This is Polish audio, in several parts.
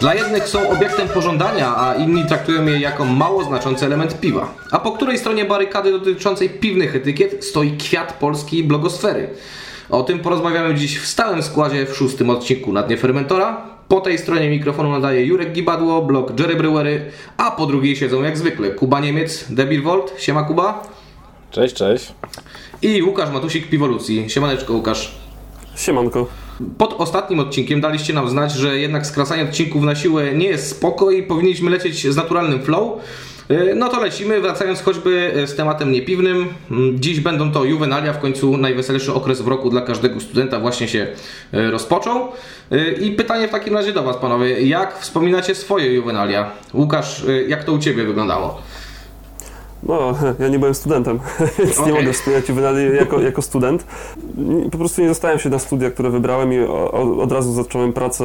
Dla jednych są obiektem pożądania, a inni traktują je jako mało znaczący element piwa. A po której stronie barykady dotyczącej piwnych etykiet stoi kwiat polskiej blogosfery? O tym porozmawiamy dziś w stałym składzie w szóstym odcinku na dnie Fermentora. Po tej stronie mikrofonu nadaje Jurek Gibadło, blog Jerry Brewery, a po drugiej siedzą jak zwykle Kuba Niemiec, Debil Volt, siema Kuba. Cześć, cześć. I Łukasz Matusik, Piwolucji. Siemaneczko Łukasz. Siemanko. Pod ostatnim odcinkiem daliście nam znać, że jednak skracanie odcinków na siłę nie jest spoko i powinniśmy lecieć z naturalnym flow. Yy, No to lecimy, wracając choćby z tematem niepiwnym. Mm, Dziś będą to juwenalia, w końcu najweselszy okres w roku dla każdego studenta właśnie się yy, rozpoczął. I pytanie w takim razie do Was, panowie. Jak wspominacie swoje juwenalia? Łukasz, jak to u Ciebie wyglądało? No, ja nie byłem studentem, więc Okej. nie mogę wspomniać juwenali jako, jako student. Po prostu nie dostałem się na studia, które wybrałem i od razu zacząłem pracę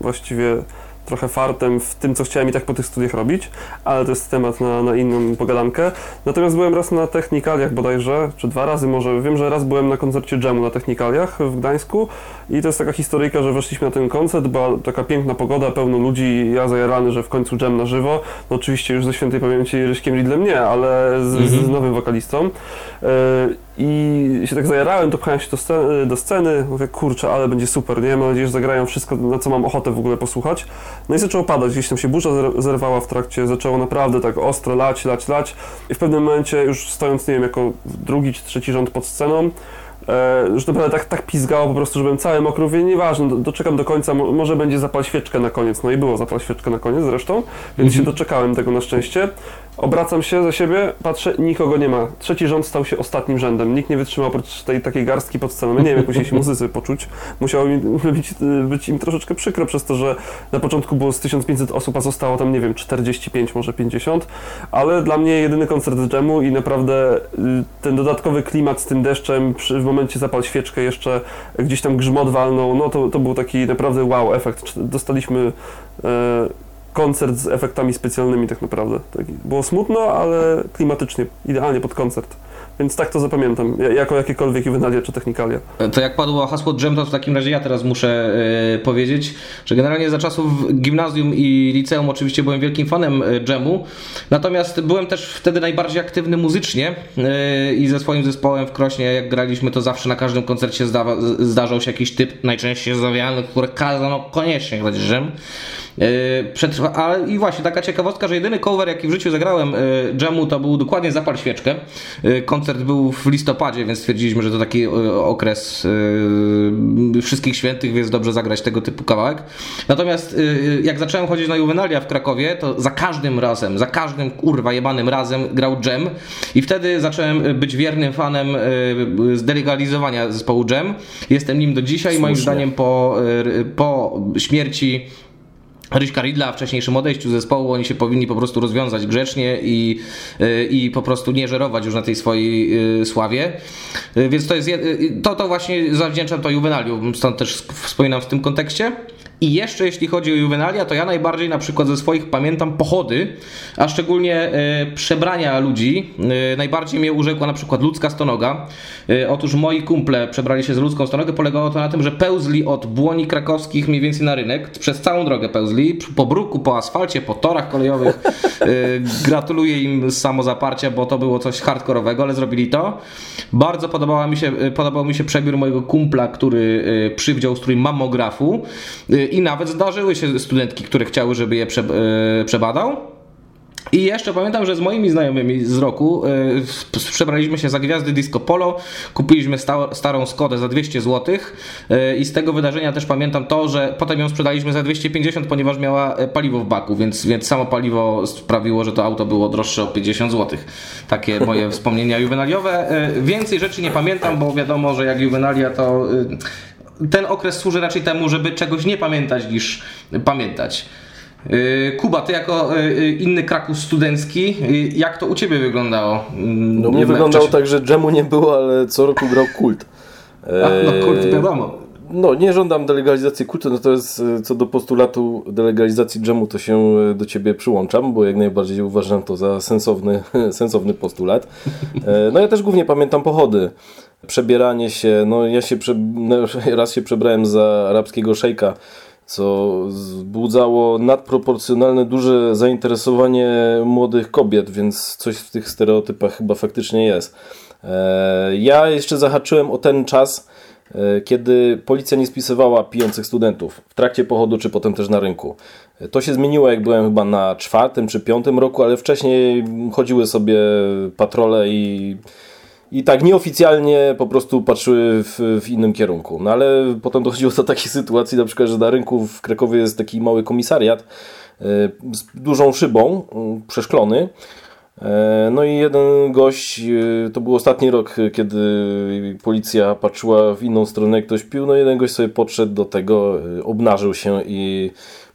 właściwie trochę fartem w tym, co chciałem i tak po tych studiach robić, ale to jest temat na, na inną pogadankę. Natomiast byłem raz na technikaliach bodajże, czy dwa razy może. Wiem, że raz byłem na koncercie Jamu na technikaliach w Gdańsku i to jest taka historyjka, że weszliśmy na ten koncert, była taka piękna pogoda, pełno ludzi, ja zajarany, że w końcu Jam na żywo. No oczywiście już ze świętej pamięci Ryśkiem Ridlem nie, ale z, z nowym wokalistą. E, I się tak zajarałem, dopchałem się do sceny, do sceny, mówię, kurczę, ale będzie super, nie? Mam nadzieję, że zagrają wszystko, na co mam ochotę w ogóle posłuchać. No i zaczęło padać, gdzieś tam się burza zer- zerwała w trakcie, zaczęło naprawdę tak ostro lać, lać, lać. I w pewnym momencie, już stojąc, nie wiem, jako drugi czy trzeci rząd pod sceną, E, już naprawdę tak, tak pizgało po prostu, że byłem cały mokry, mówię, nieważne, do, doczekam do końca, mo, może będzie zapal świeczkę na koniec, no i było zapal świeczkę na koniec zresztą, więc się doczekałem tego na szczęście. Obracam się za siebie, patrzę, nikogo nie ma. Trzeci rząd stał się ostatnim rzędem. Nikt nie wytrzymał oprócz tej takiej garstki pod sceną. Nie wiem, jak musieli się muzycy poczuć. Musiało być, być im troszeczkę przykro przez to, że na początku było z 1500 osób, a zostało tam, nie wiem, 45, może 50. Ale dla mnie jedyny koncert jamu i naprawdę y, ten dodatkowy klimat z tym deszczem, w momencie zapal świeczkę jeszcze gdzieś tam grzmot walnął, no to, to był taki naprawdę wow efekt. Dostaliśmy e, koncert z efektami specjalnymi tak naprawdę. Taki, było smutno, ale klimatycznie, idealnie pod koncert. Więc tak to zapamiętam, ja- jako jakiekolwiek juwenalia czy technikalia. To jak padło hasło Dżem, to w takim razie ja teraz muszę e, powiedzieć, że generalnie za czasów gimnazjum i liceum oczywiście byłem wielkim fanem e, Dżemu, natomiast byłem też wtedy najbardziej aktywny muzycznie e, i ze swoim zespołem w Krośnie, jak graliśmy, to zawsze na każdym koncercie zdarzał się jakiś typ, najczęściej zawiany, który kazano koniecznie grać Dżem. E, Przetrwa, ale i właśnie taka ciekawostka, że jedyny cover jaki w życiu zagrałem e, Dżemu to był dokładnie Zapal Świeczkę. E, Koncert był w listopadzie, więc stwierdziliśmy, że to taki okres wszystkich świętych, więc dobrze zagrać tego typu kawałek. Natomiast jak zacząłem chodzić na Juvenalia w Krakowie, to za każdym razem, za każdym kurwa jebanym razem grał Dżem i wtedy zacząłem być wiernym fanem zdelegalizowania zespołu Dżem. Jestem nim do dzisiaj, moim Słusznie. zdaniem po, po śmierci Ryśka Ridla w wcześniejszym odejściu zespołu oni się powinni po prostu rozwiązać grzecznie i, y, i po prostu nie żerować już na tej swojej y, sławie. Y, Więc to jest to, to właśnie zawdzięczam to Juvenalium, stąd też wspominam w tym kontekście. I jeszcze jeśli chodzi o juwenalia, to ja najbardziej na przykład ze swoich pamiętam pochody, a szczególnie e, przebrania ludzi. E, najbardziej mnie urzekła na przykład ludzka stonoga. E, otóż moi kumple przebrali się z ludzką stonogę. Polegało to na tym, że pełzli od błoni krakowskich mniej więcej na rynek. Przez całą drogę pełzli. Po bruku, po asfalcie, po torach kolejowych. Gratuluję im samozaparcia, bo to było coś hardkorowego, ale zrobili to. Bardzo podobała mi się, podobał mi się przebiór mojego kumpla, który przywdział strój mamografu. I nawet zdarzyły się studentki, które chciały, żeby je prze, e, przebadał. I jeszcze pamiętam, że z moimi znajomymi z roku y, przebraliśmy się za gwiazdy Disco Polo, kupiliśmy sta, starą Skodę za 200 zł y, i z tego wydarzenia też pamiętam to, że potem ją sprzedaliśmy za 250, ponieważ miała e, paliwo w baku, więc, więc samo paliwo sprawiło, że to auto było droższe o 50 zł. Takie moje wspomnienia juwenaliowe. Y, więcej rzeczy nie pamiętam, bo wiadomo, że jak juwenalia to... Y, ten okres służy raczej temu, żeby czegoś nie pamiętać niż pamiętać. Yy, Kuba, ty jako yy, inny Kraków studencki, jak to u ciebie wyglądało? Mm, No mnie wyglądało tak, że dżemu nie było, ale co roku grał kult. A, no kurde, Eee, wiadomo. No, nie żądam delegalizacji kultu, natomiast e, co do postulatu delegalizacji dżemu, to się e, do Ciebie przyłączam, bo jak najbardziej uważam to za sensowny, sensowny postulat. E, No ja też głównie pamiętam pochody. Przebieranie się, no ja się prze, no, raz się przebrałem za arabskiego szejka, co wzbudzało nadproporcjonalne duże zainteresowanie młodych kobiet, więc coś w tych stereotypach chyba faktycznie jest. E, ja jeszcze zahaczyłem o ten czas, e, kiedy policja nie spisywała pijących studentów w trakcie pochodu, czy potem też na rynku. E, to się zmieniło, jak byłem chyba na czwartym czy piątym roku, ale wcześniej chodziły sobie patrole i i tak nieoficjalnie po prostu patrzyły w, w, innym kierunku. No ale potem dochodziło do takiej sytuacji, na przykład, że na rynku w Krakowie jest taki mały komisariat z dużą szybą, przeszklony E, no i jeden gość, e, to był ostatni rok, kiedy policja patrzyła w inną stronę, ktoś pił, no jeden gość sobie podszedł do tego, e, obnażył się i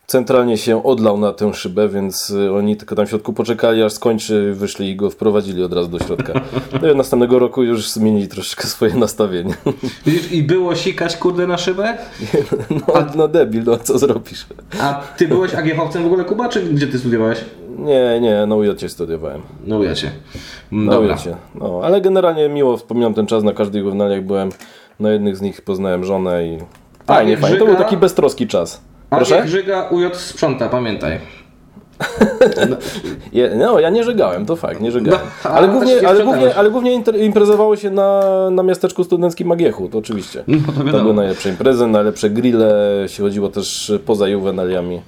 centralnie się odlał na tę szybę, więc oni tylko tam w środku poczekali, aż skończy, wyszli i go wprowadzili od razu do środka. No i następnego roku już zmienili troszeczkę swoje nastawienie. Widzisz, i było sikać kurde na szybę? No, a, no debil, no co zrobisz? A ty byłeś AGH-owcem w ogóle, Kuba, czy gdzie ty studiowałeś? Nie, nie, na UJ studiowałem. Na UJ. Na UJ. No, ale generalnie miło wspominam ten czas, na każdych jak byłem. Na jednych z nich poznałem żonę i fajnie, fajnie. To był taki beztroski czas. Proszę? A Żyga UJ sprząta, pamiętaj. No, ja nie żegałem, to fakt, nie żegałem. No, ale, głównie, ale, głównie, ale głównie imprezowało się na, na miasteczku studenckim Magiechu, to oczywiście. No, to, to były najlepsze imprezy, najlepsze grille, się chodziło też poza juwenaliami.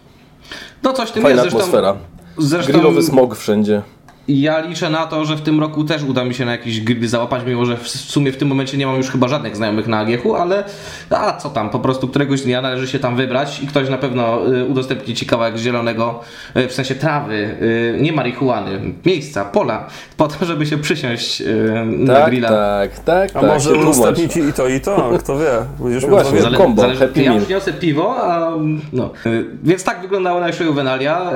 No coś tym Fajna jest. atmosfera. Zresztą, Grillowy smog wszędzie. Ja liczę na to, że w tym roku też uda mi się na jakiś grill załapać, mimo że w sumie w tym momencie nie mam już chyba żadnych znajomych na Agiechu, ale a co tam, po prostu któregoś dnia należy się tam wybrać i ktoś na pewno y, udostępni ci kawałek zielonego, y, w sensie trawy, y, nie marihuany, miejsca, pola, po to, żeby się przysiąść na tak, grilla. Tak, tak, A tak. może udostępni ci i to, i to, kto wie. Będziesz no właśnie, zale, kombo, zależy, happy Ja przyniosę piwo, a, no. Więc tak wyglądało nasze juwenalia.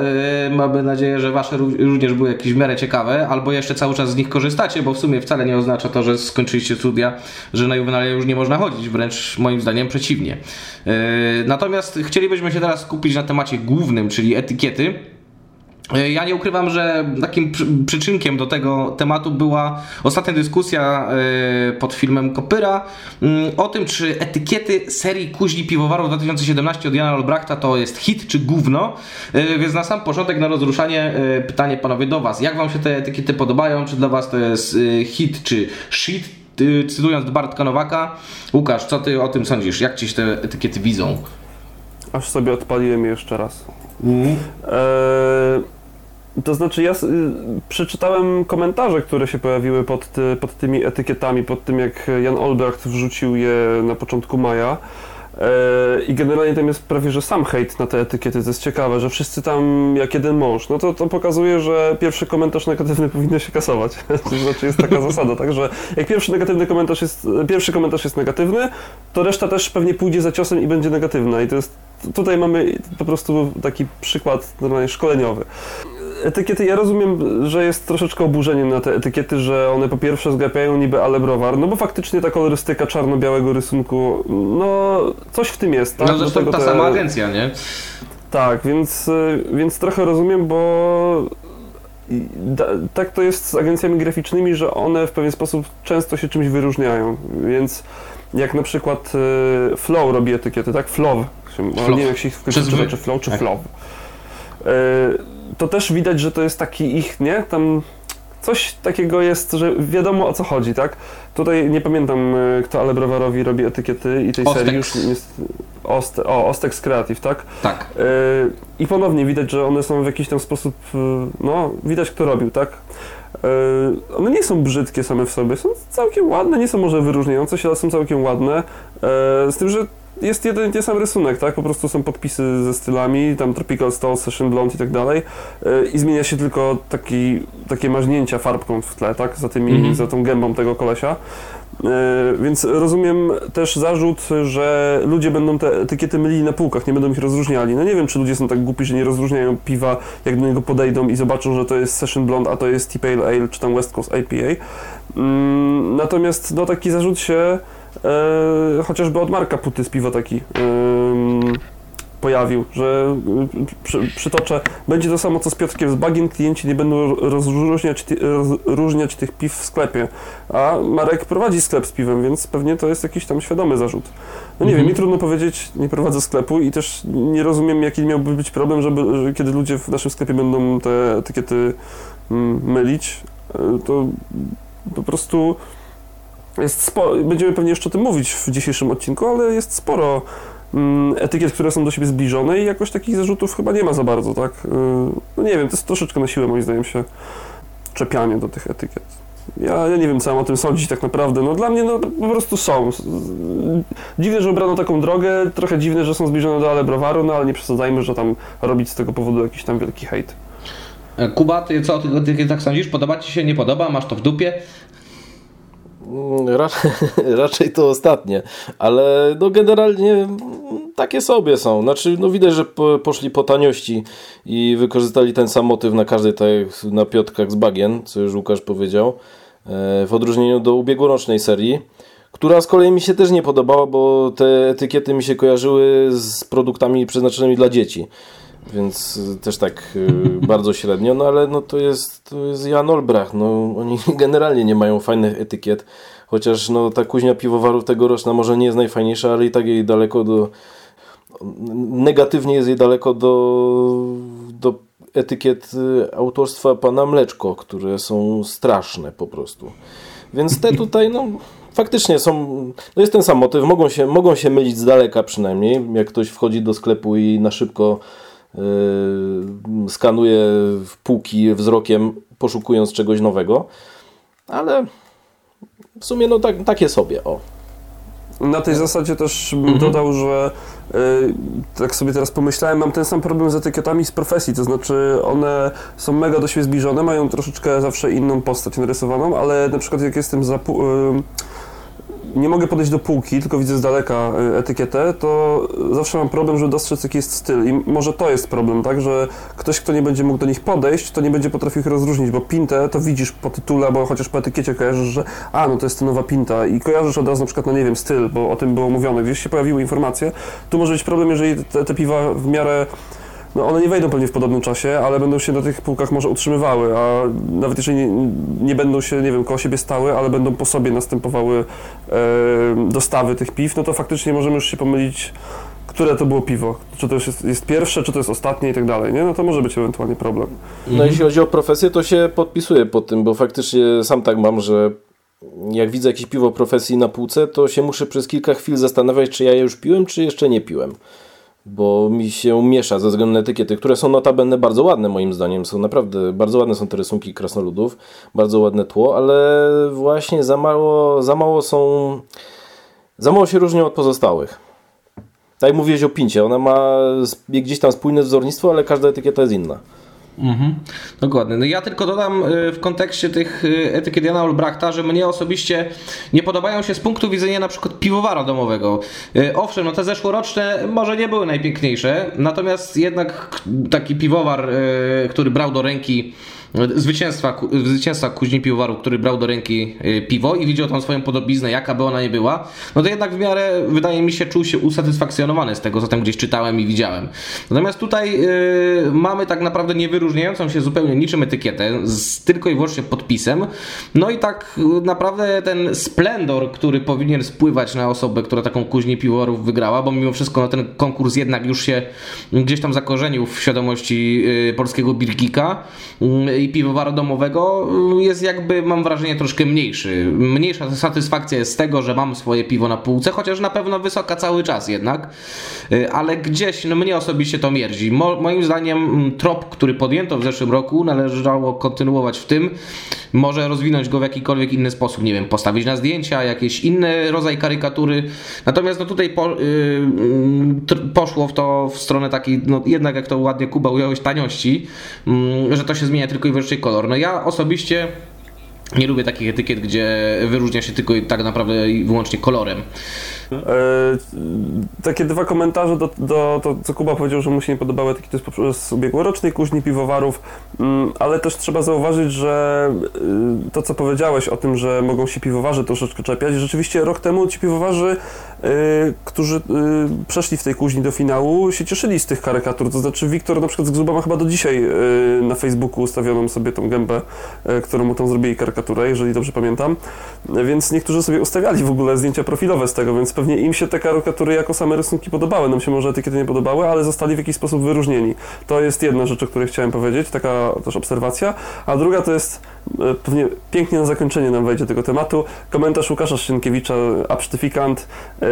Mamy nadzieję, że wasze również były jakieś w miarę ciekawe, albo jeszcze cały czas z nich korzystacie, bo w sumie wcale nie oznacza to, że skończyliście studia, że na juwenalia już nie można chodzić, wręcz moim zdaniem przeciwnie. Yy, natomiast chcielibyśmy się teraz skupić na temacie głównym, czyli etykiety. E, ja nie ukrywam, że takim przyczynkiem do tego tematu była ostatnia dyskusja e, pod filmem Kopyra mm, o tym, czy etykiety serii Kuźni Piwowarów 2017 od Jana Olbrachta to jest hit czy gówno. E, więc na sam początek, na rozruszanie, pytanie panowie do Was. Jak Wam się te etykiety podobają? Czy dla Was to jest hit czy shit? Cytując Bartka Nowaka. Łukasz, co Ty o tym sądzisz? Jak Ci się te etykiety widzą? Aż sobie odpaliłem jeszcze raz. Mm. Eee to znaczy, ja y, przeczytałem komentarze, które się pojawiły pod, ty, pod tymi etykietami, pod tym jak Jan Olbracht wrzucił je na początku maja. E, I generalnie tam jest prawie, że sam hejt na te etykiety. To jest ciekawe, że wszyscy tam jak jeden mąż. No to, to pokazuje, że pierwszy komentarz negatywny powinno się kasować. To znaczy jest taka zasada, tak, że jak pierwszy negatywny komentarz jest, pierwszy komentarz jest negatywny, to reszta też pewnie pójdzie za ciosem i będzie negatywna. I to jest, tutaj mamy po prostu taki przykład normalnie szkoleniowy etykiety, ja rozumiem, że jest troszeczkę oburzeniem na te etykiety, że one po pierwsze zgapiają niby ale browar, no bo faktycznie ta kolorystyka czarno-białego rysunku, no coś w tym jest, tak? No zresztą ta te... sama agencja, nie? Tak, więc, y, więc trochę rozumiem, bo tak to jest z agencjami graficznymi, że one w pewien sposób często się czymś wyróżniają, więc jak na przykład y, Flow robi etykiety, tak? Flow. Nie wiem jak się ich czyta, czy Flow, czy tak. Flow. Y, to też widać, że to jest taki ich, nie? Tam coś takiego jest, że wiadomo o co chodzi, tak? Tutaj nie pamiętam, e, kto ale Browarowi robi etykiety i tej Ostex. serii już jest... Oste, o, Ostex Creative, tak? Tak. Yy, I ponownie widać, że one są w jakiś tam sposób, no, widać kto robił, tak? Yy, one nie są brzydkie same w sobie, są całkiem ładne, nie są może wyróżniające się, ale są całkiem ładne. Yy, z tym, że jest jeden ten sam rysunek, tak? Po prostu są podpisy ze stylami, tam Tropical Stone, Session Blonde i tak dalej y, i zmienia się tylko taki, takie maźnięcia farbką w tle, tak? Za, tymi, mm -hmm. za tą gębą tego kolesia. Y, więc rozumiem też zarzut, że ludzie będą te etykiety mylili na półkach, nie będą ich rozróżniali. No nie wiem, czy ludzie są tak głupi, że nie rozróżniają piwa, jak do niego podejdą i zobaczą, że to jest Session Blonde, a to jest T-Pale Ale, czy tam West Coast IPA. Mm, natomiast no taki zarzut się chociażby od Marka Puty z Piwoteki. pojawił, że przy, przytoczę, będzie to samo co z Piotrkiem z Bagien, klienci nie będą rozróżniać, rozróżniać tych piw w sklepie, a Marek prowadzi sklep z piwem, więc pewnie to jest jakiś tam świadomy zarzut. No nie mhm. wiem, mi trudno powiedzieć, nie prowadzę sklepu i też nie rozumiem, jaki miałby być problem, żeby, że kiedy ludzie w naszym sklepie będą te etykiety mm, mylić, y, to po prostu jest sporo, będziemy pewnie jeszcze o tym mówić w dzisiejszym odcinku, ale jest sporo mm, etykiet, które są do siebie zbliżone i jakoś takich zarzutów chyba nie ma za bardzo, tak? Y, no nie wiem, to jest troszeczkę na siłę moim zdaniem się czepianie do tych etykiet. Ja, ja nie wiem, co mam o tym sądzić tak naprawdę. No dla mnie no, po prostu są. Dziwne, że obrano taką drogę, trochę dziwne, że są zbliżone do Ale Browaru, no ale nie przesadzajmy, że tam robić z tego powodu jakiś tam wielki hejt. E, Kuba, ty co o tych etykietach sądzisz? Podoba ci się, nie podoba? Masz to w dupie? Mm, raczej, raczej to ostatnie, ale no generalnie takie sobie są. Znaczy, no widać, że poszli po taniości i wykorzystali ten sam motyw na każdej, tak na Piotkach z Bagien, co już Łukasz powiedział, e, w odróżnieniu do ubiegłorocznej serii, która z kolei mi się też nie podobała, bo te etykiety mi się kojarzyły z produktami przeznaczonymi dla dzieci. Więc też tak y, bardzo średnio, no ale no to jest, to jest Jan Olbrach, no oni generalnie nie mają fajnych etykiet, chociaż no ta kuźnia piwowarów tegoroczna może nie jest najfajniejsza, ale i tak jej daleko do negatywnie jest jej daleko do, do etykiet y, autorstwa pana Mleczko, które są straszne po prostu. Więc te tutaj, no faktycznie są, no jest ten sam motyw, mogą się, mogą się mylić z daleka przynajmniej, jak ktoś wchodzi do sklepu i na szybko skanuje półki wzrokiem, poszukując czegoś nowego, ale w sumie no tak, takie sobie, o. Na tej zasadzie też bym mhm. dodał, że yy, tak sobie teraz pomyślałem, mam ten sam problem z etykietami z profesji, to znaczy one są mega do siebie zbliżone, mają troszeczkę zawsze inną postać narysowaną, ale na przykład jak jestem za... Yy, nie mogę podejść do półki, tylko widzę z daleka y, etykietę, to zawsze mam problem, żeby dostrzec jaki jest styl. I może to jest problem, tak, że ktoś, kto nie będzie mógł do nich podejść, to nie będzie potrafił ich rozróżnić, bo pintę to widzisz po tytule, bo chociaż po etykiecie kojarzysz, że a, no to jest nowa pinta. I kojarzysz od razu na przykład, no nie wiem, styl, bo o tym było mówione, gdzieś się pojawiły informacje. Tu może być problem, jeżeli te, te piwa w miarę no one nie wejdą pewnie w podobnym czasie, ale będą się na tych półkach może utrzymywały, a nawet jeżeli nie, nie będą się, nie wiem, koło siebie stały, ale będą po sobie następowały e, dostawy tych piw, no to faktycznie możemy już się pomylić, które to było piwo. Czy to jest, jest pierwsze, czy to jest ostatnie i tak dalej, nie? No to może być ewentualnie problem. No mhm. jeśli chodzi o profesję, to się podpisuję pod tym, bo faktycznie sam tak mam, że jak widzę jakieś piwo profesji na półce, to się muszę przez kilka chwil zastanawiać, czy ja je już piłem, czy jeszcze nie piłem bo mi się miesza ze względu na etykiety, które są notabene bardzo ładne moim zdaniem. Są naprawdę, bardzo ładne są te rysunki krasnoludów, bardzo ładne tło, ale właśnie za mało, za mało są, za mało się różnią od pozostałych. Tak jak mówiłeś o Pincie, ona ma gdzieś tam spójne wzornictwo, ale każda etykieta jest inna. Mhm, dokładnie. No ja tylko dodam y, w kontekście tych y, etykiet Jana Olbrachta, że mnie osobiście nie podobają się z punktu widzenia na przykład piwowara domowego. Y, owszem, no te zeszłoroczne może nie były najpiękniejsze, natomiast jednak taki piwowar, który brał do ręki zwycięstwa, zwycięstwa kuźni piwowaru, który brał do ręki y, piwo i widział tą swoją podobiznę, jaka by ona nie była, no to jednak w miarę, wydaje mi się, czuł się usatysfakcjonowany z tego, co tam gdzieś czytałem i widziałem. Natomiast tutaj yy, mamy tak naprawdę niewyróżniającą się zupełnie niczym etykietę, z tylko i wyłącznie podpisem. No i tak y, naprawdę ten splendor, który powinien spływać na osobę, która taką kuźnię piwowarów wygrała, bo mimo wszystko no, ten konkurs jednak już się gdzieś tam zakorzenił w świadomości yy, polskiego birgika yy, i piwowaru domowego y, jest jakby, mam wrażenie, troszkę mniejszy. Mniejsza satysfakcja jest z tego, że mam swoje piwo na półce, chociaż na pewno wysoka cały czas jednak, y, ale gdzieś, no mnie osobiście to mierdzi. Mo, moim zdaniem mm, trop, który podjęto w zeszłym roku, należało kontynuować w tym, może rozwinąć go w jakikolwiek inny sposób, nie wiem, postawić na zdjęcia, jakieś inny rodzaj karykatury. Natomiast no tutaj po, yy, poszło w to w stronę takiej, no jednak jak to ładnie Kuba ująłeś, taniości, yy, że to się zmienia tylko i wyłącznie kolor. No ja osobiście nie lubię takich etykiet, gdzie wyróżnia się tylko tak naprawdę i wyłącznie kolorem. E, takie dwa komentarze do, do to, co Kuba powiedział, że mu się nie podobały etykiety z ubiegłorocznej kuźni piwowarów, mm, ale też trzeba zauważyć, że y, to, co powiedziałeś o tym, że mogą się piwowarze troszeczkę czepiać, rzeczywiście rok temu ci piwowarzy którzy przeszli w tej kuźni do finału, się cieszyli z tych karykatur. To znaczy Wiktor na przykład z Grzuba ma chyba do dzisiaj na Facebooku ustawioną sobie tą gębę, którą mu tam zrobili karykaturę, jeżeli dobrze pamiętam. Więc niektórzy sobie ustawiali w ogóle zdjęcia profilowe z tego, więc pewnie im się te karykatury jako same rysunki podobały. Nam się może etykiety nie podobały, ale zostali w jakiś sposób wyróżnieni. To jest jedna rzecz, o której chciałem powiedzieć, taka też obserwacja. A druga to jest pewnie pięknie na zakończenie nam wejdzie tego tematu. Komentarz Łukasza Szynkiewicza, absztyfikant yy,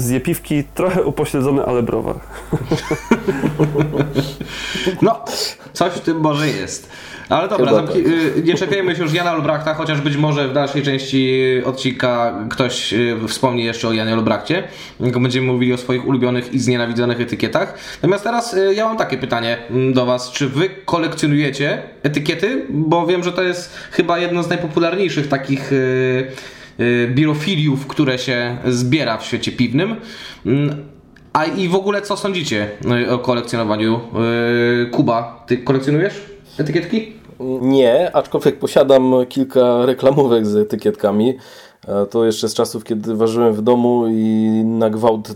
z Jepiwki, trochę upośledzony, ale browar. No, coś w tym może jest. Ale dobra, tak. nie czepiajmy się już Jana Olbrachta, chociaż być może w dalszej części odcinka ktoś y, wspomni jeszcze o Janie Olbrachcie, będziemy mówili o swoich ulubionych i znienawidzonych etykietach. Natomiast teraz y, ja mam takie pytanie mm, do Was. Czy Wy kolekcjonujecie etykiety? Bo wiem, że to jest chyba jedno z najpopularniejszych takich y, birofiliów, które się zbiera w świecie piwnym. Mm, a i w ogóle co sądzicie o kolekcjonowaniu? Kuba, ty kolekcjonujesz etykietki? Nie, aczkolwiek posiadam kilka reklamówek z etykietkami. E, to jeszcze z czasów, kiedy ważyłem w domu i na gwałt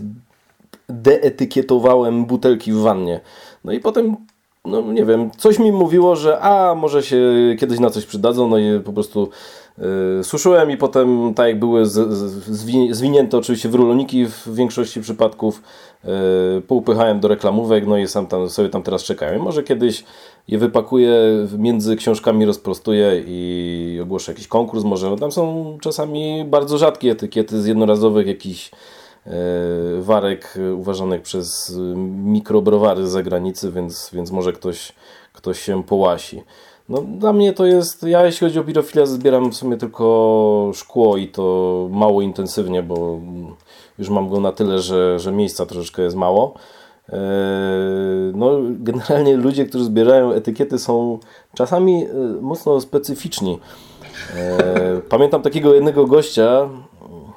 deetykietowałem butelki w wannie. No i potem, no nie wiem, coś mi mówiło, że a może się kiedyś na coś przydadzą, no i po prostu suszyłem i potem tak jak były z, z, zwinięte oczywiście w ruloniki w większości przypadków, y, poupychałem do reklamówek, no i sam tam sobie tam teraz czekają. może kiedyś je wypakuję, między książkami rozprostuję i ogłoszę jakiś konkurs może. Tam są czasami bardzo rzadkie etykiety z jednorazowych jakichś e, warek uważanych przez mikrobrowary z zagranicy, więc, więc może ktoś, ktoś się połasi. No, dla mnie to jest, ja jeśli chodzi o pirofilię zbieram w sumie tylko szkło i to mało intensywnie, bo już mam go na tyle, że, że miejsca troszeczkę jest mało. E, no, generalnie ludzie, którzy zbierają etykiety są czasami e, mocno specyficzni. E, pamiętam takiego jednego gościa,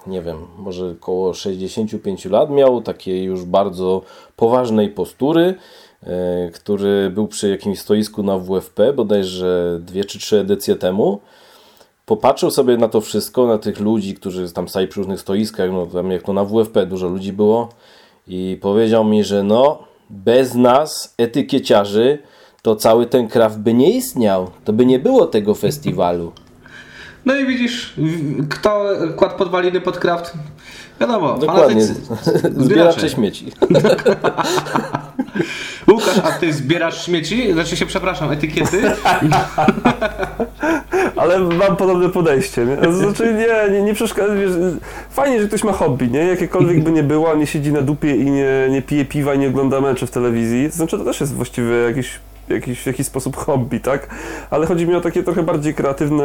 nie wiem, może około 65 lat, miał takiej już bardzo poważnej postury, który był przy jakimś stoisku na WFP, bodajże dwie czy trzy edycje temu. Popatrzył sobie na to wszystko, na tych ludzi, którzy tam stali przy różnych stoiskach, no tam jak to na WFP dużo ludzi było i powiedział mi, że no, bez nas, etykieciarzy, to cały ten kraft by nie istniał. To by nie było tego festiwalu. No i widzisz, kto kładł podwaliny pod kraft? Wiadomo, Dokładnie. Zbieracze śmieci. Łukasz, a ty zbierasz śmieci? Znaczy się, przepraszam, etykiety? Ale mam podobne podejście. Nie? Znaczy nie, nie, nie przeszkadza. Fajnie, że ktoś ma hobby, nie? Jakiekolwiek by nie było, nie siedzi na dupie i nie, nie pije piwa i nie ogląda meczy w telewizji. Znaczy to też jest właściwie jakiś jakiś, w jakiś sposób hobby, tak? Ale chodzi mi o takie trochę bardziej kreatywne,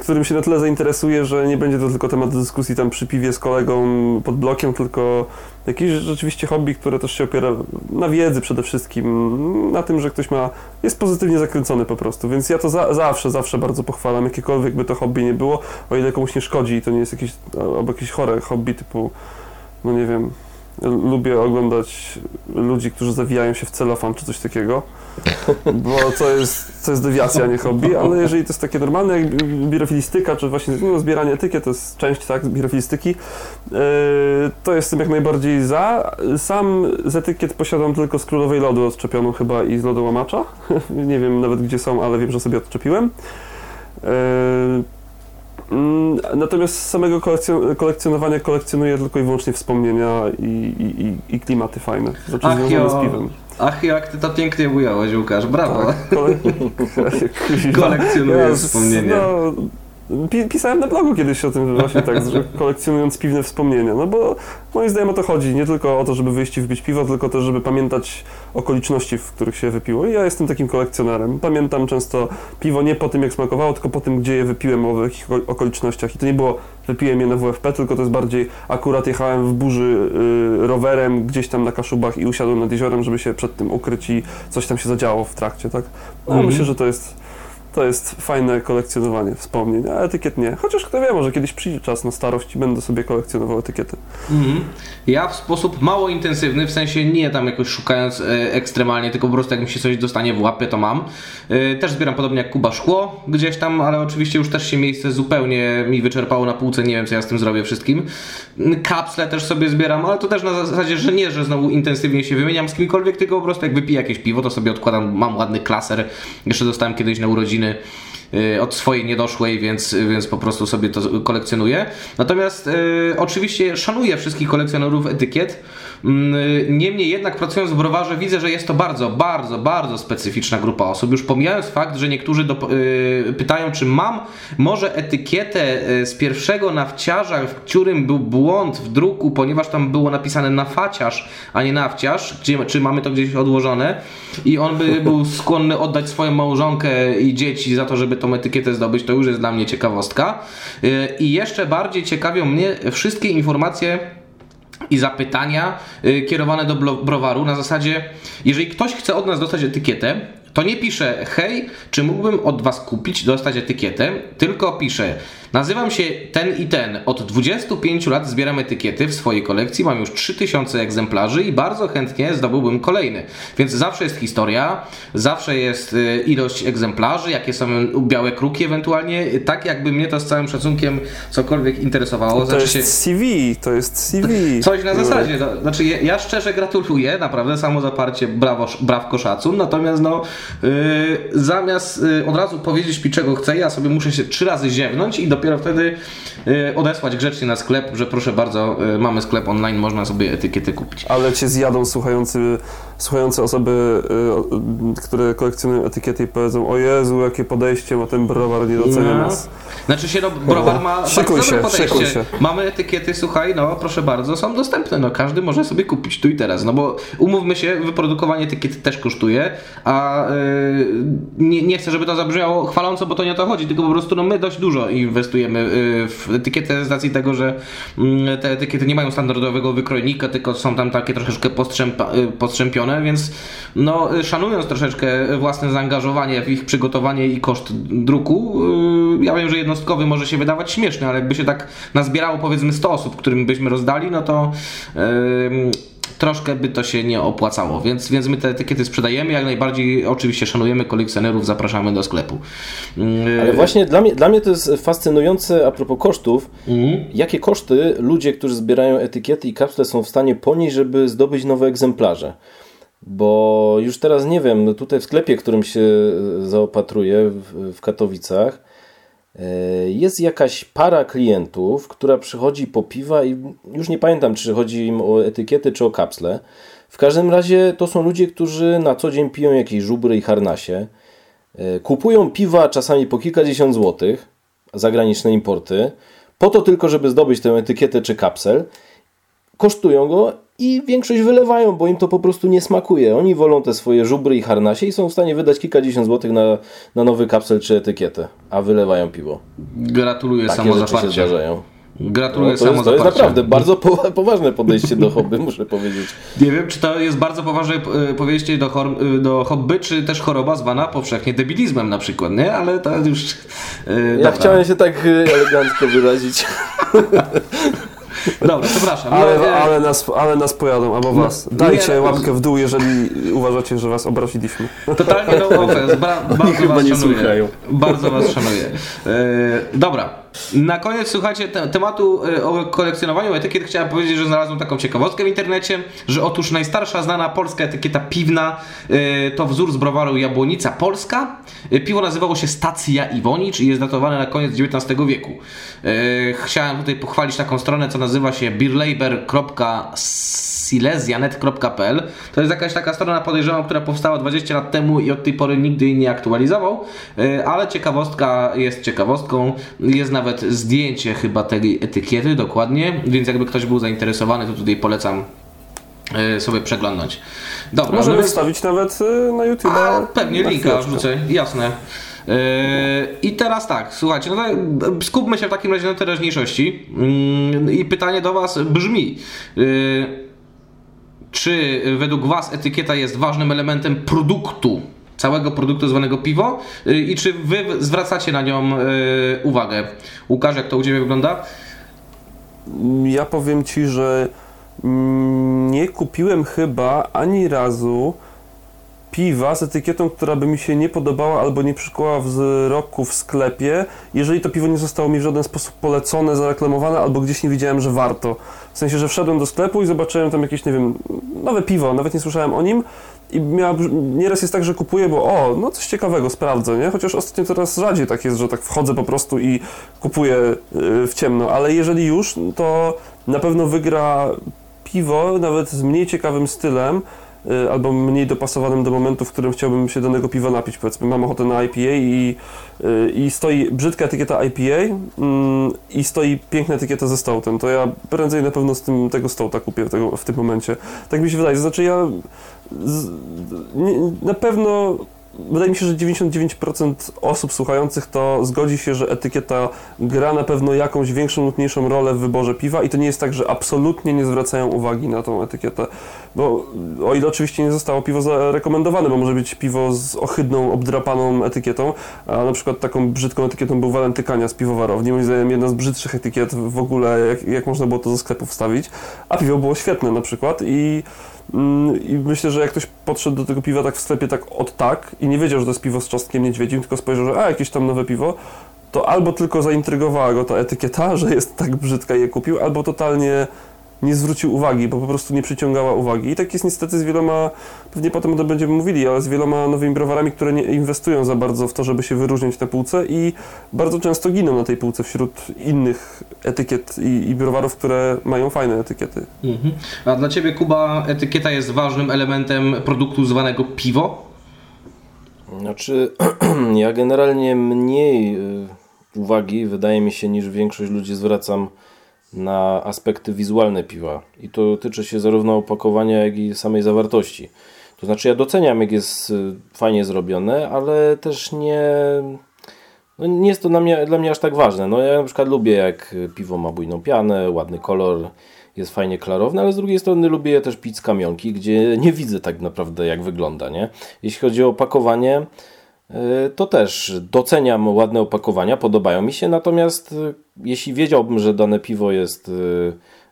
którym się na tyle zainteresuje, że nie będzie to tylko temat dyskusji tam przy piwie z kolegą pod blokiem, tylko jakieś rzeczywiście hobby, które też się opiera na wiedzy przede wszystkim, na tym, że ktoś ma, jest pozytywnie zakręcony po prostu, więc ja to za, zawsze, zawsze bardzo pochwalam, jakiekolwiek by to hobby nie było, o ile komuś nie szkodzi i to nie jest jakieś, albo jakieś chore hobby typu, no nie wiem, lubię oglądać ludzi, którzy zawijają się w celofan czy coś takiego, bo to jest, to jest dewiacja, nie hobby, ale jeżeli to jest takie normalne jak birofilistyka, czy właśnie no, zbieranie etykiet, to jest część tak, birofilistyki, yy, to jestem jak najbardziej za. Sam z etykiet posiadam tylko z królowej lodu odczepioną chyba i z lodołamacza. nie wiem nawet gdzie są, ale wiem, że sobie odczepiłem. Yy, Mm, natomiast z samego kolekcjonowania kolekcjonuję tylko i wyłącznie wspomnienia i, i, i klimaty fajne, znaczy Ach, związane z piwem. Ach, jak ty to pięknie ująłeś, Łukasz, brawo. Tak. Kolekcjonujesz wspomnienia. No, Pisałem na blogu kiedyś o tym właśnie tak, że kolekcjonując piwne wspomnienia, no bo moim zdaniem o to chodzi, nie tylko o to, żeby wyjść i wypić piwo, tylko też, żeby pamiętać okoliczności, w których się wypiło. I ja jestem takim kolekcjonerem. Pamiętam często piwo nie po tym, jak smakowało, tylko po tym, gdzie je wypiłem, o jakich okolicznościach. I to nie było, wypiłem je na WFP, tylko to jest bardziej, akurat jechałem w burzy y, rowerem gdzieś tam na Kaszubach i usiadłem nad jeziorem, żeby się przed tym ukryć i coś tam się zadziało w trakcie, tak? No, -hmm. Myślę, że to jest to jest fajne kolekcjonowanie wspomnień, a etykiet nie. Chociaż kto wie, może kiedyś przyjdzie czas na starość i będę sobie kolekcjonował etykiety. Mhm. Ja w sposób mało intensywny, w sensie nie tam jakoś szukając e, ekstremalnie, tylko po prostu jak mi się coś dostanie w łapie, to mam. E, też zbieram podobnie jak Kuba szkło gdzieś tam, ale oczywiście już też się miejsce zupełnie mi wyczerpało na półce, nie wiem co ja z tym zrobię wszystkim. Kapsle też sobie zbieram, ale to też na zasadzie, że nie, że znowu intensywnie się wymieniam z kimkolwiek, tylko po prostu jak wypiję jakieś piwo, to sobie odkładam, mam ładny klaser, jeszcze dostałem kiedyś na urodziny y, od swojej niedoszłej, więc, więc po prostu sobie to kolekcjonuję. Natomiast y, oczywiście szanuję wszystkich kolekcjonerów etykiet. Mm, Niemniej jednak pracując w browarze widzę, że jest to bardzo, bardzo, bardzo specyficzna grupa osób. Już pomijając fakt, że niektórzy do, y, pytają, czy mam może etykietę y, z pierwszego nawciarza, w którym był błąd w druku, ponieważ tam było napisane nafaciarz, a nie nawciarz, gdzie, czy mamy to gdzieś odłożone i on by był skłonny oddać swoją małżonkę i dzieci za to, żeby tą etykietę zdobyć, to już jest dla mnie ciekawostka. Y, I jeszcze bardziej ciekawią mnie wszystkie informacje i zapytania y, kierowane do browaru na zasadzie, jeżeli ktoś chce od nas dostać etykietę, to nie pisze hej, czy mógłbym od was kupić, dostać etykietę, tylko pisze nazywam się ten i ten, od 25 lat zbieram etykiety w swojej kolekcji, mam już 3000 egzemplarzy i bardzo chętnie zdobyłbym kolejny. Więc zawsze jest historia, zawsze jest y, ilość egzemplarzy, jakie są białe kruki ewentualnie, tak jakby mnie to z całym szacunkiem cokolwiek interesowało. To Znaczy jest się- CV, to jest CV. Coś na zasadzie. To, znaczy, ja, ja szczerze gratuluję, naprawdę samo zaparcie, brawo, brawko szacun. Natomiast no, yy, zamiast yy, od razu powiedzieć mi czego chcę, ja sobie muszę się trzy razy ziewnąć i dopiero wtedy yy, odesłać grzecznie na sklep, że proszę bardzo, yy, mamy sklep online, można sobie etykiety kupić. Ale cię zjadą słuchający, słuchające osoby, y, które kolekcjonują etykiety i powiedzą o Jezu, jakie podejście ma ten browar, nie docenia No. nas. Znaczy się, no, browar ma Szykuj się, szykuj podejście. się. Mamy etykiety, słuchaj, no proszę bardzo, są dostępne, no każdy może sobie kupić tu i teraz, no bo umówmy się, wyprodukowanie etykiety też kosztuje, a yy, nie, nie chcę, żeby to zabrzmiało chwaląco, bo to nie o to chodzi, tylko po prostu no my dość dużo inwestujemy yy, w etykietę z racji tego, że mm, te etykiety nie mają standardowego wykrojnika, tylko są tam takie troszeczkę yy, postrzępione, więc no yy, szanując troszeczkę własne zaangażowanie w ich przygotowanie i koszt druku, ja wiem, że jednostkowy może się wydawać śmieszny, ale jakby się tak nazbierało powiedzmy 100 osób, którym byśmy rozdali, no to troszkę by to się nie opłacało, więc, więc my te etykiety sprzedajemy, jak najbardziej oczywiście szanujemy kolekcjonerów, zapraszamy do sklepu. Yy, Ale właśnie dla mnie, dla mnie to jest fascynujące a propos kosztów, Mhm. jakie koszty ludzie, którzy zbierają etykiety i kapsle są w stanie ponieść, żeby zdobyć nowe egzemplarze. Bo już teraz nie wiem, no tutaj w sklepie, którym się zaopatruję w, Katowicach, jest jakaś para klientów, która przychodzi po piwa i już nie pamiętam, czy chodzi im o etykiety, czy o kapsle. W każdym razie to są ludzie, którzy na co dzień piją jakieś żubry i harnasie. E, Kupują piwa czasami po kilkadziesiąt złotych, zagraniczne importy, po to tylko, żeby zdobyć tę etykietę czy kapsel. Kosztują go i większość wylewają, bo im to po prostu nie smakuje. Oni wolą te swoje żubry i harnasie i są w stanie wydać kilkadziesiąt złotych na, na nowy kapsel czy etykietę, a wylewają piwo. Gratuluję Takie rzeczy się samozaparcia. zdarzają. Gratuluję No, to, jest, to jest samozaparcia. naprawdę bardzo po, poważne podejście do hobby, muszę powiedzieć. Nie wiem, czy to jest bardzo poważne e, podejście do, chor- do hobby, czy też choroba zwana powszechnie debilizmem na przykład, nie? Ale to już... e, Ja dobra. chciałem się tak elegancko wyrazić. Dobra, przepraszam. No, Ale, e, ale, nas, ale nas pojadą, albo was. Dajcie nie, łapkę w dół, jeżeli uważacie, że was obraziliśmy. Totalnie no offense. Ba- bardzo was nie szanuję. słuchają. Bardzo was szanuję. E, dobra. Na koniec, słuchajcie, te, tematu e, o kolekcjonowaniu etykiet chciałem powiedzieć, że znalazłem taką ciekawostkę w internecie, że otóż najstarsza znana polska etykieta piwna e, to wzór z browaru Jabłonica Polska. E, Piwo nazywało się Stacja Iwonicz i jest datowane na koniec XIX wieku. Chciałem tutaj pochwalić taką stronę, co nazywa się beerlaber.silesianet.pl To jest jakaś taka strona, podejrzewam, która powstała 20 lat temu i od tej pory nigdy jej nie aktualizował, E, ale ciekawostka jest ciekawostką. Jest nawet zdjęcie chyba tej etykiety dokładnie, więc jakby ktoś był zainteresowany, to tutaj polecam e, sobie przeglądnąć. Dobra, Możemy no, wstawić nawet y, na YouTube. a, pewnie linka wrzucę, jasne. I teraz tak, słuchajcie, no skupmy się w takim razie na teraźniejszości. Yy, I pytanie do Was brzmi: czy według Was etykieta jest ważnym elementem produktu całego produktu zwanego piwo i czy wy zwracacie na nią uwagę? Łukasz, jak to u Ciebie wygląda? Ja powiem Ci, że nie kupiłem chyba ani razu piwa z etykietą, która by mi się nie podobała albo nie przykuła wzroku w sklepie, jeżeli to piwo nie zostało mi w żaden sposób polecone, zareklamowane albo gdzieś nie widziałem, że warto. W sensie, że wszedłem do sklepu i zobaczyłem tam jakieś, nie wiem, nowe piwo, nawet nie słyszałem o nim. I miała, nieraz jest tak, że kupuję, bo o, no coś ciekawego, sprawdzę, nie? Chociaż ostatnio coraz rzadziej tak jest, że tak wchodzę po prostu i kupuję y, w ciemno, ale jeżeli już, to na pewno wygra piwo, nawet z mniej ciekawym stylem, albo mniej dopasowanym do momentu, w którym chciałbym się danego piwa napić. Powiedzmy, mam ochotę na IPA i, y, i stoi brzydka etykieta IPA mm, i stoi piękna etykieta ze stołtem. To ja prędzej na pewno z tym, tego stołta kupię tego, w tym momencie. Tak mi się wydaje. Znaczy ja z, nie, na pewno wydaje mi się, że 99% osób słuchających to zgodzi się, że etykieta gra na pewno jakąś większą lub mniejszą rolę w wyborze piwa i to nie jest tak, że absolutnie nie zwracają uwagi na tą etykietę, bo o ile oczywiście nie zostało piwo zarekomendowane, bo może być piwo z ohydną, obdrapaną etykietą, a na przykład taką brzydką etykietą był walentykania z piwowarowni, moim zdaniem jedna z brzydszych etykiet w ogóle, jak, jak można było to ze sklepu wstawić, a piwo było świetne na przykład i Mm, I myślę, że jak ktoś podszedł do tego piwa tak w sklepie tak od tak i nie wiedział, że to jest piwo z czosnkiem niedźwiedzim, tylko spojrzał, że a, jakieś tam nowe piwo, to albo tylko zaintrygowała go ta etykieta, że jest tak brzydka i je kupił, albo totalnie nie zwrócił uwagi, bo po prostu nie przyciągała uwagi. I tak jest niestety z wieloma, pewnie potem o tym będziemy mówili, ale z wieloma nowymi browarami, które nie inwestują za bardzo w to, żeby się wyróżniać na półce i bardzo często giną na tej półce wśród innych etykiet i, i browarów, które mają fajne etykiety. Mhm. A dla Ciebie, Kuba, etykieta jest ważnym elementem produktu zwanego piwo? Znaczy, ja generalnie mniej y, uwagi, wydaje mi się, niż większość ludzi zwracam na aspekty wizualne piwa. I to tyczy się zarówno opakowania, jak i samej zawartości. To znaczy, ja doceniam, jak jest y, fajnie zrobione, ale też nie. No nie jest to dla mnie, dla mnie aż tak ważne. No ja na przykład lubię, jak piwo ma bujną pianę, ładny kolor, jest fajnie klarowne, ale z drugiej strony lubię też pić z kamionki, gdzie nie widzę tak naprawdę, jak wygląda. Nie? Jeśli chodzi o opakowanie, to też doceniam ładne opakowania, podobają mi się, natomiast e, jeśli wiedziałbym, że dane piwo jest e,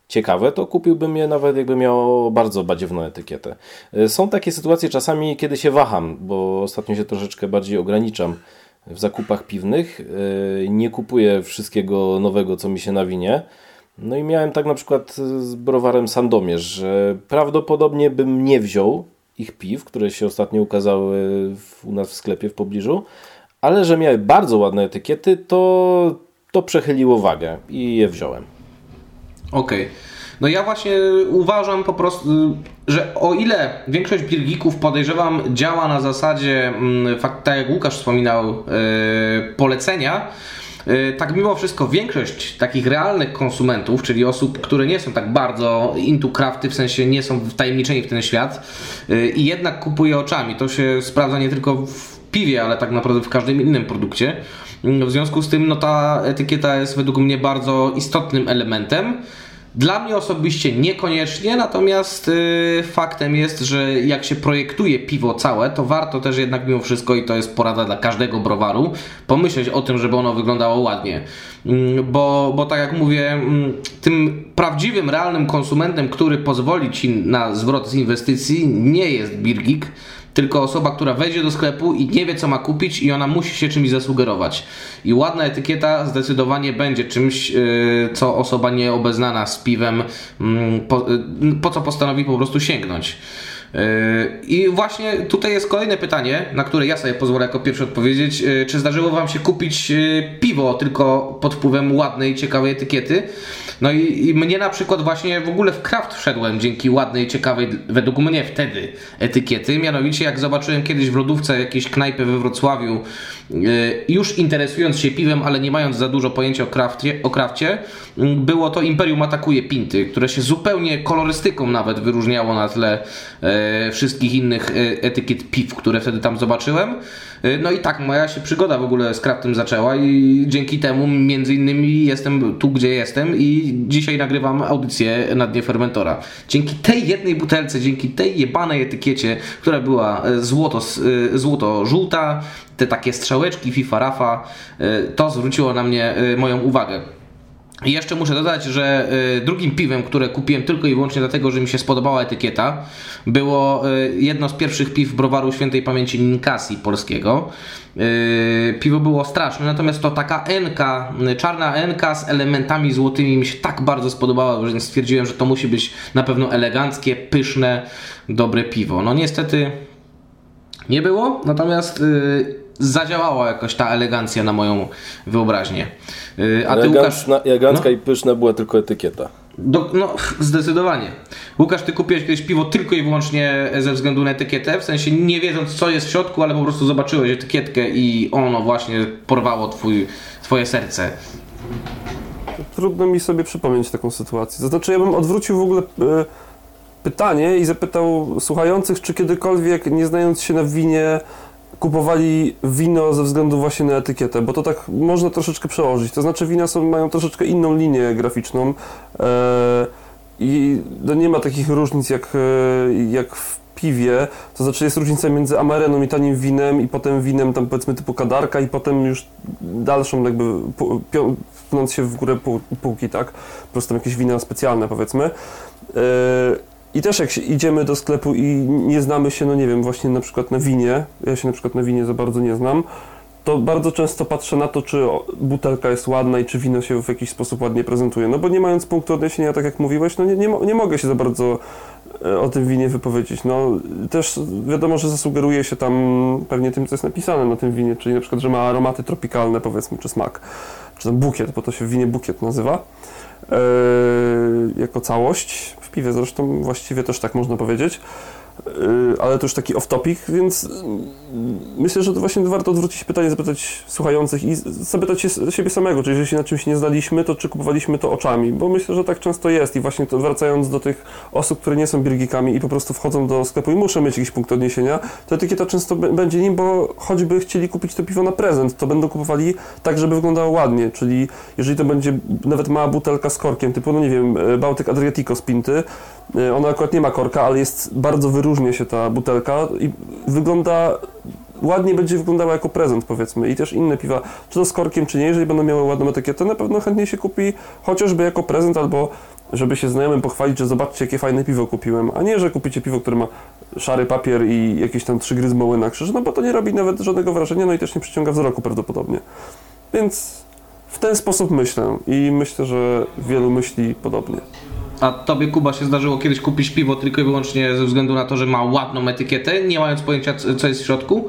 ciekawe, to kupiłbym je nawet jakby miało bardzo badziewną etykietę. Są takie sytuacje czasami, kiedy się waham, bo ostatnio się troszeczkę bardziej ograniczam w zakupach piwnych. Nie kupuję wszystkiego nowego, co mi się nawinie. No i miałem tak na przykład z browarem Sandomierz, że prawdopodobnie bym nie wziął ich piw, które się ostatnio ukazały w, u nas w sklepie w pobliżu, ale że miały bardzo ładne etykiety, to, to przechyliło wagę i je wziąłem. Okej. Okay. No ja właśnie uważam po prostu, że o ile większość birgików podejrzewam działa na zasadzie, mm, tak jak Łukasz wspominał, yy, polecenia, tak mimo wszystko większość takich realnych konsumentów, czyli osób, które nie są tak bardzo into crafty, w sensie nie są wtajemniczeni w ten świat y, i jednak kupuje oczami. To się sprawdza nie tylko w piwie, ale tak naprawdę w każdym innym produkcie. W związku z tym no, ta etykieta jest według mnie bardzo istotnym elementem. Dla mnie osobiście niekoniecznie, natomiast y, faktem jest, że jak się projektuje piwo całe, to warto też jednak mimo wszystko, i to jest porada dla każdego browaru, pomyśleć o tym, żeby ono wyglądało ładnie. Mm, bo, bo tak jak mówię, mm, tym prawdziwym, realnym konsumentem, który pozwoli Ci na zwrot z inwestycji, nie jest Birgik, tylko osoba, która wejdzie do sklepu i nie wie co ma kupić i ona musi się czymś zasugerować. I ładna etykieta zdecydowanie będzie czymś, yy, co osoba nieobeznana z piwem, mm, po, yy, po co postanowi po prostu sięgnąć. Yy, I właśnie tutaj jest kolejne pytanie, na które ja sobie pozwolę jako pierwszy odpowiedzieć. Czy zdarzyło Wam się kupić piwo tylko pod wpływem ładnej, ciekawej etykiety? No i, i, mnie na przykład właśnie w ogóle w kraft wszedłem dzięki ładnej, ciekawej, według mnie wtedy etykiety. Mianowicie jak zobaczyłem kiedyś w lodówce jakieś knajpy we Wrocławiu, yy, już interesując się piwem, ale nie mając za dużo pojęcia o krafcie, o krafcie yy, było to Imperium Atakuje Pinty, które się zupełnie kolorystyką nawet wyróżniało na tle wszystkich innych etykiet piw, które wtedy tam zobaczyłem. No i tak moja się przygoda w ogóle z craftem zaczęła i dzięki temu między innymi jestem tu, gdzie jestem i dzisiaj nagrywam audycję na dnie fermentora. Dzięki tej jednej butelce, dzięki tej jebanej etykiecie, która była złoto, złoto-żółta, te takie strzałeczki FIFA Rafa, to zwróciło na mnie moją uwagę. I jeszcze muszę dodać, że y, drugim piwem, które kupiłem tylko i wyłącznie dlatego, że mi się spodobała etykieta, było y, jedno z pierwszych piw browaru świętej pamięci Ninkasi polskiego. Y, piwo było straszne, natomiast to taka enka, czarna enka z elementami złotymi mi się tak bardzo spodobała, że stwierdziłem, że to musi być na pewno eleganckie, pyszne, dobre piwo. No niestety nie było, natomiast zadziałała jakoś ta elegancja na moją wyobraźnię. Y, a ty Łukasz... Elegancka no? i pyszna była tylko etykieta. Do, no, zdecydowanie. Łukasz, ty kupiłeś kiedyś piwo tylko i wyłącznie ze względu na etykietę, w sensie nie wiedząc co jest w środku, ale po prostu zobaczyłeś etykietkę i ono właśnie porwało twój, twoje serce. Trudno mi sobie przypomnieć taką sytuację. To znaczy, ja bym odwrócił w ogóle e, pytanie i zapytał słuchających, czy kiedykolwiek, nie znając się na winie, kupowali wino ze względu właśnie na etykietę, bo to tak można troszeczkę przełożyć. To znaczy wina są, mają troszeczkę inną linię graficzną e, i no nie ma takich różnic jak, e, jak w piwie, to znaczy jest różnica między amareną i tanim winem i potem winem tam powiedzmy typu kadarka i potem już dalszą jakby pnąc się w górę półki, tak? Po prostu jakieś wina specjalne powiedzmy. E, i też jak idziemy do sklepu i nie znamy się, no nie wiem, właśnie na przykład na winie, ja się na przykład na winie za bardzo nie znam, to bardzo często patrzę na to, czy butelka jest ładna i czy wino się w jakiś sposób ładnie prezentuje. No bo nie mając punktu odniesienia, tak jak mówiłeś, no nie, nie, nie mogę się za bardzo e, o tym winie wypowiedzieć. No też wiadomo, że zasugeruje się tam pewnie tym, co jest napisane na tym winie, czyli na przykład, że ma aromaty tropikalne powiedzmy, czy smak, czy ten bukiet, bo to się w winie bukiet nazywa. Yy, jako całość piwie zresztą właściwie też tak można powiedzieć. Y, ale to już taki off-topic, więc myślę, że to właśnie warto odwrócić pytanie, zapytać słuchających i zapytać się siebie samego, czy jeżeli się na czymś nie zdaliśmy, to czy kupowaliśmy to oczami, bo myślę, że tak często jest i właśnie to wracając do tych osób, które nie są birgikami i po prostu wchodzą do sklepu i muszą mieć jakiś punkt odniesienia, to etykieta często będzie nim, bo choćby chcieli kupić to piwo na prezent, to będą kupowali tak, żeby wyglądało ładnie, czyli jeżeli to będzie nawet mała butelka z korkiem, typu, no nie wiem, Bałtyk Adriatico z Pinty, y, ona akurat nie ma korka, ale jest bardzo wyróżniona różnie się ta butelka i wygląda ładnie będzie wyglądała jako prezent, powiedzmy. I też inne piwa, czy to z korkiem, czy nie, jeżeli będą miały ładną etykietę, na pewno chętnie się kupi chociażby jako prezent albo żeby się znajomym pochwalić, że zobaczcie, jakie fajne piwo kupiłem, a nie, że kupicie piwo, które ma szary papier i jakieś tam trzy gry z na krzyż, no bo to nie robi nawet żadnego wrażenia, no i też nie przyciąga wzroku prawdopodobnie. Więc w ten sposób myślę i myślę, że wielu myśli podobnie. A tobie, Kuba, się zdarzyło kiedyś kupić piwo tylko i wyłącznie ze względu na to, że ma ładną etykietę, nie mając pojęcia, co jest w środku?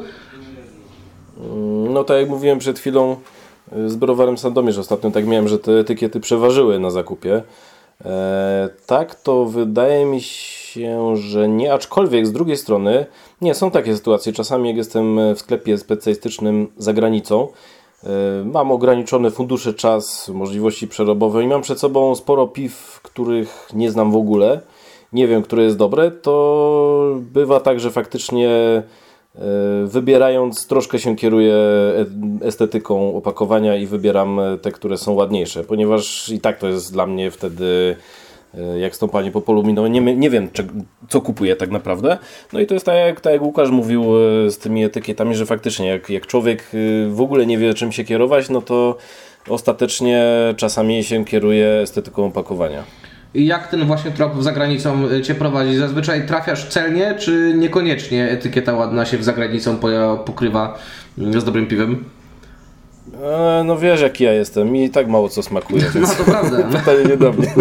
No tak jak mówiłem przed chwilą y, z browarem Sandomierz ostatnio tak miałem, że te etykiety przeważyły na zakupie. E, tak, to wydaje mi się, że nie, aczkolwiek z drugiej strony nie, są takie sytuacje. Czasami jak jestem w sklepie specjalistycznym za granicą, mam ograniczone fundusze, czas, możliwości przerobowe i mam przed sobą sporo piw, których nie znam w ogóle. Nie wiem, które jest dobre. To bywa tak, że faktycznie e, wybierając troszkę się kieruję e, estetyką opakowania i wybieram te, które są ładniejsze, ponieważ i tak to jest dla mnie wtedy E, jak stąpanie po polu minowym. Nie, nie wiem, czy, co kupuję tak naprawdę. No i to jest tak jak, tak jak Łukasz mówił e, z tymi etykietami, że faktycznie jak, jak człowiek e, w ogóle nie wie czym się kierować, no to ostatecznie czasami się kieruje estetyką opakowania. Jak ten właśnie trop za granicą Cię prowadzi? Zazwyczaj trafiasz celnie, czy niekoniecznie etykieta ładna się za granicą pokrywa z dobrym piwem? E, no wiesz jak ja jestem, mi tak mało co smakuje. No to prawda. Pytanie nie do mnie.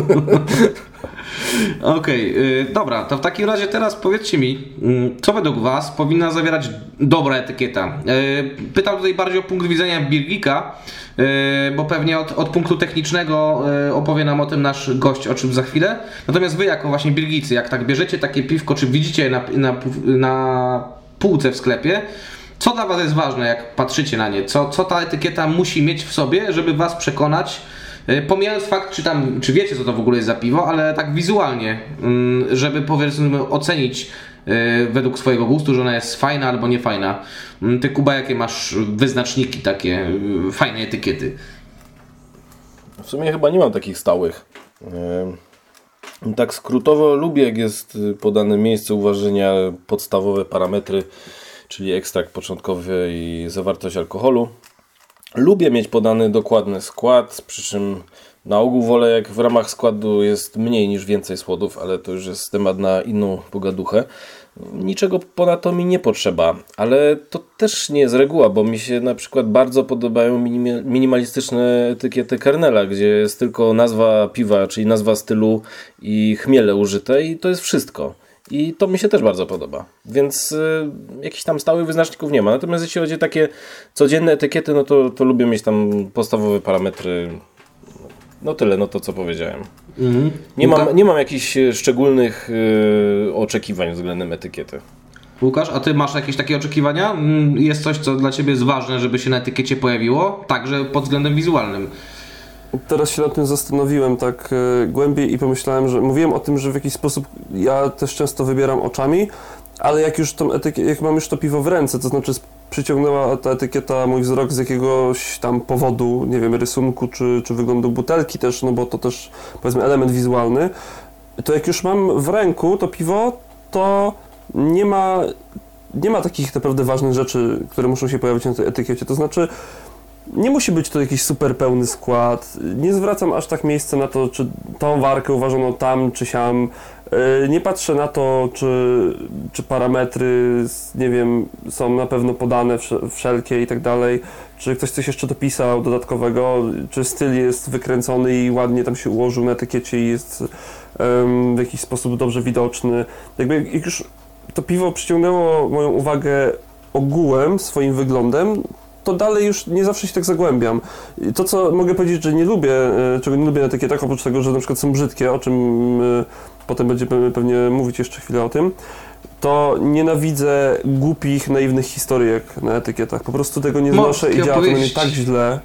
Okej, okay, dobra, to w takim razie teraz powiedzcie mi, mm, co według Was powinna zawierać dobra etykieta? Y, pytam tutaj bardziej o punkt widzenia Birgika, y, bo pewnie od, od punktu technicznego y, opowie nam o tym nasz gość, o czym za chwilę. Natomiast Wy jako właśnie Birgicy, jak tak bierzecie takie piwko, czy widzicie na, na, na półce w sklepie, co dla Was jest ważne, jak patrzycie na nie? Co, co ta etykieta musi mieć w sobie, żeby Was przekonać Y, Pomijając fakt, czy tam, czy wiecie co to w ogóle jest za piwo, ale tak wizualnie, mm, żeby powiedzmy ocenić y, według swojego gustu, że ona jest fajna albo nie fajna. Mm, Ty Kuba, jakie masz wyznaczniki takie, y, fajne etykiety? W sumie chyba nie mam takich stałych. Tak skrótowo lubię, jak jest podane miejsce uważenia, podstawowe parametry, czyli ekstrakt początkowy i zawartość alkoholu. Lubię mieć podany dokładny skład, przy czym na ogół wolę, jak w ramach składu jest mniej niż więcej słodów, ale to już jest temat na inną pogaduchę. Niczego ponadto mi nie potrzeba, ale to też nie jest reguła, bo mi się na przykład bardzo podobają minimi- minimalistyczne etykiety Kernela, gdzie jest tylko nazwa piwa, czyli nazwa stylu i chmiele użyte i to jest wszystko. I to mi się też bardzo podoba. Więc y, jakichś tam stałych wyznaczników nie ma. Natomiast jeśli chodzi o takie codzienne etykiety, no to, to lubię mieć tam podstawowe parametry. No tyle, no to co powiedziałem. Nie, Łuka- mam, nie mam jakichś e, szczególnych y, oczekiwań względem etykiety. Łukasz, a ty masz jakieś takie oczekiwania? Mm, Jest coś, co dla ciebie jest ważne, żeby się na etykiecie pojawiło? Także pod względem wizualnym. Teraz się nad tym zastanowiłem tak e, głębiej i pomyślałem, że mówiłem o tym, że w jakiś sposób ja też często wybieram oczami, ale jak już tą etykietę, jak mam już to piwo w ręce, to znaczy przyciągnęła ta etykieta mój wzrok z jakiegoś tam powodu, nie wiem, rysunku czy, czy wyglądu butelki też, no bo to też powiedzmy element wizualny, to jak już mam w ręku to piwo, to nie ma, nie ma takich naprawdę ważnych rzeczy, które muszą się pojawić na tej etykiecie. To znaczy, nie musi być to jakiś super pełny skład. Nie zwracam aż tak miejsca na to, czy tą warkę uważano tam, czy siam. Yy, Nie patrzę na to, czy, czy parametry, nie wiem, są na pewno podane wsze- wszelkie i tak dalej. Czy ktoś coś jeszcze dopisał dodatkowego, czy styl jest wykręcony i ładnie tam się ułożył na etykiecie i jest em, w jakiś sposób dobrze widoczny. Jakby jak już to piwo przyciągnęło moją uwagę ogółem, swoim wyglądem, to dalej już nie zawsze się tak zagłębiam. I To, co mogę powiedzieć, że nie lubię, e, czego nie lubię na etykietach, oprócz tego, że na przykład są brzydkie, o czym e, potem będziemy pewnie mówić jeszcze chwilę o tym, to nienawidzę głupich, naiwnych historyjek na etykietach. Po prostu tego nie znoszę i działa to na mnie tak źle.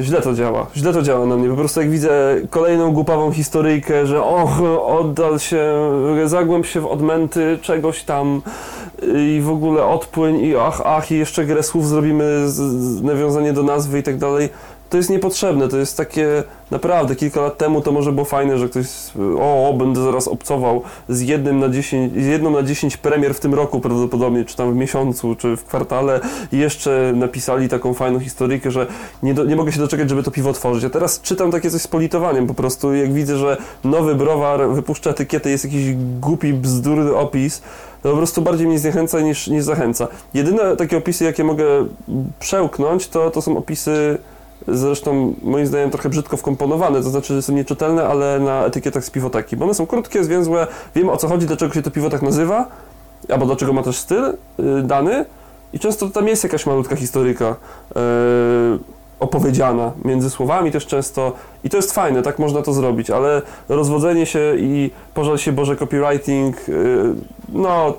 Źle to działa, źle to działa na mnie. Po prostu jak widzę kolejną głupawą historyjkę, że och, oddal się, zagłęb się w odmęty czegoś tam i w ogóle odpłyń i ach, ach i jeszcze grę słów zrobimy, z, z nawiązanie do nazwy i tak dalej. To jest niepotrzebne, to jest takie naprawdę kilka lat temu to może było fajne, że ktoś o, o będę zaraz obcował z jednym na 10, z jedną na 10 premier w tym roku prawdopodobnie, czy tam w miesiącu, czy w kwartale i jeszcze napisali taką fajną historyjkę, że nie, do, nie mogę się doczekać, żeby to piwo otworzyć. A teraz czytam takie coś z politowaniem po prostu, jak widzę, że nowy browar wypuszcza etykietę, jest jakiś głupi, bzdurny opis, to po prostu bardziej mnie zniechęca niż, niż zachęca. Jedyne takie opisy, jakie mogę przełknąć, to, to są opisy zresztą moim zdaniem trochę brzydko wkomponowane, to znaczy że są nieczytelne, ale na etykietach z piwoteki, bo one są krótkie, zwięzłe, wiemy o co chodzi, dlaczego się to piwo tak nazywa, albo dlaczego ma też styl y, dany. I często tam jest jakaś malutka historyjka y, opowiedziana między słowami też często. I to jest fajne, tak można to zrobić, ale rozwodzenie się i pożal się Boże copywriting, y, no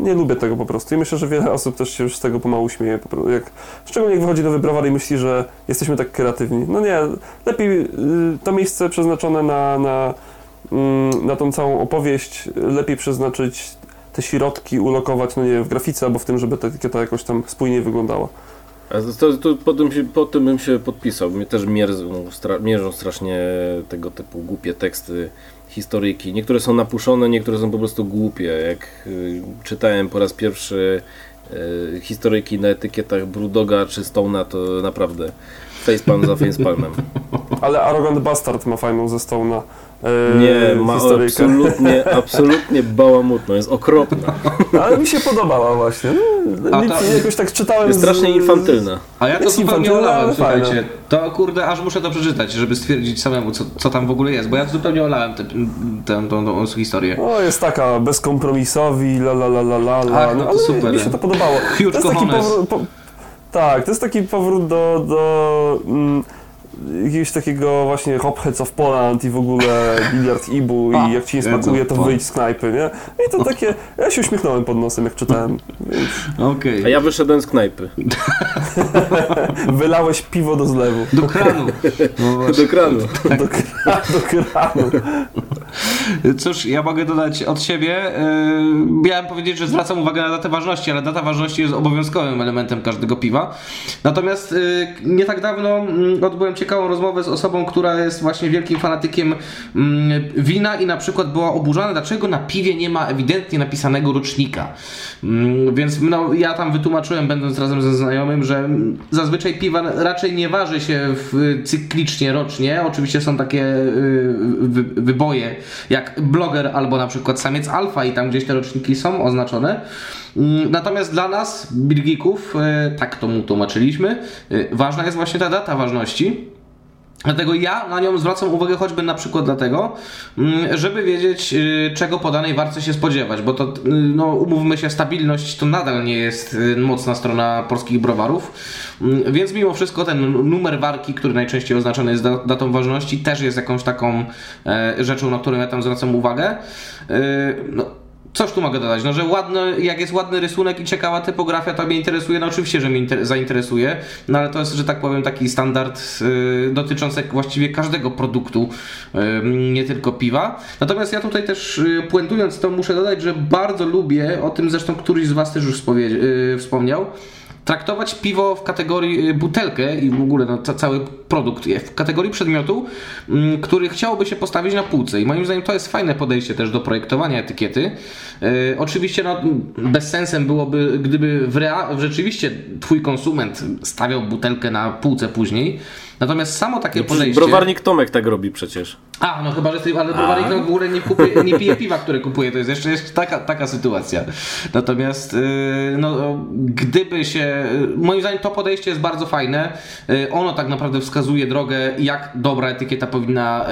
nie lubię tego po prostu i myślę, że wiele osób też się już z tego pomału śmieje. Po jak, szczególnie jak wychodzi nowy browar i myśli, że jesteśmy tak kreatywni. No nie, lepiej y, to miejsce przeznaczone na, na, mm, na tą całą opowieść, lepiej przeznaczyć te środki, ulokować, no nie w grafice albo w tym, żeby ta etykieta jakoś tam spójnie wyglądała. To, to po, tym się, po tym bym się podpisał. Mnie też mierzą, stra, mierzą strasznie tego typu głupie teksty, historyjki. Niektóre są napuszone, niektóre są po prostu głupie. Jak y, czytałem po raz pierwszy y, historyjki na etykietach Brudoga czy Stone'a, to naprawdę facepalm za facepalmem. Ale Arrogant Bastard ma fajną ze Stone'a e, Nie, ma absolutnie, absolutnie bałamutną, jest okropna. Ale mi się podobała właśnie. No, nic, to- jakoś tak czytałem. Jest z- strasznie infantylna. A ja to zupełnie olałem, słuchajcie. To kurde, aż muszę to przeczytać, żeby stwierdzić samemu, co, co tam w ogóle jest, bo ja zupełnie olałem tę tę- tą, tą historię. O, jest taka bezkompromisowi, la la la la la, la. Ach, no to ale super. mi się to podobało. Huge to jest taki powrót, po, tak, to jest taki powrót do, do mm, jakiegoś takiego właśnie Hop Heads of Poland i w ogóle Billiard Ibu i jak ci nie smakuje, to wyjdź z knajpy, nie? I to takie, ja się uśmiechnąłem pod nosem, jak czytałem. Więc... Okej. A ja wyszedłem z knajpy. Wylałeś piwo do zlewu. Do kranu. No. Do kranu. Do, kra- do kranu. Cóż, ja mogę dodać od siebie. Yy, Miałem powiedzieć, że zwracam uwagę na datę ważności, ale data ważności jest obowiązkowym elementem każdego piwa. Natomiast yy, nie tak dawno mm, odbyłem ciekawą rozmowę z osobą, która jest właśnie wielkim fanatykiem mm, wina i na przykład była oburzona, dlaczego na piwie nie ma ewidentnie napisanego rocznika. Mm, Więc no, ja tam wytłumaczyłem, będąc razem ze znajomym, że zazwyczaj piwa raczej nie waży się cyklicznie, rocznie. Oczywiście są takie y, wy, wyboje jak bloger albo na przykład samiec alfa i tam gdzieś te roczniki są oznaczone. Mm, Natomiast dla nas, Bilgików, y, tak to mu tłumaczyliśmy, y, ważna jest właśnie ta data ważności. Dlatego ja na nią zwracam uwagę choćby na przykład dlatego, mm, żeby wiedzieć, y, czego po danej warce się spodziewać, bo to, y, no umówmy się, stabilność to nadal nie jest y, mocna strona polskich browarów, Mm, więc mimo wszystko ten numer warki, który najczęściej oznaczony jest da- datą ważności, też jest jakąś taką e, rzeczą, na którą ja tam zwracam uwagę. No, Cóż tu mogę dodać? No, że ładny, jak jest ładny rysunek i ciekawa typografia, to mnie interesuje. No oczywiście, że mnie inter- zainteresuje, no ale to jest, że tak powiem, taki standard y, dotyczący właściwie każdego produktu, y, nie tylko piwa. Natomiast ja tutaj też y, puentując to muszę dodać, że bardzo lubię, o tym zresztą któryś z Was też już y, wspomniał, traktować piwo w kategorii y, butelkę i w ogóle no, ca- cały produkt je- w kategorii przedmiotu, mm, który chciałoby się postawić na półce. I moim zdaniem to jest fajne podejście też do projektowania etykiety. Y, oczywiście no, bez sensem byłoby, gdyby w, rea- rzeczywiście twój konsument stawiał butelkę na półce później. Natomiast samo takie podejście... Browarnik Tomek tak robi przecież. A, no chyba, że ty, ale browarnik no, w ogóle nie, kupuje, nie pije piwa, które kupuje, to jest jeszcze jest taka, taka sytuacja. Natomiast, yy, no, gdyby się, yy, moim zdaniem to podejście jest bardzo fajne, yy, ono tak naprawdę wskazuje drogę, jak dobra etykieta powinna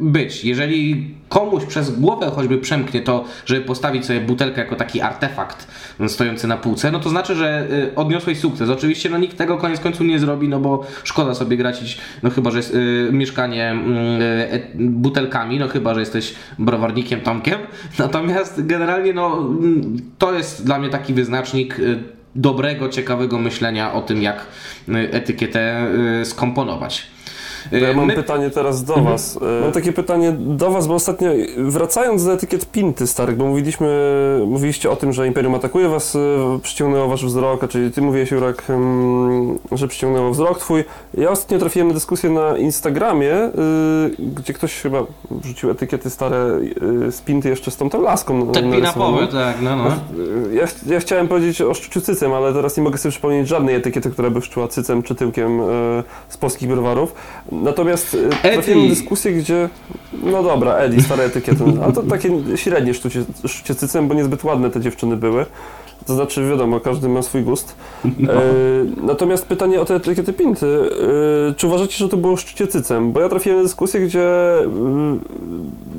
być. Jeżeli komuś przez głowę choćby przemknie to, żeby postawić sobie butelkę jako taki artefakt stojący na półce, no to znaczy, że y, odniosłeś sukces. Oczywiście no, nikt tego koniec końców nie zrobi, no bo szkoda sobie gracić, no chyba, że jest y, mieszkanie y, butelkami, no chyba, że jesteś browarnikiem Tomkiem. Natomiast generalnie no mm, to jest dla mnie taki wyznacznik y, dobrego, ciekawego myślenia o tym, jak y, etykietę skomponować. Ja Y, mam my- pytanie teraz do Was. E, Mam takie pytanie do Was, bo ostatnio wracając do etykiet Pinty starych, bo mówiliśmy, mówiliście o tym, że Imperium atakuje Was, e, przyciągnęło Wasz wzrok, a czyli Ty mówiłeś, Jurek, że przyciągnęło wzrok Twój. Ja ostatnio trafiłem na dyskusję na Instagramie, e, gdzie ktoś chyba wrzucił etykiety stare e, z Pinty jeszcze z tą laską Te narysowaną. pinapowe, tak, no no. Ja, ja chciałem powiedzieć o szczuciu cycem, ale teraz nie mogę sobie przypomnieć żadnej etykiety, która by szczuła cycem czy tyłkiem e, z polskich browarów. Natomiast e, trafiłem na dyskusję, gdzie... No dobra, Edi, stare etykiety. no, Ale to takie średnie szczucie cycem, bo niezbyt ładne te dziewczyny były. To znaczy, wiadomo, każdy ma swój gust. E, natomiast pytanie o te etykiety Pinty. E, czy uważacie, że to było szczucie cycem? Bo ja trafiłem na dyskusję, gdzie mm,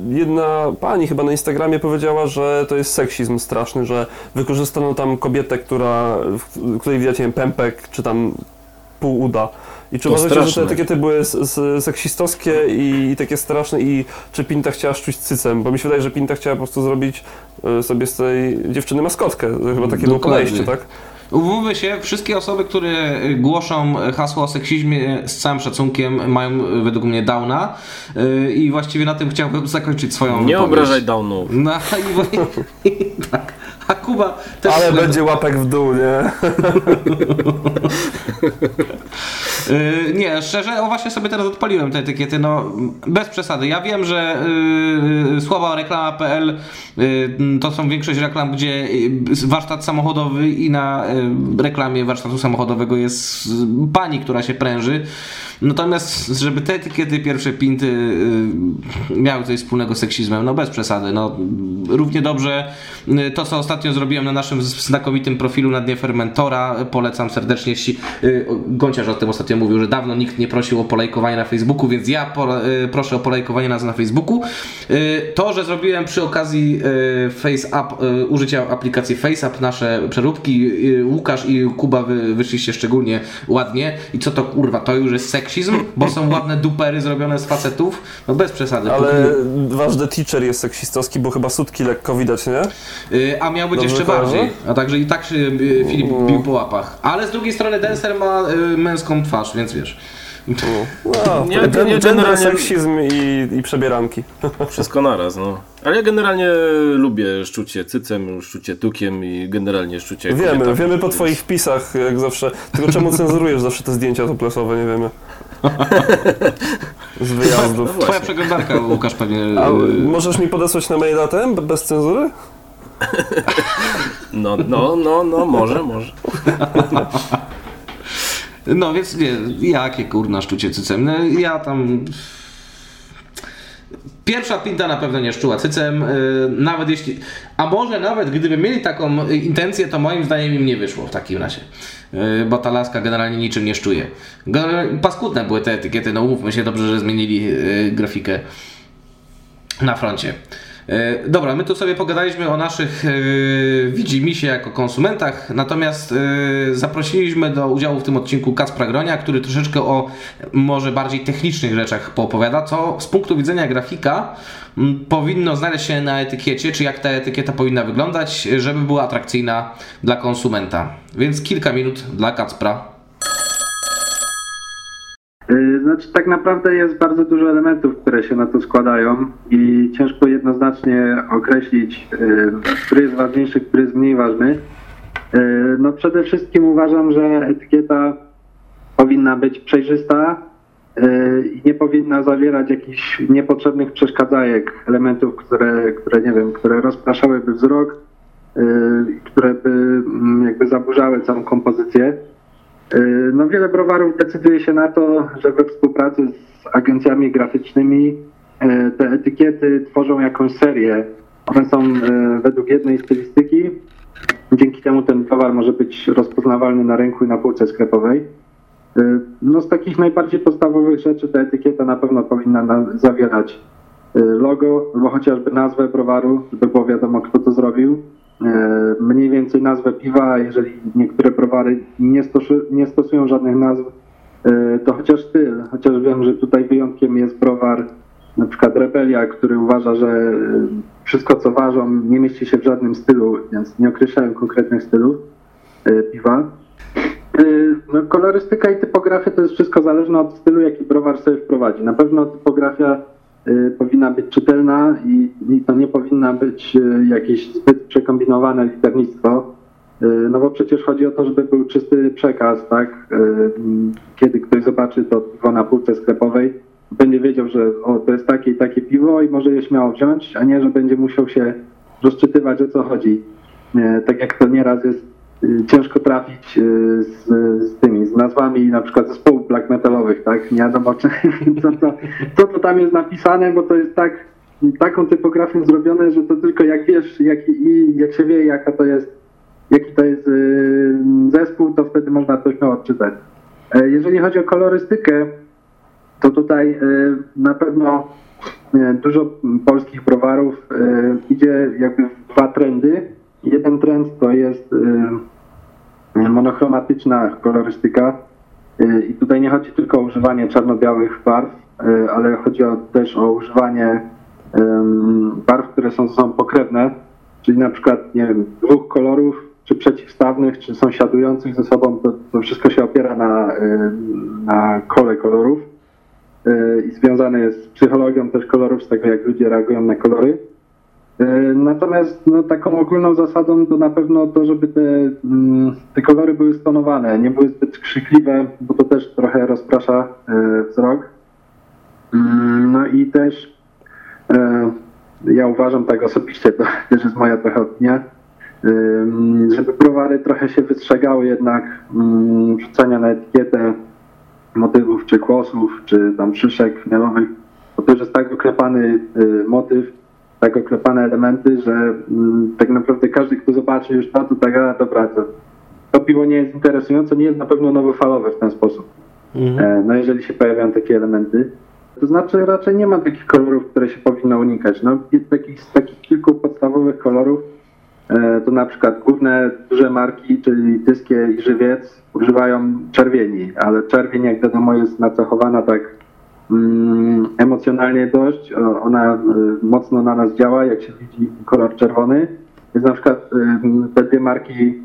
jedna pani chyba na Instagramie powiedziała, że to jest seksizm straszny, że wykorzystano tam kobietę, która, w której widać, nie wiem, pępek, czy tam pół uda. I czy To uważacie, że te etykiety były s- s- seksistowskie i, i takie straszne i czy Pinta chciała szczuć cycem? Bo mi się wydaje, że Pinta chciała po prostu zrobić e, sobie z tej dziewczyny maskotkę. Chyba takie było podejście, tak? Umówmy się, wszystkie osoby, które głoszą hasło o seksizmie z całym szacunkiem mają według mnie downa y, i właściwie na tym chciałbym zakończyć swoją Nie wypowiedź. obrażaj downów. No i, i tak. A Kuba też... Ale będzie łapek w dół, nie? Yy, nie, szczerze, o właśnie sobie teraz odpaliłem te etykiety, no bez przesady. Ja wiem, że yy, słowa reklama.pl yy, to są większość reklam, gdzie yy, warsztat samochodowy i na yy, reklamie warsztatu samochodowego jest pani, która się pręży. Natomiast, żeby te etykiety pierwsze pinty yy, miały coś wspólnego z seksizmem, no bez przesady. No, równie dobrze yy, to, co ostatnio zrobiłem na naszym znakomitym profilu na dnie fermentora, polecam serdecznie. jeśli- Gąciarz o tym ostatnio mówił, że dawno nikt nie prosił o polajkowanie na Facebooku, więc ja proszę o polajkowanie nas na Facebooku. To, że zrobiłem przy okazji FaceApp, użycia aplikacji FaceApp nasze przeróbki, Łukasz i Kuba wy, wyszliście szczególnie ładnie i co to kurwa, to już jest seksizm seksizm, bo są ładne dupery zrobione z facetów? No bez przesady. Ale wasz The Teacher jest seksistowski, bo chyba sutki lekko widać, nie? Y, A miał być Dobrze jeszcze kojarzę? bardziej. A także i tak się y, Filip bił po łapach. Ale z drugiej strony Dancer ma y, męską twarz, więc wiesz. No, Nie, gender, generalnie- seksizm i, i przebieranki. Wszystko naraz, no. Ale ja generalnie lubię szczucie cycem, szczucie tukiem i generalnie szczucie Wiemy, kobietami, wiemy po więc- twoich wpisach, jak zawsze. Tylko czemu cenzurujesz zawsze te zdjęcia toplesowe, nie wiemy. Z wyjazdów. Twoja przeglądarka, Łukasz, pewnie. A y, możesz mi podesłać na maila ten, be- bez cenzury? No, no, no, no, może, może. No więc nie, jakie kurna szczucie cycem. No, ja tam. Pierwsza pinta na pewno nie szczuła cycem, y, nawet jeśli. A może nawet gdyby mieli taką intencję, to moim zdaniem im nie wyszło w takim razie. Y, Bo ta laska generalnie niczym nie szczuje. Paskudne były te etykiety, no umówmy się dobrze, że zmienili y, grafikę na froncie. E, Dobra, my tu sobie pogadaliśmy o naszych e, widzimisię jako konsumentach, natomiast e, zaprosiliśmy do udziału w tym odcinku Kacpra Gronia, który troszeczkę o może bardziej technicznych rzeczach poopowiada, co z punktu widzenia grafika powinno znaleźć się na etykiecie, czy jak ta etykieta powinna wyglądać, żeby była atrakcyjna dla konsumenta. Więc kilka minut dla Kacpra. Y, Znaczy, tak naprawdę jest bardzo dużo elementów, które się na to składają i ciężko jednoznacznie określić, y, który jest ważniejszy, który jest mniej ważny. Y, No przede wszystkim uważam, że etykieta powinna być przejrzysta y, i nie powinna zawierać jakichś niepotrzebnych przeszkadzajek, elementów, które, które nie wiem, które rozpraszałyby wzrok, które by mm, jakby zaburzały całą kompozycję. Yy, No wiele browarów decyduje się na to, że we współpracy z agencjami graficznymi yy, te etykiety tworzą jakąś serię. One są yy, według jednej stylistyki. Dzięki temu ten browar może być rozpoznawalny na rynku i na półce sklepowej. No z takich najbardziej podstawowych rzeczy ta etykieta na pewno powinna na, zawierać logo albo chociażby nazwę browaru, żeby było wiadomo kto to zrobił. E, mniej więcej nazwę piwa, jeżeli niektóre browary nie, nie stosują żadnych nazw, e, to chociaż styl, chociaż wiem, że tutaj wyjątkiem jest browar na przykład Rebelia, który uważa, że e, wszystko co ważą nie mieści się w żadnym stylu, więc nie określają konkretnych stylów piwa. No, kolorystyka i typografia to jest wszystko zależne od stylu, jaki browar sobie wprowadzi. Na pewno typografia powinna być czytelna i, i to nie powinna być y, jakieś zbyt przekombinowane liternictwo. Y, No bo przecież chodzi o to, żeby był czysty przekaz, tak? Y, Kiedy ktoś zobaczy to piwo na półce sklepowej, będzie wiedział, że o, to jest takie i takie piwo i może je śmiało wziąć, a nie, że będzie musiał się rozczytywać o co chodzi. Tak jak to nieraz jest y, ciężko trafić y, z, z tymi, z nazwami na przykład zespołów black metalowych, tak? Nie wiadomo, czy, co, to, co to tam jest napisane, bo to jest tak, taką typografią zrobione, że to tylko jak wiesz, jak, i jak się wie, jaka to jest, jaki to jest y, zespół, to wtedy można to śmiało odczytać. E, Jeżeli chodzi o kolorystykę, to tutaj na pewno dużo polskich browarów idzie jakby w dwa trendy. Jeden trend to jest monochromatyczna kolorystyka y, i tutaj nie chodzi tylko o używanie czarno-białych barw, y, ale chodzi o, też o używanie barw, które są sobą pokrewne, czyli na przykład nie wiem, dwóch kolorów, czy przeciwstawnych, czy sąsiadujących ze sobą, to, to wszystko się opiera na, na kole kolorów y, i związane jest z psychologią też kolorów, z tego jak ludzie reagują na kolory. Y, Natomiast no, taką ogólną zasadą to na pewno to, żeby te, mm, te kolory były stonowane, nie były zbyt krzykliwe, bo to też trochę rozprasza y, wzrok. Mm, No i też y, ja uważam tak osobiście, to też jest moja trochę opinia, żeby browary trochę się wystrzegały jednak mm, wrzucania na etykietę motywów czy kłosów, czy tam szyszek chmielowych, bo to już jest tak oklepany y, motyw, tak oklepane elementy, że mm, tak naprawdę każdy, kto zobaczy już to, to tak, a dobra, to, to piwo nie jest interesujące, nie jest na pewno nowofalowe w ten sposób. E, No jeżeli się pojawiają takie elementy. To znaczy raczej nie ma takich kolorów, które się powinno unikać. No, jest takich, z takich kilku podstawowych kolorów e, to na przykład główne duże marki, czyli Tyskie i Żywiec używają czerwieni, ale czerwień jak wiadomo jest nacechowana tak emocjonalnie dość, ona y, mocno na nas działa, jak się widzi kolor czerwony, więc na przykład y, te dwie marki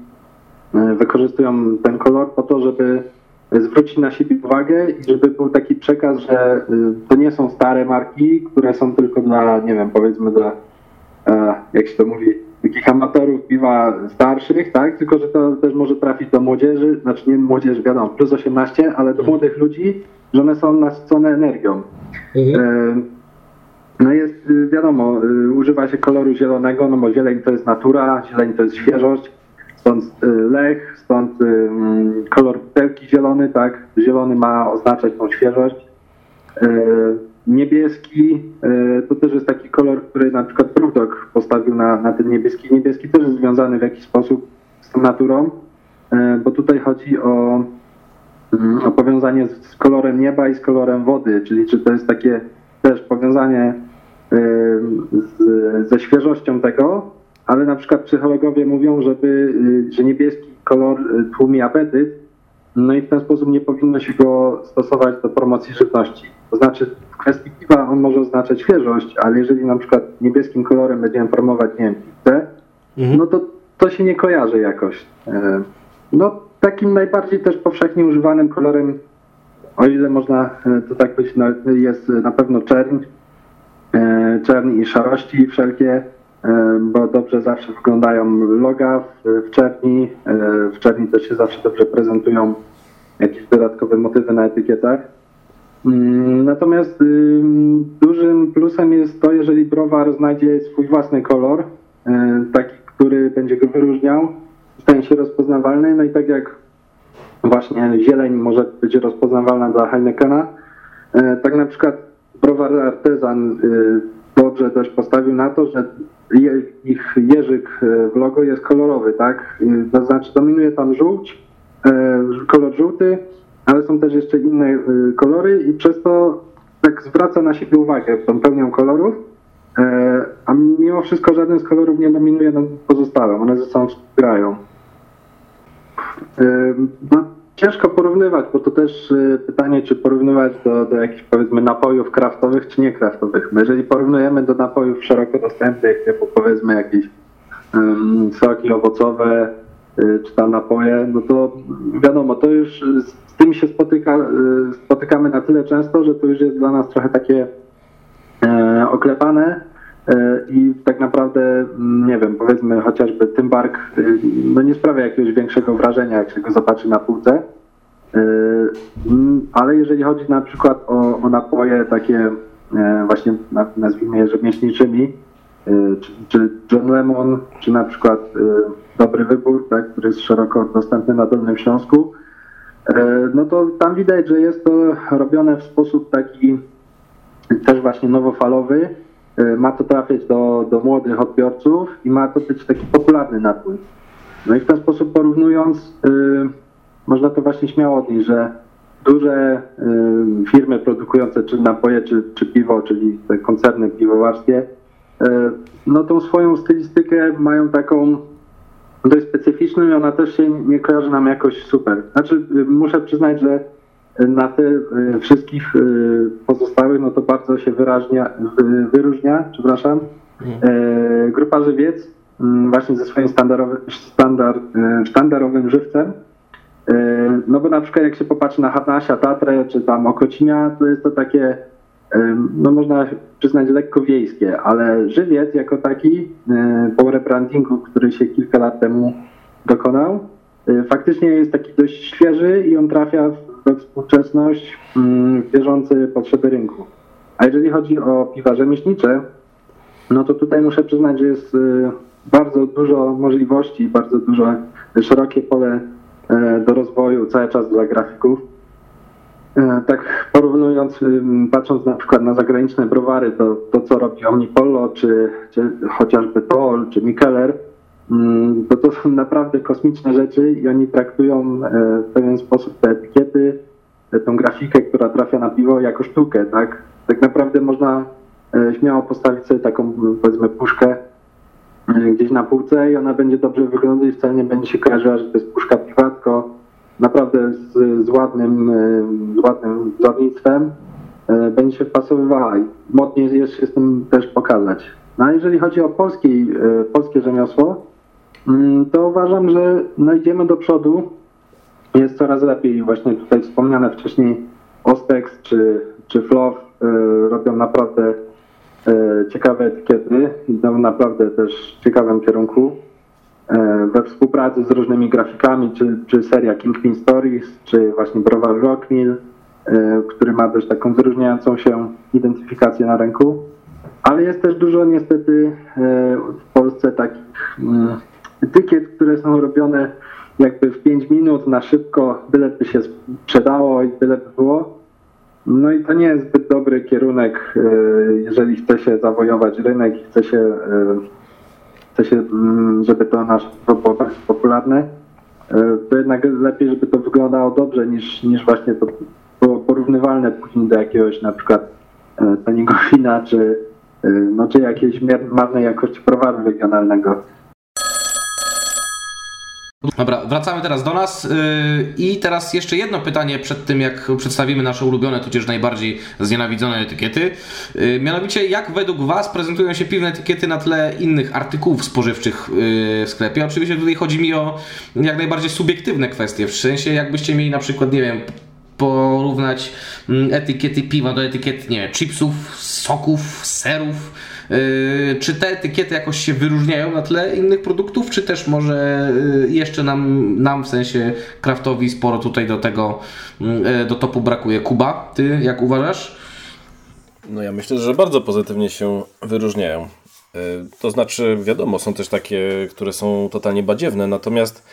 y, wykorzystują ten kolor po to, żeby zwrócić na siebie uwagę i żeby był taki przekaz, że to nie są stare marki, które są tylko dla, nie wiem, powiedzmy dla, e, jak się to mówi, takich amatorów piwa starszych, tak? Tylko, że to też może trafić do młodzieży, znaczy nie młodzież, wiadomo, plus 18, ale do młodych ludzi, że one są nasycone energią. Mhm. E, No jest, y, wiadomo, y, używa się koloru zielonego, no bo zieleń to jest natura, zieleń to jest świeżość, stąd y, lech, stąd mm, kolor butelki zielony, tak, zielony ma oznaczać tą świeżość. Y, Niebieski y, to też jest taki kolor, który na przykład Brewdog postawił na, na ten niebieski. Niebieski też jest związany w jakiś sposób z tą naturą, bo tutaj chodzi o powiązanie z, kolorem nieba i z kolorem wody, czyli czy to jest takie też powiązanie z, ze świeżością tego, ale na przykład psychologowie mówią, żeby, y, że niebieski kolor y, tłumi apetyt, no i w ten sposób nie powinno się go stosować do promocji żywności. To znaczy w kwestii piwa on może oznaczać świeżość, ale jeżeli na przykład niebieskim kolorem będziemy promować, nie wiem, pizzę, no to to się nie kojarzy jakoś. E, No takim najbardziej też powszechnie używanym kolorem, o ile można e, to tak no, jest na pewno czerń, e, czerń i szarości wszelkie, e, bo dobrze zawsze wyglądają loga w, czerni, w czerni też się zawsze dobrze prezentują jakieś dodatkowe motywy na etykietach. Mm, Natomiast ym, dużym plusem jest to, jeżeli browar znajdzie swój własny kolor, taki, który będzie go wyróżniał, stanie się rozpoznawalny. No i tak jak właśnie zieleń może być rozpoznawalna dla Heinekena, y, tak na przykład browar Artezan y, dobrze też postawił na to, że ich jeżyk y, w logo jest kolorowy, tak? To znaczy dominuje tam żółć, kolor żółty, ale są też jeszcze inne kolory i przez to tak zwraca na siebie uwagę tą pełnią kolorów, e, a mimo wszystko żaden z kolorów nie dominuje nad pozostałym, one ze sobą współgrają. E, No, ciężko porównywać, bo to też e, pytanie, czy porównywać do, do jakichś powiedzmy napojów kraftowych, czy nie kraftowych. Jeżeli porównujemy do napojów szeroko dostępnych, typu powiedzmy jakieś em, soki owocowe, y, czy tam napoje, no to wiadomo, to już z tym się spotyka, y, spotykamy na tyle często, że to już jest dla nas trochę takie e, oklepane e, i tak naprawdę, mm, nie wiem, powiedzmy chociażby Tymbark y, no nie sprawia jakiegoś większego wrażenia, jak się go zobaczy na półce. E, mm, Ale jeżeli chodzi na przykład o, o napoje takie e, właśnie na- nazwijmy je rzemieślniczymi, e, czy, czy John Lemon, czy na przykład e, Dobry Wybór, tak, który jest szeroko dostępny na Dolnym Śląsku, e, no to tam widać, że jest to robione w sposób taki też właśnie nowofalowy. E, Ma to trafiać do, do młodych odbiorców i ma to być taki popularny napój. No i w ten sposób porównując, y, można to właśnie śmiało odnieść, że duże y, firmy produkujące czy napoje, czy, czy piwo, czyli te koncerny piwowarskie, y, no tą swoją stylistykę mają taką dość specyficzną i ona też się nie kojarzy nam jakoś super. Znaczy y, muszę przyznać, że na te y, wszystkich y, pozostałych, no to bardzo się wyraźnia, wy, wyróżnia, przepraszam, e, grupa Żywiec mm, właśnie ze swoim standardowym, standard, e, sztandarowym żywcem. E, No bo na przykład jak się popatrzy na Harnasia, Tatrę czy tam Okocinia, to jest to takie, no można przyznać lekko wiejskie, ale Żywiec jako taki po rebrandingu, który się kilka lat temu dokonał, faktycznie jest taki dość świeży i on trafia we współczesność, mm, bieżące potrzeby rynku. A jeżeli chodzi o piwa rzemieślnicze, no to tutaj muszę przyznać, że jest y, bardzo dużo możliwości, bardzo dużo szerokie pole e, do rozwoju cały czas dla grafików. Tak porównując, patrząc na przykład na zagraniczne browary, to, to co robi Omnipollo, czy, czy chociażby Toll, czy Mikeller, mm, to to są naprawdę kosmiczne rzeczy i oni traktują e, w pewien sposób te etykiety, e, tą grafikę, która trafia na piwo jako sztukę, tak? Tak naprawdę można e, śmiało postawić sobie taką, powiedzmy, puszkę gdzieś na półce i ona będzie dobrze wyglądać i wcale nie będzie się kojarzyła, że to jest puszka piwa, tylko naprawdę z, z ładnym, z ładnym wzornictwem będzie się wpasowywała i modnie jest się z tym też pokazać. No a jeżeli chodzi o polski, polskie rzemiosło, to uważam, że no idziemy do przodu, jest coraz lepiej. Właśnie tutaj wspomniane wcześniej Ostex czy, czy Flow y, robią naprawdę y, ciekawe etykiety, idą naprawdę też w ciekawym kierunku. Y, we współpracy z różnymi grafikami, czy, czy seria Kingpin Stories, czy właśnie browar Rockmill, który ma też taką wyróżniającą się identyfikację na rynku. Ale jest też dużo niestety w Polsce takich mm, etykiet, które są robione jakby w 5 minut na szybko, byle by się sprzedało i byle by było. No i to nie jest zbyt dobry kierunek, y, jeżeli chce się zawojować rynek i chce się, y, chce się mm, żeby to nasz było popularne, y, to jednak lepiej, żeby to wyglądało dobrze niż, niż właśnie to było porównywalne później do jakiegoś na przykład taniego wina, czy, no, czy jakiejś marnej jakości browaru regionalnego. Dobra, wracamy teraz do nas yy, i teraz jeszcze jedno pytanie przed tym, jak przedstawimy nasze ulubione, tudzież najbardziej znienawidzone etykiety. Yy, mianowicie, jak według Was prezentują się piwne etykiety na tle innych artykułów spożywczych yy, w sklepie? Oczywiście tutaj chodzi mi o jak najbardziej subiektywne kwestie, w sensie jakbyście mieli na przykład, nie wiem, porównać mm, etykiety piwa do etykiet, nie wiem, chipsów, soków, serów, czy te etykiety jakoś się wyróżniają na tle innych produktów, czy też może yy, jeszcze nam, nam w sensie kraftowi sporo tutaj do tego, yy, do topu brakuje? Kuba, ty jak uważasz? No ja myślę, że bardzo pozytywnie się wyróżniają. To znaczy, wiadomo, są też takie, które są totalnie badziewne, natomiast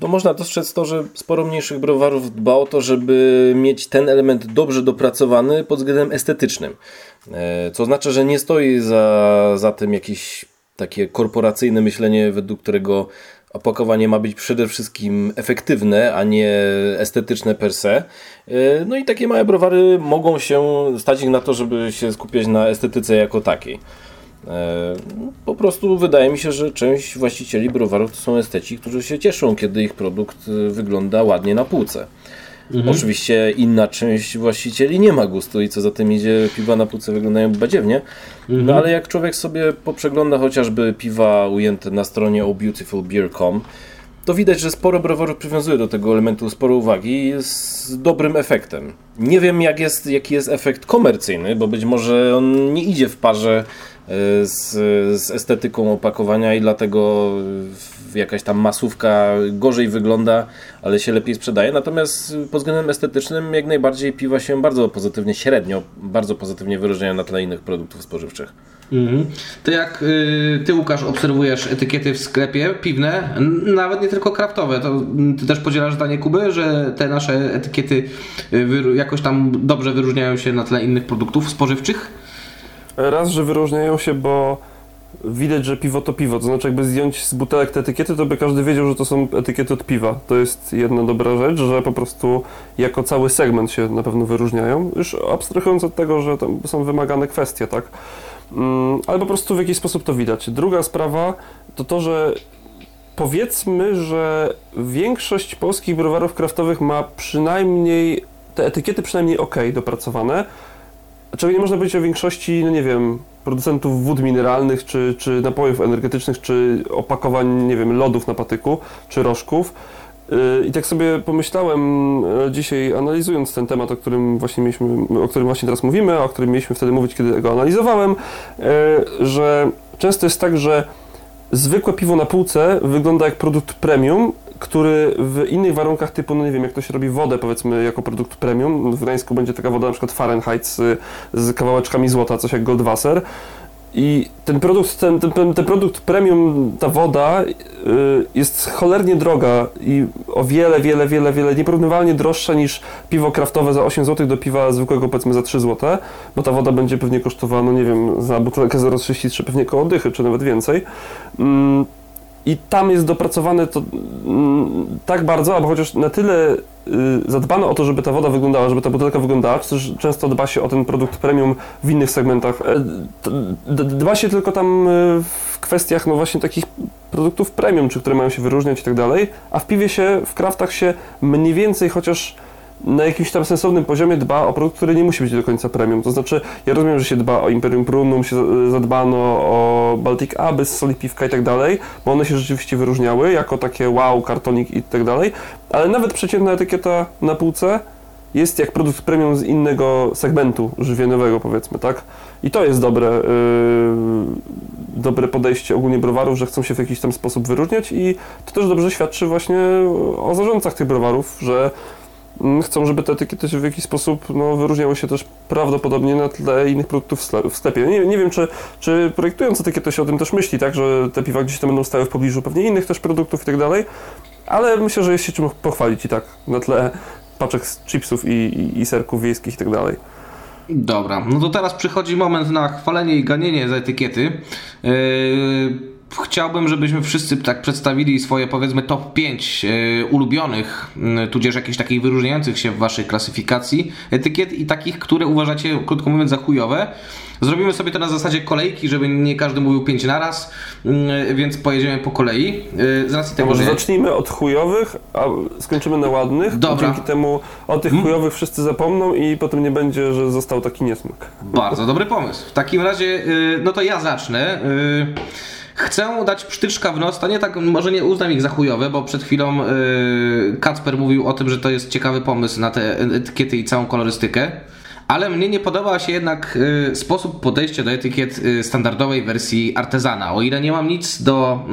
no można dostrzec to, że sporo mniejszych browarów dba o to, żeby mieć ten element dobrze dopracowany pod względem estetycznym. E, co oznacza, że nie stoi za, za tym jakieś takie korporacyjne myślenie, według którego opakowanie ma być przede wszystkim efektywne, a nie estetyczne per se. E, no i takie małe browary mogą się stać na to, żeby się skupiać na estetyce jako takiej. E, po prostu wydaje mi się, że część właścicieli browarów to są esteci, którzy się cieszą, kiedy ich produkt wygląda ładnie na półce. Mhm. Oczywiście inna część właścicieli nie ma gustu i co za tym idzie, piwa na półce wyglądają badziewnie. Mhm. No ale jak człowiek sobie poprzegląda chociażby piwa ujęte na stronie obeautifulbeer.com, to widać, że sporo browarów przywiązuje do tego elementu sporo uwagi z dobrym efektem. Nie wiem, jak jest, jaki jest efekt komercyjny, bo być może on nie idzie w parze e, z, z estetyką opakowania i dlatego jakaś tam masówka gorzej wygląda, ale się lepiej sprzedaje. Natomiast pod względem estetycznym jak najbardziej piwa się bardzo pozytywnie, średnio bardzo pozytywnie wyróżniają na tle innych produktów spożywczych. Mhm. To jak y, ty, Łukasz, obserwujesz etykiety w sklepie piwne, nawet nie tylko kraftowe, to ty też podzielasz zdanie Kuby, że te nasze etykiety y, jakoś tam dobrze wyróżniają się na tle innych produktów spożywczych? Raz, że wyróżniają się, bo widać, że piwo to piwo. To znaczy, jakby zdjąć z butelek te etykiety, to by każdy wiedział, że to są etykiety od piwa. To jest jedna dobra rzecz, że po prostu jako cały segment się na pewno wyróżniają. Już abstrahując od tego, że tam są wymagane kwestie, tak? Mm, ale po prostu w jakiś sposób to widać. Druga sprawa to to, że powiedzmy, że większość polskich browarów kraftowych ma przynajmniej te etykiety przynajmniej ok dopracowane. Czego nie można powiedzieć o większości, no nie wiem, producentów wód mineralnych, czy, czy napojów energetycznych, czy opakowań, nie wiem, lodów na patyku, czy rożków. Y, I tak sobie pomyślałem e, dzisiaj, analizując ten temat, o którym właśnie mieliśmy, o którym właśnie teraz mówimy, o którym mieliśmy wtedy mówić, kiedy go analizowałem, e, że często jest tak, że zwykłe piwo na półce wygląda jak produkt premium, który w innych warunkach typu, no nie wiem, jak ktoś robi wodę powiedzmy jako produkt premium, w Gdańsku będzie taka woda na przykład Fahrenheit z, z kawałeczkami złota, coś jak Goldwasser, i ten produkt, ten, ten, ten, produkt premium, ta woda y, jest cholernie droga i o wiele, wiele, wiele, wiele nieporównywalnie droższa niż piwo kraftowe za 8 zł do piwa zwykłego powiedzmy za 3 zł, bo ta woda będzie pewnie kosztowała, no nie wiem, za butelkę 0,33 pewnie koło dychy, czy nawet więcej. Mm, i tam jest dopracowane to mm, tak bardzo, albo chociaż na tyle y, zadbano o to, żeby ta woda wyglądała, żeby ta butelka wyglądała, czy też często dba się o ten produkt premium w innych segmentach. E, dba się tylko tam y, w kwestiach no właśnie takich produktów premium, czy które mają się wyróżniać i tak dalej, a w piwie się, w kraftach się mniej więcej chociaż na jakimś tam sensownym poziomie dba o produkt, który nie musi być do końca premium. To znaczy, ja rozumiem, że się dba o Imperium Prunum, się zadbano o Baltic Abyss, Soli Piwka i tak dalej, bo one się rzeczywiście wyróżniały jako takie wow, kartonik i tak dalej, ale nawet przeciętna etykieta na półce jest jak produkt premium z innego segmentu żywieniowego, powiedzmy, tak? I to jest dobre, yy, dobre podejście ogólnie browarów, że chcą się w jakiś tam sposób wyróżniać i to też dobrze świadczy właśnie o zarządcach tych browarów, że chcą, żeby te etykiety w jakiś sposób no, wyróżniały się też prawdopodobnie na tle innych produktów w sklepie. Nie, nie wiem, czy, czy projektując etykietę się o tym też myśli, tak, że te piwa gdzieś tam będą stały w pobliżu pewnie innych też produktów i tak dalej, ale myślę, że jest się czym pochwalić i tak na tle paczek z chipsów i, i, i serków wiejskich i tak dalej. Dobra, no to teraz przychodzi moment na chwalenie i ganienie za etykiety. Yy chciałbym, żebyśmy wszyscy tak przedstawili swoje powiedzmy top 5 e, ulubionych, tudzież jakichś takich wyróżniających się w waszej klasyfikacji etykiet i takich, które uważacie, krótko mówiąc, za chujowe. Zrobimy sobie to na zasadzie kolejki, żeby nie każdy mówił 5 naraz, więc pojedziemy po kolei. E, z racji tego, może że... zacznijmy od chujowych, a skończymy na ładnych. Dobra. Dzięki temu o tych hmm? chujowych wszyscy zapomną i potem nie będzie, że został taki niesmak. Bardzo dobry pomysł. W takim razie, e, no to ja zacznę. Chcę dać psztyczka w nos, to nie tak, może nie uznam ich za chujowe, bo przed chwilą yy, Kacper mówił o tym, że to jest ciekawy pomysł na te etykiety i całą kolorystykę. Ale mnie nie podoba się jednak y, sposób podejścia do etykiet y, standardowej wersji artezana. O ile nie mam nic do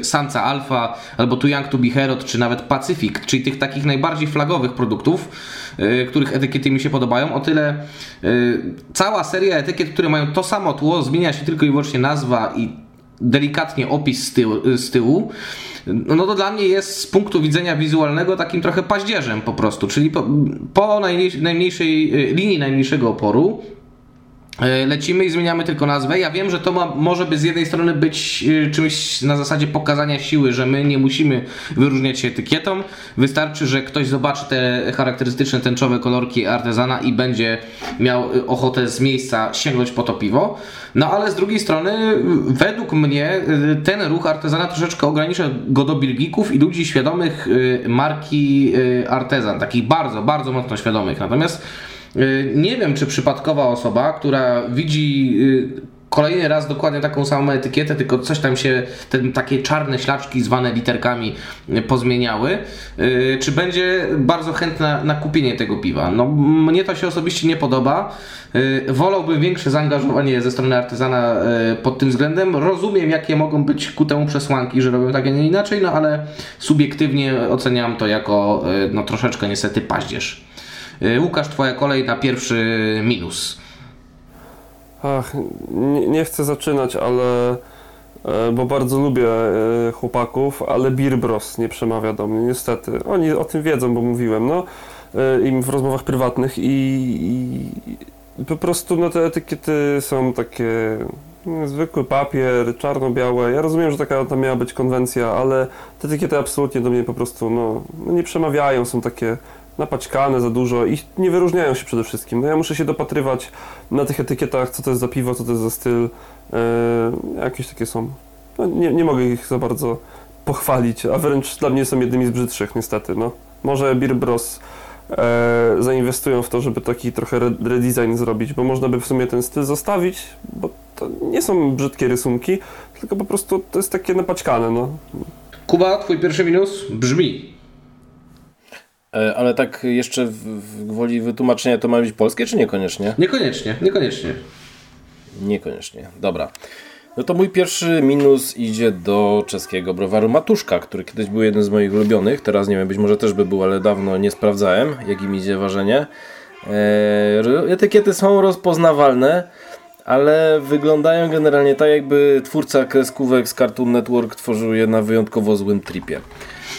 y, Sansa Alpha albo Too Young to Be Herod, czy nawet Pacific, czyli tych takich najbardziej flagowych produktów, y, których etykiety mi się podobają, o tyle y, cała seria etykiet, które mają to samo tło, zmienia się tylko i wyłącznie nazwa i delikatnie opis z tyłu, z tyłu no to dla mnie jest z punktu widzenia wizualnego takim trochę paździerzem po prostu, czyli po, po najmniejszej linii najmniejszego oporu lecimy i zmieniamy tylko nazwę. Ja wiem, że to ma, może by z jednej strony być e, czymś na zasadzie pokazania siły, że my nie musimy wyróżniać się etykietą. Wystarczy, że ktoś zobaczy te charakterystyczne tęczowe kolorki artezana i będzie miał e, ochotę z miejsca sięgnąć po to piwo. No ale z drugiej strony, według mnie ten ruch artezana troszeczkę ogranicza go do bilgików i ludzi świadomych marki artezan, takich bardzo, bardzo mocno świadomych. Natomiast nie wiem, czy przypadkowa osoba, która widzi y, kolejny raz dokładnie taką samą etykietę, tylko coś tam się, te takie czarne ślaczki zwane literkami y, pozmieniały, czy będzie bardzo chętna na kupienie tego piwa. No, mnie to się osobiście nie podoba. Wolałbym większe zaangażowanie ze strony artyzana pod tym względem. Rozumiem, jakie mogą być ku temu przesłanki, że robią tak, a nie inaczej, no ale subiektywnie oceniam to jako no, troszeczkę niestety paździerz. Y, Łukasz, twoja kolej na pierwszy minus. Ach, nie, nie chcę zaczynać, ale e, bo bardzo lubię e, chłopaków, ale Beer Bros nie przemawia do mnie, niestety. Oni o tym wiedzą, bo mówiłem, no, e, im w rozmowach prywatnych i, i po prostu no, te etykiety są takie no, zwykły papier, czarno-białe. Ja rozumiem, że taka tam miała być konwencja, ale te etykiety absolutnie do mnie po prostu no, no nie przemawiają, są takie napaćkane za dużo i nie wyróżniają się przede wszystkim. No ja muszę się dopatrywać na tych etykietach, co to jest za piwo, co to jest za styl. Yy, jakieś takie są. No, nie, nie mogę ich za bardzo pochwalić, a wręcz dla mnie są jednymi z brzydszych niestety. No. Może Beer Bros e, zainwestują w to, żeby taki trochę redesign zrobić, bo można by w sumie ten styl zostawić, bo to nie są brzydkie rysunki, tylko po prostu to jest takie napaćkane. No. Kuba, twój pierwszy minus brzmi E, ale tak jeszcze w, w gwoli wytłumaczenia to ma być polskie, czy niekoniecznie? Niekoniecznie, niekoniecznie. Niekoniecznie, dobra. No to mój pierwszy minus idzie do czeskiego browaru Matuszka, który kiedyś był jeden z moich ulubionych. Teraz nie wiem, być może też by był, ale dawno nie sprawdzałem, jak im idzie ważenie. Eee, etykiety są rozpoznawalne, ale wyglądają generalnie tak, jakby twórca kreskówek z Cartoon Network tworzył je na wyjątkowo złym tripie.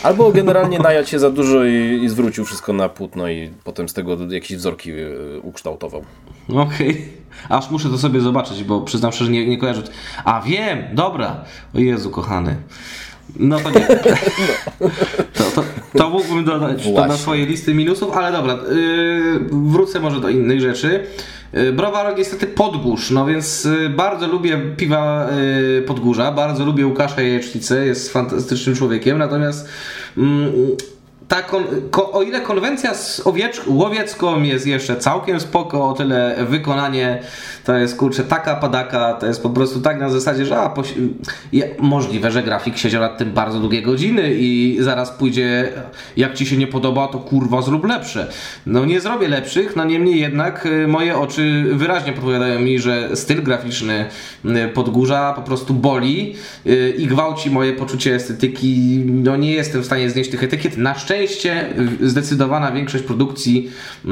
Albo generalnie najadł się za dużo i, i zwrócił wszystko na płótno i potem z tego jakieś wzorki y, ukształtował. Okej. Aż muszę to sobie zobaczyć, bo przyznam szczerze, nie, nie kojarzę. A wiem, dobra. O Jezu, kochany. No to nie. To, to, to mógłbym dodać to na swoje listy minusów, ale dobra. Yy, wrócę może do innych rzeczy. Yy, Browar niestety Podgórz, no więc yy, bardzo lubię piwa yy, Podgórza, bardzo lubię Łukasza Jajecznicę, jest fantastycznym człowiekiem, natomiast mm, ta kon, ko, o ile konwencja z owiecz, łowiecką jest jeszcze całkiem spoko, o tyle wykonanie to jest kurczę taka padaka, to jest po prostu tak na zasadzie, że a, poś, je, możliwe, że grafik siedział nad tym bardzo długie godziny i zaraz pójdzie, jak ci się nie podoba, to kurwa zrób lepsze. No nie zrobię lepszych, no niemniej jednak y, moje oczy wyraźnie podpowiadają mi, że styl graficzny y, Podgórza po prostu boli y, i gwałci moje poczucie estetyki. No nie jestem w stanie znieść tych etykiet. Na szczęście y, zdecydowana większość produkcji y,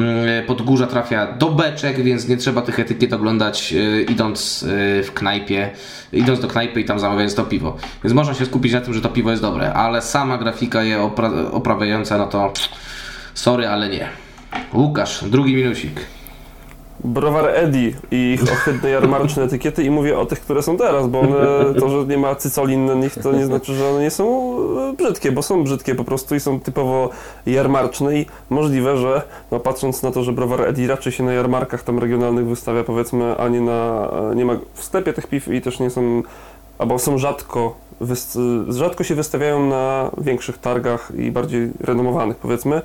Podgórza trafia do beczek, więc nie trzeba tych etykiet oglądać y, idąc y, w knajpie, idąc do knajpy i tam zamawiając to piwo. Więc można się skupić na tym, że to piwo jest dobre, ale sama grafika je opra- oprawiająca, no to sorry, ale nie. Łukasz, drugi minusik. Browar Eddy i ich ohydne jarmarczne etykiety i mówię o tych, które są teraz, bo one, to, że nie ma cycolin na nich, to nie znaczy, że one nie są e, brzydkie, bo są brzydkie po prostu i są typowo jarmarczne i możliwe, że no, patrząc na to, że Browar Eddy raczej się na jarmarkach tam regionalnych wystawia powiedzmy, a nie na, nie ma w sklepie tych piw i też nie są, albo są rzadko, wys- rzadko się wystawiają na większych targach i bardziej renomowanych powiedzmy,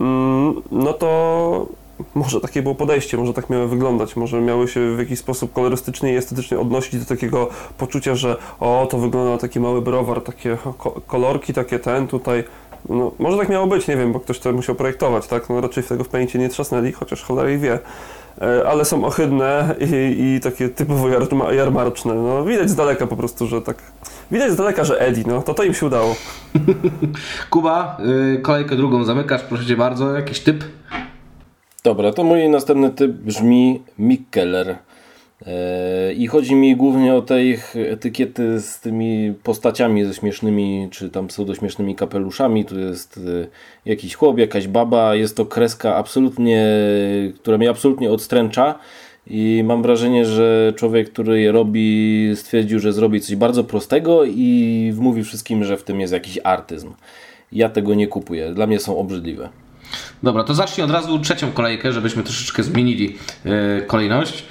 Mm, no to może takie było podejście, może tak miały wyglądać, może miały się w jakiś sposób kolorystycznie i estetycznie odnosić do takiego poczucia, że o, to wygląda na taki mały browar, takie ko- kolorki, takie ten tutaj. No, może tak miało być, nie wiem, bo ktoś to musiał projektować, tak? No raczej w tego w pamięci nie trzasnęli, chociaż cholera ich wie. E, Ale są ohydne i, i takie typowo jarma, jarmarczne. No, widać z daleka po prostu, że tak. Widać z daleka, że Eddie, no to to im się udało. Kuba, y, kolejkę drugą zamykasz, proszę cię bardzo. Jakiś typ? Dobra, to mój następny typ brzmi Mikkeller. E, I chodzi mi głównie o te ich etykiety z tymi postaciami ze śmiesznymi, czy tam pseudośmiesznymi kapeluszami. Tu jest e, jakiś chłop, jakaś baba. Jest to kreska absolutnie, która mnie absolutnie odstręcza. I mam wrażenie, że człowiek, który je robi, stwierdził, że zrobi coś bardzo prostego i wmówi wszystkim, że w tym jest jakiś artyzm. Ja tego nie kupuję. Dla mnie są obrzydliwe. Dobra, to zacznij od razu trzecią kolejkę, żebyśmy troszeczkę zmienili y, kolejność.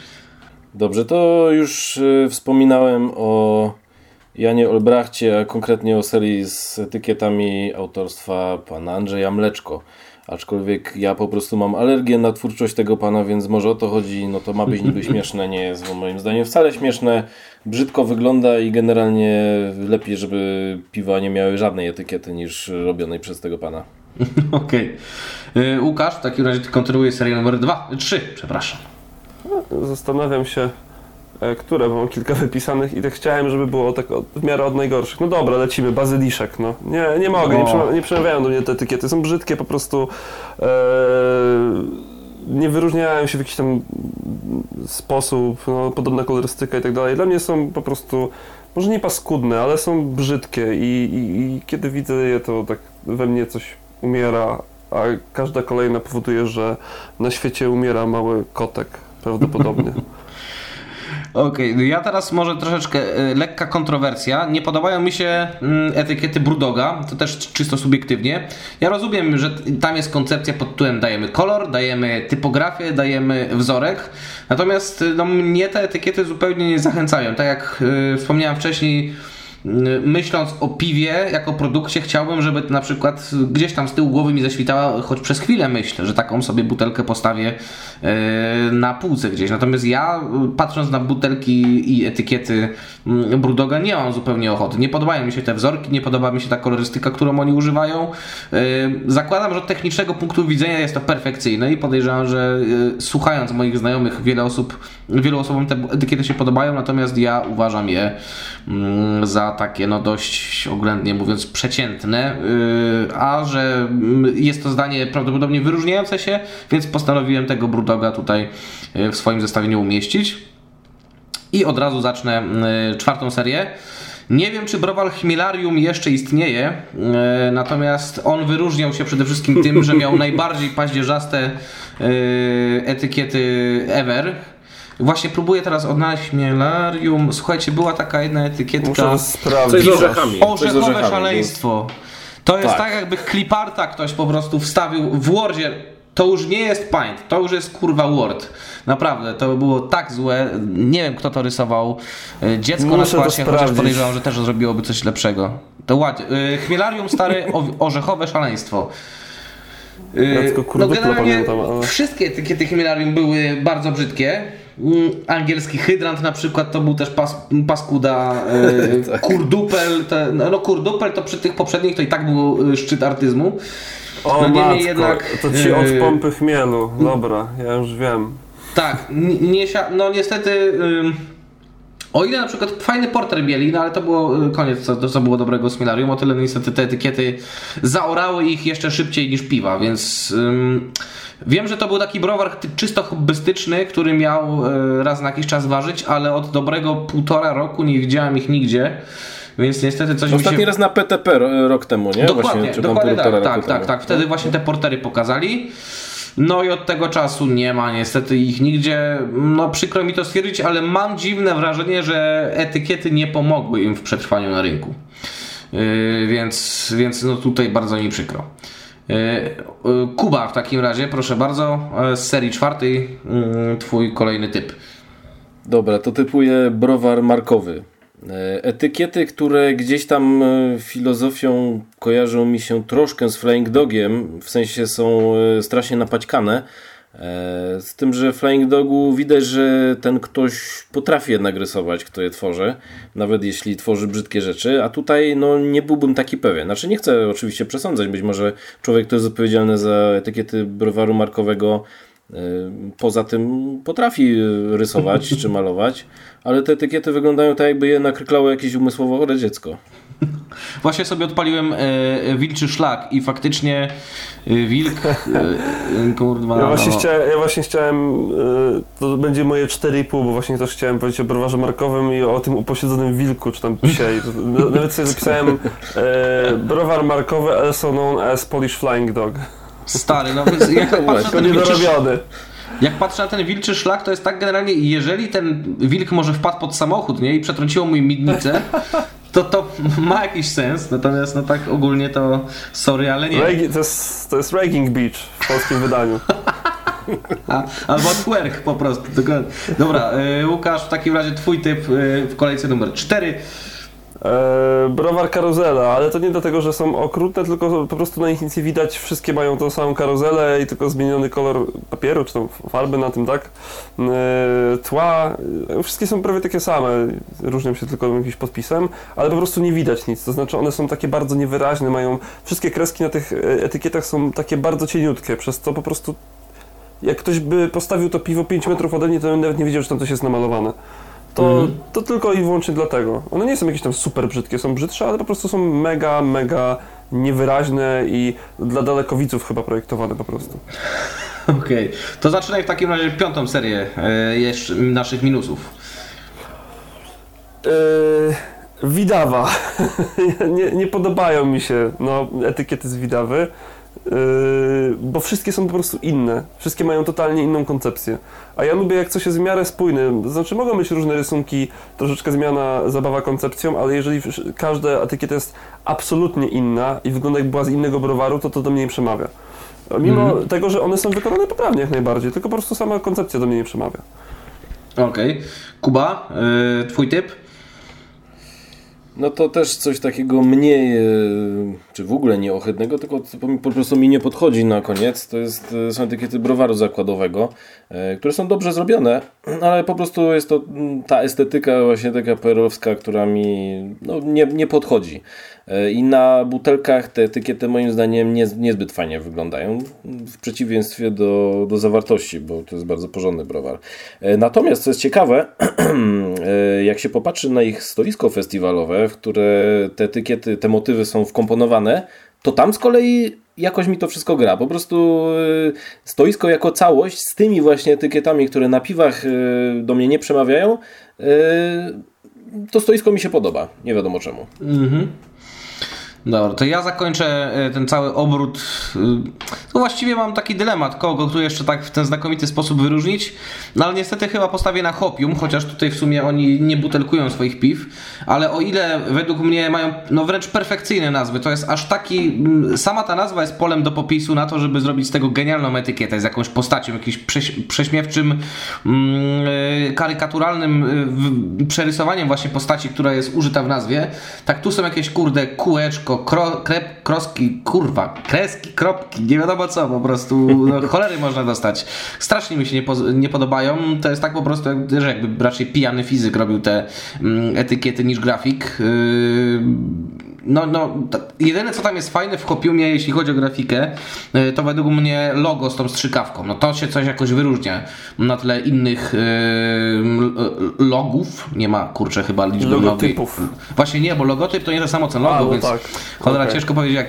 Dobrze, to już y, wspominałem o Janie Olbrachcie, a konkretnie o serii z etykietami autorstwa pana Andrzeja Mleczko. Aczkolwiek ja po prostu mam alergię na twórczość tego pana, więc może o to chodzi. No to ma być niby śmieszne, nie jest moim zdaniem wcale śmieszne. Brzydko wygląda i generalnie lepiej, żeby piwa nie miały żadnej etykiety niż robionej przez tego pana. Okej. Y, Łukasz, w takim razie ty kontynuujesz serię numer 2, 3, przepraszam. Zastanawiam się, e, które, bo mam kilka wypisanych i tak chciałem, żeby było tak od, w miarę od najgorszych. No dobra, lecimy, bazyliszek, no. Nie, nie mogę, nie, No. przemawia, nie przemawiają do mnie te etykiety, są brzydkie po prostu. E, nie wyróżniają się w jakiś tam sposób, no, podobna kolorystyka i tak dalej. Dla mnie są po prostu, może nie paskudne, ale są brzydkie i, i, i kiedy widzę je, to tak we mnie coś umiera, a każda kolejna powoduje, że na świecie umiera mały kotek prawdopodobnie. Okej, no ja teraz może troszeczkę y, lekka kontrowersja. Nie podobają mi się mm, etykiety Brudoga, to też czysto subiektywnie. Ja rozumiem, że tam jest koncepcja pod tytułem dajemy kolor, dajemy typografię, dajemy wzorek. Natomiast y, no, mnie te etykiety zupełnie nie zachęcają. Tak jak y, wspomniałem wcześniej, y, myśląc o piwie jako produkcie, chciałbym, żeby na przykład gdzieś tam z tyłu głowy mi zaświtała, choć przez chwilę myślę, że taką sobie butelkę postawię y, na półce gdzieś. Natomiast ja, y, patrząc na butelki i etykiety mm, Brudoga, nie mam zupełnie ochoty. Nie podobają mi się te wzorki, nie podoba mi się ta kolorystyka, którą oni używają. Y, Zakładam, że od technicznego punktu widzenia jest to perfekcyjne i podejrzewam, że y, słuchając moich znajomych, wiele osób, wielu osobom te etykiety się podobają, natomiast ja uważam je mm, takie, no dość oględnie mówiąc, przeciętne, y, a że mm, jest to zdanie prawdopodobnie wyróżniające się, więc postanowiłem tego Brudoga tutaj y, w swoim zestawieniu umieścić. I od razu zacznę y, czwartą serię. Nie wiem, czy browar Chmielarium jeszcze istnieje, e, natomiast on wyróżniał się przede wszystkim tym, że miał najbardziej paździerzaste e, etykiety ever. Właśnie próbuję teraz odnaleźć Chmielarium. Słuchajcie, była taka jedna etykietka. Coś z orzechami. coś z Orzechowe orzechami. szaleństwo. To jest Tak. tak. jakby cliparta ktoś po prostu wstawił w Wordzie. To już nie jest Paint, to już jest kurwa Word. Naprawdę, to było tak złe. Nie wiem kto to rysował. Y, Dziecko na Muszę to klasie, chociaż podejrzewam, że też zrobiłoby coś lepszego. To ładnie. Y, Chmielarium stare o- orzechowe szaleństwo. Y, kurduplo pamiętam, ale- Wszystkie etykiety Chmielarium były bardzo brzydkie. Mm, Angielski hydrant na przykład to był też pas, paskuda. E, Tak. kurdupel, te, no, no kurdupel to przy tych poprzednich to i tak był e, szczyt artyzmu. O No niemniej jednak, to ci od yy, pompy chmielu. Dobra, ja już wiem. Tak, n- nie, sia- no niestety. O ile na przykład fajny porter mieli, no ale to było y, koniec, co, to co było dobrego z Milarium, o tyle niestety te etykiety zaorały ich jeszcze szybciej niż piwa, więc ym, wiem, że to był taki browar czysto hobbystyczny, który miał y, raz na jakiś czas ważyć, ale od dobrego półtora roku nie widziałem ich nigdzie, więc niestety coś mi Ostatni się... raz na PTP ro- rok temu, nie? Dokładnie, Właśnie, dokładnie tak, tak, tak, tak. Wtedy właśnie te portery pokazali. No i od tego czasu nie ma niestety ich nigdzie. No przykro mi to stwierdzić, ale mam dziwne wrażenie, że etykiety nie pomogły im w przetrwaniu na rynku. Yy, więc, więc no tutaj bardzo mi przykro. Yy, yy, Kuba w takim razie, proszę bardzo, yy, z serii czwartej, twój kolejny typ. Dobra, to typuję browar markowy. E, Etykiety, które gdzieś tam e, filozofią kojarzą mi się troszkę z Flying Dogiem, w sensie są e, strasznie napaćkane. Z tym, że Flying Dogu widać, że ten ktoś potrafi jednak rysować, kto je tworzy, nawet jeśli tworzy brzydkie rzeczy, a tutaj no, nie byłbym taki pewien. Znaczy nie chcę oczywiście przesądzać, być może człowiek, kto jest odpowiedzialny za etykiety browaru markowego Poza tym potrafi y, rysować czy malować, ale te etykiety wyglądają tak, jakby je nakryklało jakieś umysłowo chore dziecko. Właśnie sobie odpaliłem e, wilczy szlak i faktycznie e, wilk. E, e, kurwa, Ja właśnie, no. chciałem, ja właśnie chciałem, y, to będzie moje 4,5, bo właśnie też chciałem powiedzieć o browarze markowym i o tym uposiedzonym wilku, czy tam psie. Nawet sobie zapisałem e, browar markowy, also known as Polish Flying Dog. Stary, no więc jak patrzę, na ten wilczy, jak patrzę na ten wilczy szlak, to jest tak generalnie, jeżeli ten wilk może wpadł pod samochód, nie, i przetrąciło mu miednicę, to to ma jakiś sens, natomiast no tak ogólnie to sorry, ale nie. Regi- to, jest, to jest Ragging Beach w polskim wydaniu. A, albo twerk po prostu. dokładnie. Dobra, e, Łukasz, w takim razie twój typ e, w kolejce numer 4. E, browar karuzela, ale to nie dlatego, że są okrutne, tylko po prostu na nich nic nie widać. Wszystkie mają tą samą karuzelę i tylko zmieniony kolor papieru, czy tam farby na tym, tak? E, tła, e, wszystkie są prawie takie same, różnią się tylko jakimś podpisem, ale po prostu nie widać nic. To znaczy one są takie bardzo niewyraźne, mają wszystkie kreski na tych e, etykietach są takie bardzo cieniutkie, przez to po prostu jak ktoś by postawił to piwo 5 metrów ode mnie, to bym nawet nie wiedział, że tam coś jest namalowane. To, to tylko i wyłącznie dlatego. One nie są jakieś tam super brzydkie, są brzydsze, ale po prostu są mega, mega niewyraźne i dla dalekowidzów chyba projektowane po prostu. Okej, to zaczynaj w takim razie piątą serię e, jeszcze naszych minusów. Yy, Widawa. nie, nie podobają mi się no, etykiety z Widawy, bo wszystkie są po prostu inne. Wszystkie mają totalnie inną koncepcję. A ja lubię, jak coś jest w miarę spójne. To znaczy, mogą być różne rysunki, troszeczkę zmiana, zabawa koncepcją, ale jeżeli każda etykieta jest absolutnie inna i wygląda jak była z innego browaru, to to do mnie nie przemawia. Mimo tego, że one są wykonane poprawnie jak najbardziej, tylko po prostu sama koncepcja do mnie nie przemawia. Okej. Kuba, e, twój typ? No to też coś takiego mniej, e, czy w ogóle nie ohydnego, tylko po prostu mi nie podchodzi na koniec. To jest, e, są etykiety browaru zakładowego, e, które są dobrze zrobione, ale po prostu jest to mm, ta estetyka właśnie taka perowska, która mi no, nie, nie podchodzi. E, I na butelkach te etykiety moim zdaniem nie, niezbyt fajnie wyglądają, w przeciwieństwie do, do zawartości, bo to jest bardzo porządny browar. E, Natomiast, co jest ciekawe, e, jak się popatrzy na ich stoisko festiwalowe, w które te etykiety, te motywy są wkomponowane, to tam z kolei jakoś mi to wszystko gra. Po prostu stoisko jako całość z tymi właśnie etykietami, które na piwach do mnie nie przemawiają, to stoisko mi się podoba, nie wiadomo czemu. Mhm. Dobra, to ja zakończę e, ten cały obrót. To właściwie mam taki dylemat, kogo tu jeszcze tak w ten znakomity sposób wyróżnić. No ale niestety chyba postawię na Hopium, chociaż tutaj w sumie oni nie butelkują swoich piw. Ale o ile według mnie mają no wręcz perfekcyjne nazwy, to jest aż taki. Sama ta nazwa jest polem do popisu na to, żeby zrobić z tego genialną etykietę z jakąś postacią, jakimś prześ, prześmiewczym, mm, karykaturalnym przerysowaniem właśnie postaci, która jest użyta w nazwie. Tak tu są jakieś kurde kółeczko kro, krep, kroski, kurwa, kreski, kropki, nie wiadomo co, po prostu no, cholery można dostać. Strasznie mi się nie, nie podobają. To jest tak po prostu, że jakby raczej pijany fizyk robił te mm, etykiety niż grafik. Yy, no, no, jedyne co tam jest fajne w Hopiumie, jeśli chodzi o grafikę, y, to według mnie logo z tą strzykawką. No to się coś jakoś wyróżnia na tle innych yy, logów. Nie ma, kurczę, chyba liczby Logotypów. Mnogiej. Właśnie nie, bo logotyp to nie to samo co logo, A, no więc tak. cholera okay. ciężko powiedzieć jak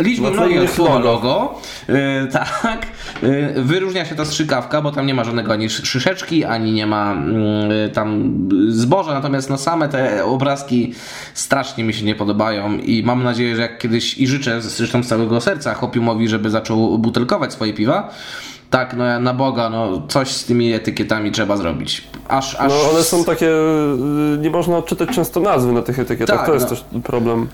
liczby no mnogiej od słowa logo. Yy, tak. Yy, wyróżnia się ta strzykawka, bo tam nie ma żadnego ani szyszeczki, ani nie ma yy, tam zboża, natomiast no same te obrazki strasznie mi się nie podobają i mam nadzieję, że jak kiedyś i życzę zresztą z całego serca Hopiumowi, żeby zaczął butelkować swoje piwa, tak, no ja na Boga, no coś z tymi etykietami trzeba zrobić. Aż, aż... No one są takie, y, nie można odczytać często nazwy na tych etykietach, tak, to jest no. też problem.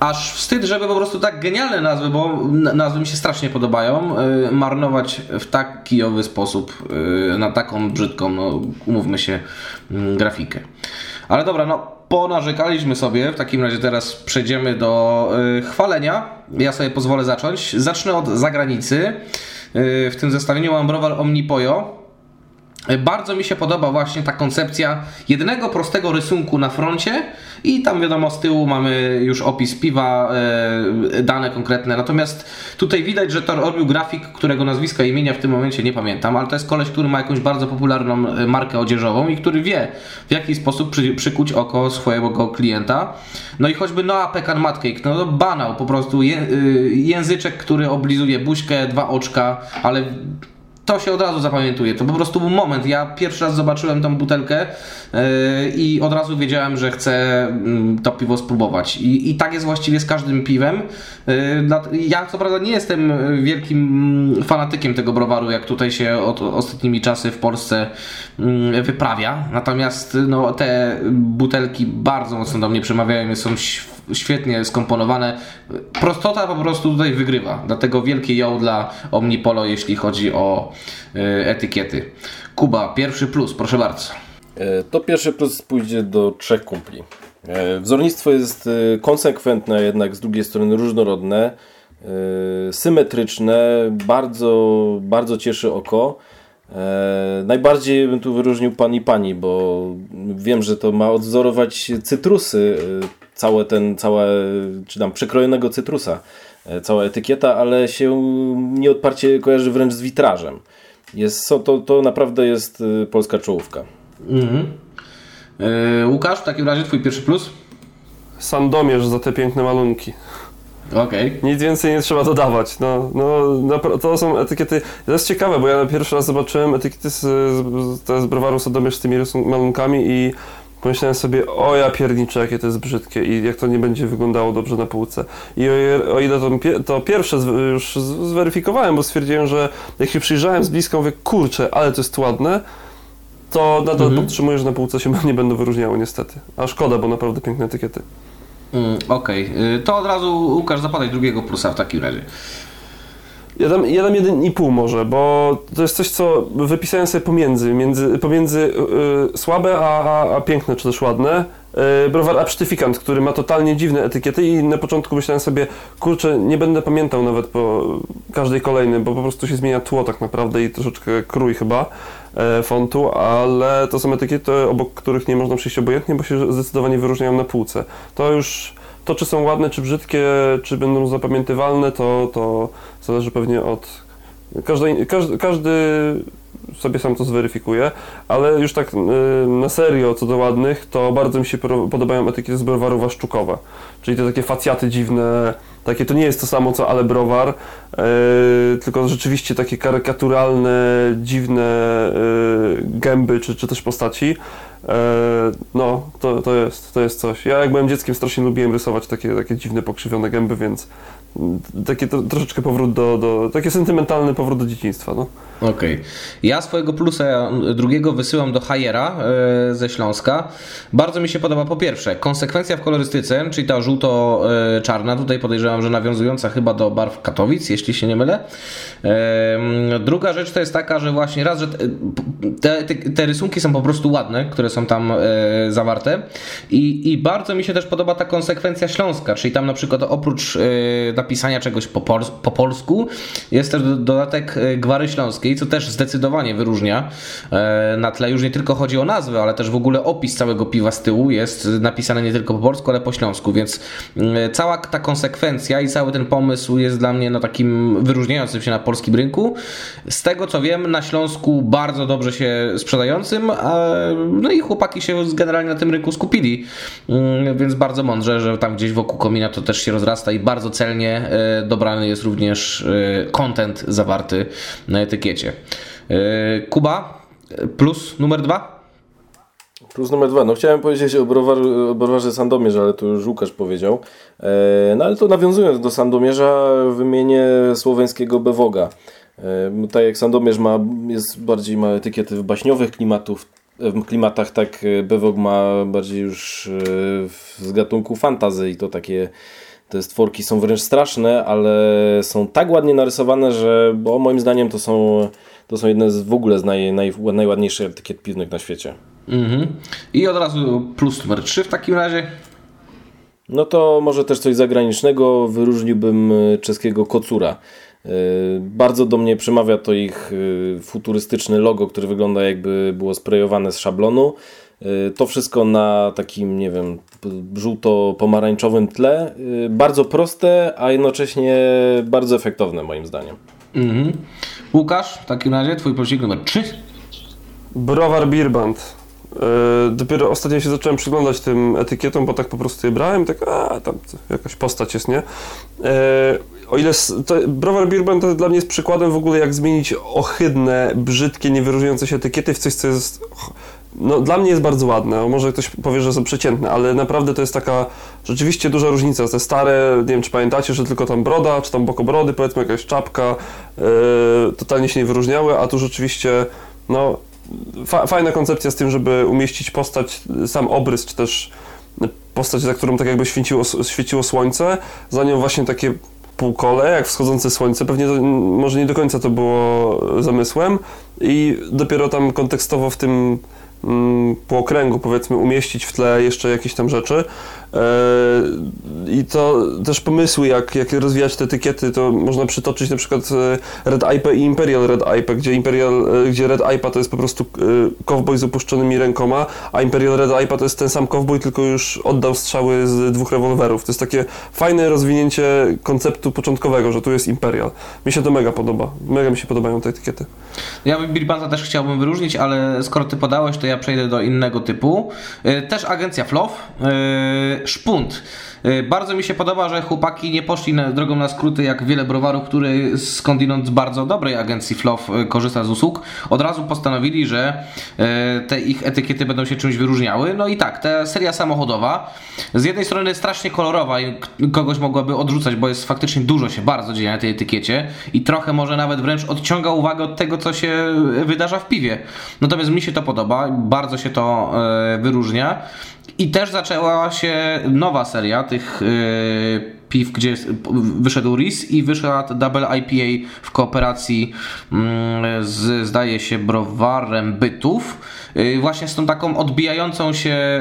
Aż wstyd, żeby po prostu tak genialne nazwy, bo nazwy mi się strasznie podobają, yy, marnować w taki owy sposób yy, na taką brzydką, no umówmy się, yy, grafikę. Ale dobra, no ponarzekaliśmy sobie, w takim razie teraz przejdziemy do y, chwalenia. Ja sobie pozwolę zacząć. Zacznę od zagranicy. Y, w tym zestawieniu mam browar Omnipojo. Bardzo mi się podoba właśnie ta koncepcja jednego prostego rysunku na froncie i tam wiadomo z tyłu mamy już opis piwa, e, dane konkretne. Natomiast tutaj widać, że to robił grafik, którego nazwiska i imienia w tym momencie nie pamiętam, ale to jest koleś, który ma jakąś bardzo popularną e, markę odzieżową i który wie w jaki sposób przy, przykuć oko swojego klienta. No i choćby Noah Pekan Matcake, no to banał po prostu je, e, języczek, który oblizuje buźkę, dwa oczka, ale to się od razu zapamiętuje. To po prostu był moment. Ja pierwszy raz zobaczyłem tą butelkę yy, i od razu wiedziałem, że chcę mm, to piwo spróbować. I, I tak jest właściwie z każdym piwem. Yy, ja co prawda nie jestem wielkim mm, fanatykiem tego browaru, jak tutaj się od ostatnimi czasy w Polsce yy, wyprawia. Natomiast no, te butelki bardzo mocno do mnie przemawiają. Są świetnie skomponowane. Prostota po prostu tutaj wygrywa. Dlatego wielkie ją dla Omnipolo, jeśli chodzi o y, etykiety. Kuba, pierwszy plus, proszę bardzo. E, to pierwszy plus pójdzie do trzech kumpli. E, wzornictwo jest e, konsekwentne, jednak z drugiej strony różnorodne, symetryczne, bardzo, bardzo cieszy oko. Najbardziej bym tu wyróżnił pani pani, bo wiem, że to ma odwzorować cytrusy całe ten, całe, czy tam przekrojonego cytrusa, e, cała etykieta, ale się nieodparcie kojarzy wręcz z witrażem. Jest, to, to naprawdę jest e, polska czołówka. Mhm. Łukasz, w takim razie twój pierwszy plus? Sandomierz za te piękne malunki. Okay. Nic więcej nie trzeba dodawać. No, no, to są etykiety. To jest ciekawe, bo ja pierwszy raz zobaczyłem etykiety z, z, z browaru Sandomierz z tymi malunkami i Pomyślałem sobie, o ja pierniczę, jakie to jest brzydkie i jak to nie będzie wyglądało dobrze na półce. I o, o ile to, to, pierwsze już zweryfikowałem, bo stwierdziłem, że jak się przyjrzałem z bliska, mówię, kurczę, ale to jest ładne, to nadal mhm. podtrzymuję, że na półce się nie będą wyróżniały niestety. A szkoda, bo naprawdę piękne etykiety. Mm, Okej, okay. to od razu Łukasz zapadaj drugiego plusa w takim razie. Ja dam, ja dam jeden i pół może, bo to jest coś, co wypisałem sobie pomiędzy, między, pomiędzy yy, słabe a, a, a, piękne, czy też ładne. Yy, browar Absztyfikant, który ma totalnie dziwne etykiety i na początku myślałem sobie, kurczę, nie będę pamiętał nawet po każdej kolejnej, bo po prostu się zmienia tło tak naprawdę i troszeczkę krój chyba fontu, ale to są etykiety, obok których nie można przyjść obojętnie, bo się zdecydowanie wyróżniają na półce. To już to, czy są ładne, czy brzydkie, czy będą zapamiętywalne, to, to zależy pewnie od. Każdy, każdy sobie sam to zweryfikuje, ale już tak y, na serio co do ładnych, to bardzo mi się podobają etykiety z browaru Waszczukowa, czyli te takie facjaty dziwne, Takie to nie jest to samo co Ale Browar, yy, tylko rzeczywiście takie karykaturalne, dziwne yy, gęby czy, czy też postaci. No, to, to, jest, to jest coś. Ja jak byłem dzieckiem strasznie lubiłem rysować takie, takie dziwne, pokrzywione gęby, więc taki to, troszeczkę powrót do, do, taki sentymentalny powrót do dzieciństwa, no. Okej. Okay. Ja swojego plusa drugiego wysyłam do Hajera yy, ze Śląska. Bardzo mi się podoba po pierwsze konsekwencja w kolorystyce, czyli ta żółto-czarna, tutaj podejrzewam, że nawiązująca chyba do barw Katowic, jeśli się nie mylę. Druga rzecz to jest taka, że właśnie raz, że te, te, te rysunki są po prostu ładne, które są tam yy, zawarte I, i bardzo mi się też podoba ta konsekwencja śląska, czyli tam na przykład oprócz napisania czegoś po, po polsku jest też dodatek gwary śląskiej co też zdecydowanie wyróżnia e, na tle. Już nie tylko chodzi o nazwę, ale też w ogóle opis całego piwa z tyłu jest napisany nie tylko po polsku, ale po śląsku, więc mm, cała ta konsekwencja i cały ten pomysł jest dla mnie no, takim wyróżniającym się na polskim rynku. Z tego co wiem, na Śląsku bardzo dobrze się sprzedającym, no i chłopaki się generalnie na tym rynku skupili, mm, więc bardzo mądrze, że tam gdzieś wokół komina to też się rozrasta i bardzo celnie e, dobrany jest również e, content zawarty na etykiecie świecie. E, Kuba, plus numer dwa? Plus numer dwa. No chciałem powiedzieć o, browar, o browarze Sandomierz, ale to już Łukasz powiedział. E, no ale to nawiązując do Sandomierza, wymienię słoweńskiego Bewoga. E, tak jak Sandomierz ma, jest bardziej ma etykiety baśniowych klimatów, w klimatach, tak Bewog ma bardziej już z gatunku fantazy i to takie te stworki są wręcz straszne, ale są tak ładnie narysowane, że bo moim zdaniem to są, to są jedne z w ogóle z naj, naj, najładniejszych etykiet piwnych na świecie. Mhm. I od razu plus numer 3 w takim razie. No to może też coś zagranicznego. Wyróżniłbym e, czeskiego kocura. E, bardzo do mnie przemawia to ich e, futurystyczny logo, które wygląda jakby było sprejowane z szablonu. To wszystko na takim, nie wiem, żółto-pomarańczowym tle. Y, bardzo proste, a jednocześnie bardzo efektowne moim zdaniem. Mhm. Łukasz, w takim razie twój prosik numer 3. Browar Birband. Yy, dopiero ostatnio się zacząłem przyglądać tym etykietom, bo tak po prostu je brałem, tak a tam jakaś postać jest, nie? Yy, o ile to, Browar Birband to dla mnie jest przykładem w ogóle jak zmienić ohydne, brzydkie, niewyróżniające się etykiety w coś, co jest no, dla mnie jest bardzo ładne. Może ktoś powie, że są przeciętne, ale naprawdę to jest taka rzeczywiście duża różnica. Te stare, nie wiem czy pamiętacie, że tylko tam broda, czy tam bokobrody, powiedzmy jakaś czapka, yy, totalnie się nie wyróżniały, a tu rzeczywiście no, fa fajna koncepcja z tym, żeby umieścić postać, sam obrys, czy też postać, za którą tak jakby świeciło, świeciło słońce, za nią właśnie takie półkole, jak wschodzące słońce. Pewnie to, może nie do końca to było zamysłem i dopiero tam kontekstowo w tym po okręgu powiedzmy umieścić w tle jeszcze jakieś tam rzeczy i to też pomysły jak, jak rozwijać te etykiety to można przytoczyć na przykład e, Red IPA i Imperial Red IPA gdzie, Imperial, e, gdzie Red IPA to jest po prostu cowboy z opuszczonymi rękoma a Imperial Red IPA to jest ten sam cowboy tylko już oddał strzały z dwóch rewolwerów. To jest takie fajne rozwinięcie konceptu początkowego, że tu jest Imperial. Mi się to mega podoba, mega mi się podobają te etykiety. Ja Bill też chciałbym wyróżnić, ale skoro ty podałeś, to ja przejdę do innego typu. Też agencja Flow, y, Szpunt. Y, bardzo mi się podoba, że chłopaki nie poszli na, drogą na skróty jak wiele browarów, który skądinąd z bardzo dobrej agencji Flow korzysta z usług. Od razu postanowili, że te ich etykiety będą się czymś wyróżniały. No i tak, ta seria samochodowa z jednej strony strasznie kolorowa i kogoś mogłaby odrzucać, bo jest faktycznie dużo się bardzo dzieje na tej etykiecie i trochę może nawet wręcz odciąga uwagę od tego, co się wydarza w piwie. Natomiast mi się to podoba, bardzo się to e, wyróżnia. I też zaczęła się nowa seria tych e, piw, gdzie wyszedł RIS i wyszedł Double IPA w kooperacji mm, z, zdaje się, browarem bytów. Y, właśnie z tą taką odbijającą się,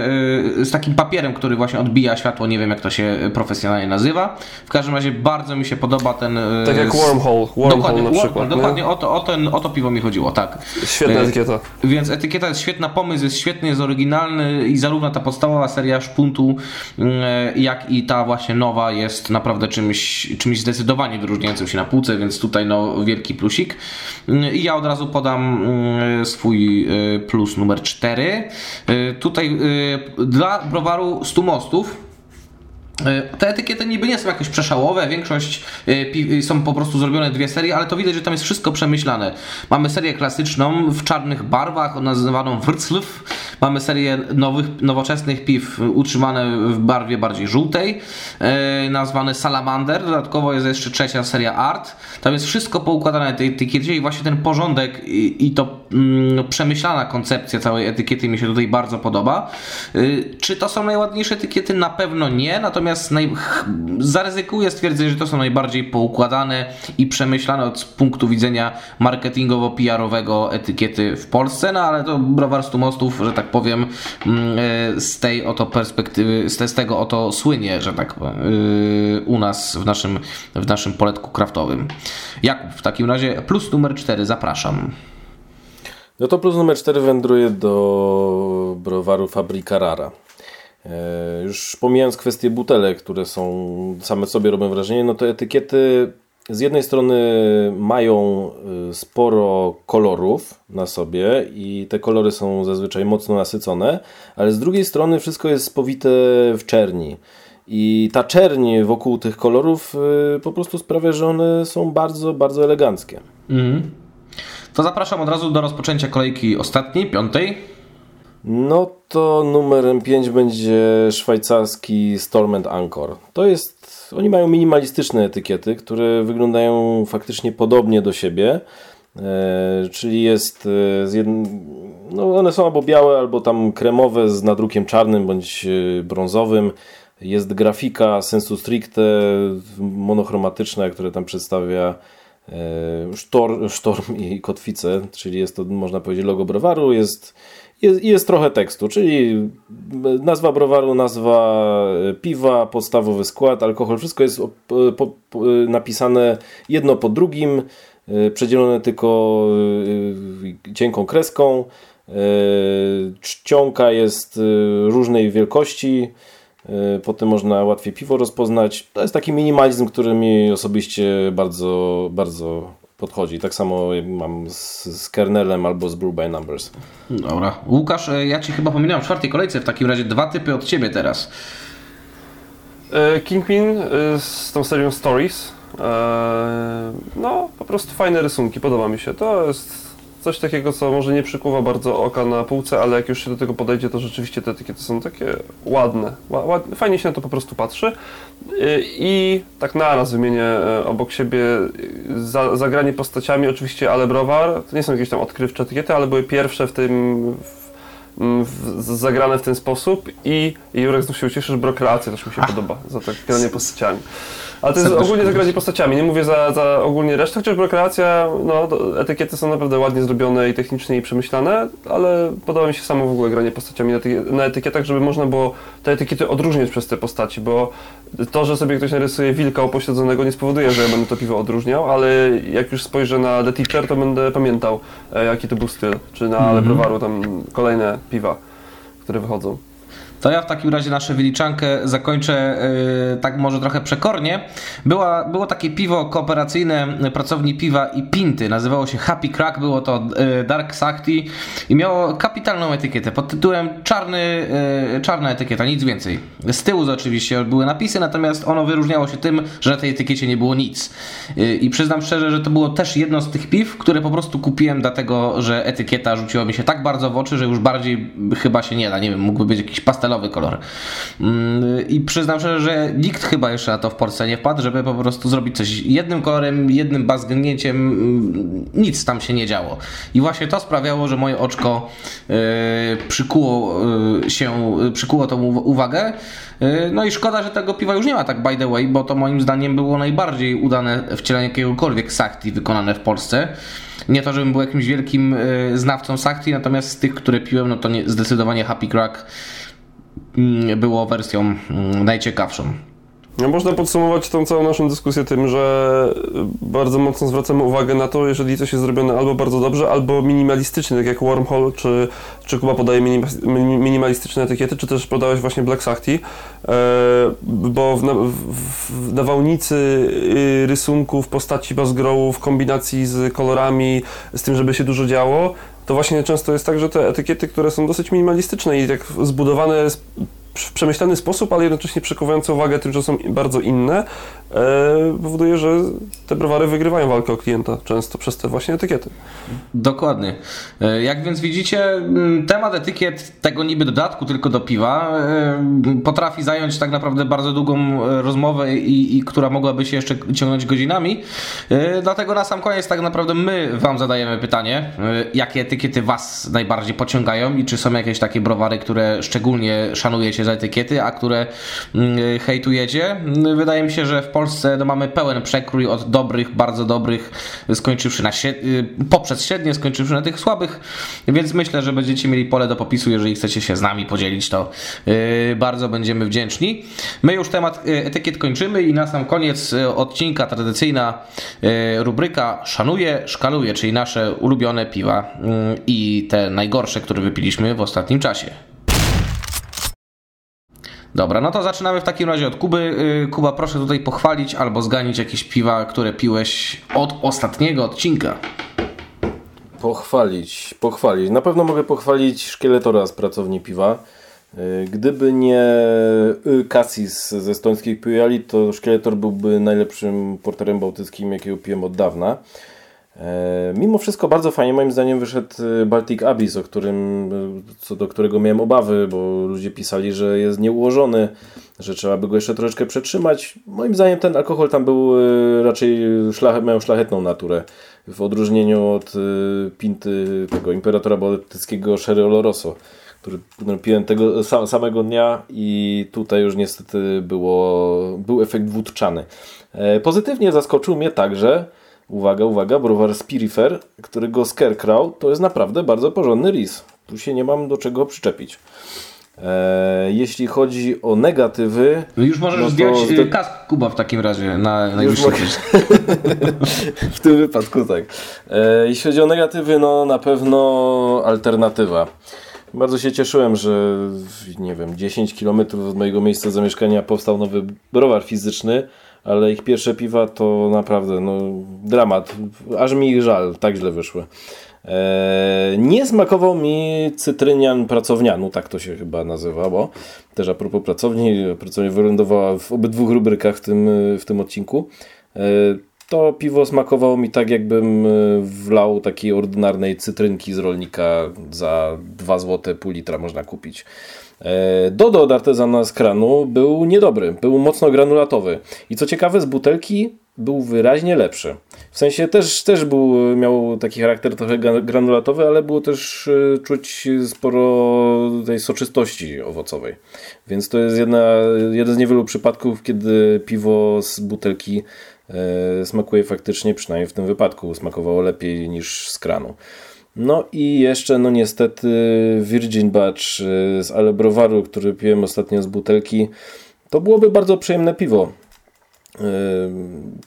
y, z takim papierem, który właśnie odbija światło, nie wiem jak to się profesjonalnie nazywa. W każdym razie bardzo mi się podoba ten... Y, tak jak Wormhole, Wormhole dokładnie, na przykład. Dokładnie o to, o, ten, o to piwo mi chodziło, tak. Świetna etykieta. Więc etykieta jest świetna, pomysł jest świetny, jest oryginalny i zarówno ta podstawowa seria Szpuntu, jak i ta właśnie nowa jest naprawdę czymś, czymś zdecydowanie wyróżniającym się na półce, więc tutaj no wielki plusik. I ja od razu podam swój plus numer 4. Y, tutaj y, dla browaru 100 mostów te etykiety niby nie są jakoś przeszałowe, większość e, są po prostu zrobione dwie serie, ale to widać, że tam jest wszystko przemyślane. Mamy serię klasyczną w czarnych barwach, nazywaną Wrtzlf. Mamy serię nowych, nowoczesnych piw utrzymane w barwie bardziej żółtej, e, nazwane Salamander. Dodatkowo jest jeszcze trzecia seria Art. Tam jest wszystko poukładane na tej etykiecie i właśnie ten porządek i, i to mm, przemyślana koncepcja całej etykiety mi się tutaj bardzo podoba. Czy to są najładniejsze etykiety? Na pewno nie, natomiast natomiast naj... zaryzykuję stwierdzenie, że to są najbardziej poukładane i przemyślane od punktu widzenia marketingowo-PR-owego etykiety w Polsce, no ale to browar stu mostów, że tak powiem, mm, e, z tej oto perspektywy, z tego oto słynie, że tak powiem, e, u nas w naszym, w naszym poletku kraftowym. Jakub, w takim razie plus numer 4, zapraszam. No to plus numer 4 wędruje do browaru Fabryka Rara. E, już pomijając kwestie butelek, które są same sobie robią wrażenie, no to etykiety z jednej strony mają e, sporo kolorów na sobie i te kolory są zazwyczaj mocno nasycone, ale z drugiej strony wszystko jest spowite w czerni. I ta czerń wokół tych kolorów e, po prostu sprawia, że one są bardzo, bardzo eleganckie. Mm. To zapraszam od razu do rozpoczęcia kolejki ostatniej, piątej. No to numerem 5 będzie szwajcarski Storm and Anchor. To jest, oni mają minimalistyczne etykiety, które wyglądają faktycznie podobnie do siebie. E, czyli jest e, no one są albo białe, albo tam kremowe z nadrukiem czarnym bądź e, brązowym. Jest grafika sensu stricte monochromatyczna, która tam przedstawia e, sztorm, sztorm i kotwicę, czyli jest to można powiedzieć logo browaru, jest jest, jest trochę tekstu, czyli nazwa browaru, nazwa e, piwa, podstawowy skład, alkohol, wszystko jest po, po, napisane jedno po drugim, e, przedzielone tylko e, cienką kreską. Czcionka jest różnej wielkości, potem można łatwiej piwo rozpoznać. To jest taki minimalizm, który mi osobiście bardzo, bardzo podchodzi. Tak samo mam z, z kernelem albo z Brew by Numbers. Dobra. Łukasz, e, ja Ci chyba pominąłem w czwartej kolejce, w takim razie dwa typy od Ciebie teraz. E, Kingpin e, z tą serią Stories. No, po prostu fajne rysunki, podoba mi się. To jest coś takiego, co może nie przykuwa bardzo oka na półce, ale jak już się do tego podejdzie, to rzeczywiście te etykiety są takie ładne. Ład, fajnie się na to po prostu patrzy. I tak naraz wymienię e, obok siebie za, zagranie postaciami, oczywiście Ale Browar. To nie są jakieś tam odkrywcze etykiety, ale były pierwsze w tym, w, w, zagrane w ten sposób i, i Jurek znów się ucieszy, że brokreacja też mi się podoba za tak granie postaciami. Ale to jest ogólnie zagranie postaciami, nie mówię za, za ogólnie resztę, chociaż rekreacja, no etykiety są naprawdę ładnie zrobione i technicznie i przemyślane, ale podoba mi się samo w ogóle granie postaciami na, na etykietach, żeby można było te etykiety odróżniać przez te postaci, bo to, że sobie ktoś narysuje wilka upośledzonego nie spowoduje, że ja będę to piwo odróżniał, ale jak już spojrzę na The Teacher, to będę pamiętał, e, jaki to był styl, czy na mm -hmm. tam kolejne piwa, które wychodzą. To ja w takim razie nasze wyliczankę zakończę yy, tak może trochę przekornie. Była, było takie piwo kooperacyjne pracowni piwa i pinty. Nazywało się Happy Crack, było to yy, Dark Sakti i miało kapitalną etykietę pod tytułem czarny, yy, czarna etykieta, nic więcej. Z tyłu oczywiście były napisy, natomiast ono wyróżniało się tym, że na tej etykiecie nie było nic. Y, I przyznam szczerze, że to było też jedno z tych piw, które po prostu kupiłem dlatego, że etykieta rzuciła mi się tak bardzo w oczy, że już bardziej chyba się nie da. Nie wiem, mógłby być jakiś pastelowy kolor. Mm, I przyznam szczerze, że nikt chyba jeszcze na to w Polsce nie wpadł, żeby po prostu zrobić coś jednym kolorem, jednym bazgnięciem, mm, nic tam się nie działo. I właśnie to sprawiało, że moje oczko yy, przykuło yy, się, przykuło tą uwagę. No i szkoda, że tego piwa już nie ma tak by the way, bo to moim zdaniem było najbardziej udane wcielenie jakiegokolwiek sakti wykonane w Polsce. Nie to, żebym był jakimś wielkim znawcą sakti, natomiast z tych, które piłem, no to nie, zdecydowanie Happy Crack było wersją mm, najciekawszą. No, można podsumować tą całą naszą dyskusję tym, że bardzo mocno zwracamy uwagę na to, jeżeli coś jest zrobione albo bardzo dobrze, albo minimalistycznie, tak jak Wormhole, czy, czy Kuba podaje minimalistyczne etykiety, czy też podałeś właśnie Black Sahti, e, bo w, w, w nawałnicy y, rysunków, postaci bazgrołów, kombinacji z kolorami, z tym, żeby się dużo działo, to właśnie często jest tak, że te etykiety, które są dosyć minimalistyczne i tak zbudowane w przemyślany sposób, ale jednocześnie przykuwające uwagę tym, że są bardzo inne, e, powoduje, że te browary wygrywają walkę o klienta często przez te właśnie etykiety. Dokładnie. E, jak więc widzicie, mm, temat etykiet tego niby dodatku tylko do piwa e, potrafi zająć tak naprawdę bardzo długą e, rozmowę i, i która mogłaby się jeszcze ciągnąć godzinami. Dlatego na sam koniec tak naprawdę my wam zadajemy pytanie, jakie etykiety was najbardziej pociągają i czy są jakieś takie browary, które szczególnie szanujecie za etykiety, a które mm, hejtujecie. Wydaje mi się, że w Polsce no, mamy pełen przekrój od dobrych, bardzo dobrych, skończywszy na poprzez średnie, skończywszy na tych słabych, więc myślę, że będziecie mieli pole do popisu, jeżeli chcecie się z nami podzielić, to yy, bardzo będziemy wdzięczni. My już temat yy, etykiet kończymy i na sam koniec odcinka tradycyjna rubryka Szanuję, szkaluję, czyli nasze ulubione piwa i te najgorsze, które wypiliśmy w ostatnim czasie. Dobra, no to zaczynamy w takim razie od Kuby. Y, Kuba, proszę tutaj pochwalić albo zganić jakieś piwa, które piłeś od ostatniego odcinka. Pochwalić, pochwalić. Na pewno mogę pochwalić Szkieletora z pracowni piwa. Y, gdyby nie Cassis ze estońskich pijali, to Szkieletor byłby najlepszym porterem bałtyckim, jakiego piłem od dawna. E, mimo wszystko bardzo fajnie moim zdaniem wyszedł e, Baltic Abyss, o którym, e, co do którego miałem obawy, bo ludzie pisali, że jest nieułożony, że trzeba by go jeszcze troszeczkę przetrzymać. Moim zdaniem ten alkohol tam był raczej szlachet, miał szlachetną naturę. W odróżnieniu od pinty tego imperatora bałtyckiego Sherry Oloroso, który piłem tego samego dnia i tutaj już niestety było, był efekt wódczany. Pozytywnie zaskoczył mnie także uwaga, uwaga, browar Spirifer, którego Scarecrow to jest naprawdę bardzo porządny ris. Tu się nie mam do czego przyczepić. Eee, jeśli chodzi o negatywy. No już możesz no zdjąć zde... kask Kuba w takim razie na najwyższy W tym wypadku tak. Eee, jeśli chodzi o negatywy, no na pewno alternatywa. Bardzo się cieszyłem, że nie wiem, 10 km od mojego miejsca zamieszkania powstał nowy browar fizyczny ale ich pierwsze piwa to naprawdę no, dramat. Aż mi ich żal, tak źle wyszły. Eee, nie smakował mi cytrynian pracownianu, tak to się chyba nazywa, bo też a propos pracowni, pracownia wylądowała w obydwu rubrykach w tym, w tym odcinku. Eee, to piwo smakowało mi tak, jakbym wlał takiej ordynarnej cytrynki z rolnika za 2 zł pół litra można kupić. E, Dodo od artezana z kranu był niedobry, był mocno granulatowy. I co ciekawe, z butelki był wyraźnie lepszy. W sensie też, też był, miał taki charakter trochę granulatowy, ale było też e, czuć sporo tej soczystości owocowej. Więc to jest jedna, jeden z niewielu przypadków, kiedy piwo z butelki e, smakuje faktycznie, przynajmniej w tym wypadku, smakowało lepiej niż z kranu. No i jeszcze, no niestety, Virgin Batch y, z Alebrowaru, który piłem ostatnio z butelki, to byłoby bardzo przyjemne piwo.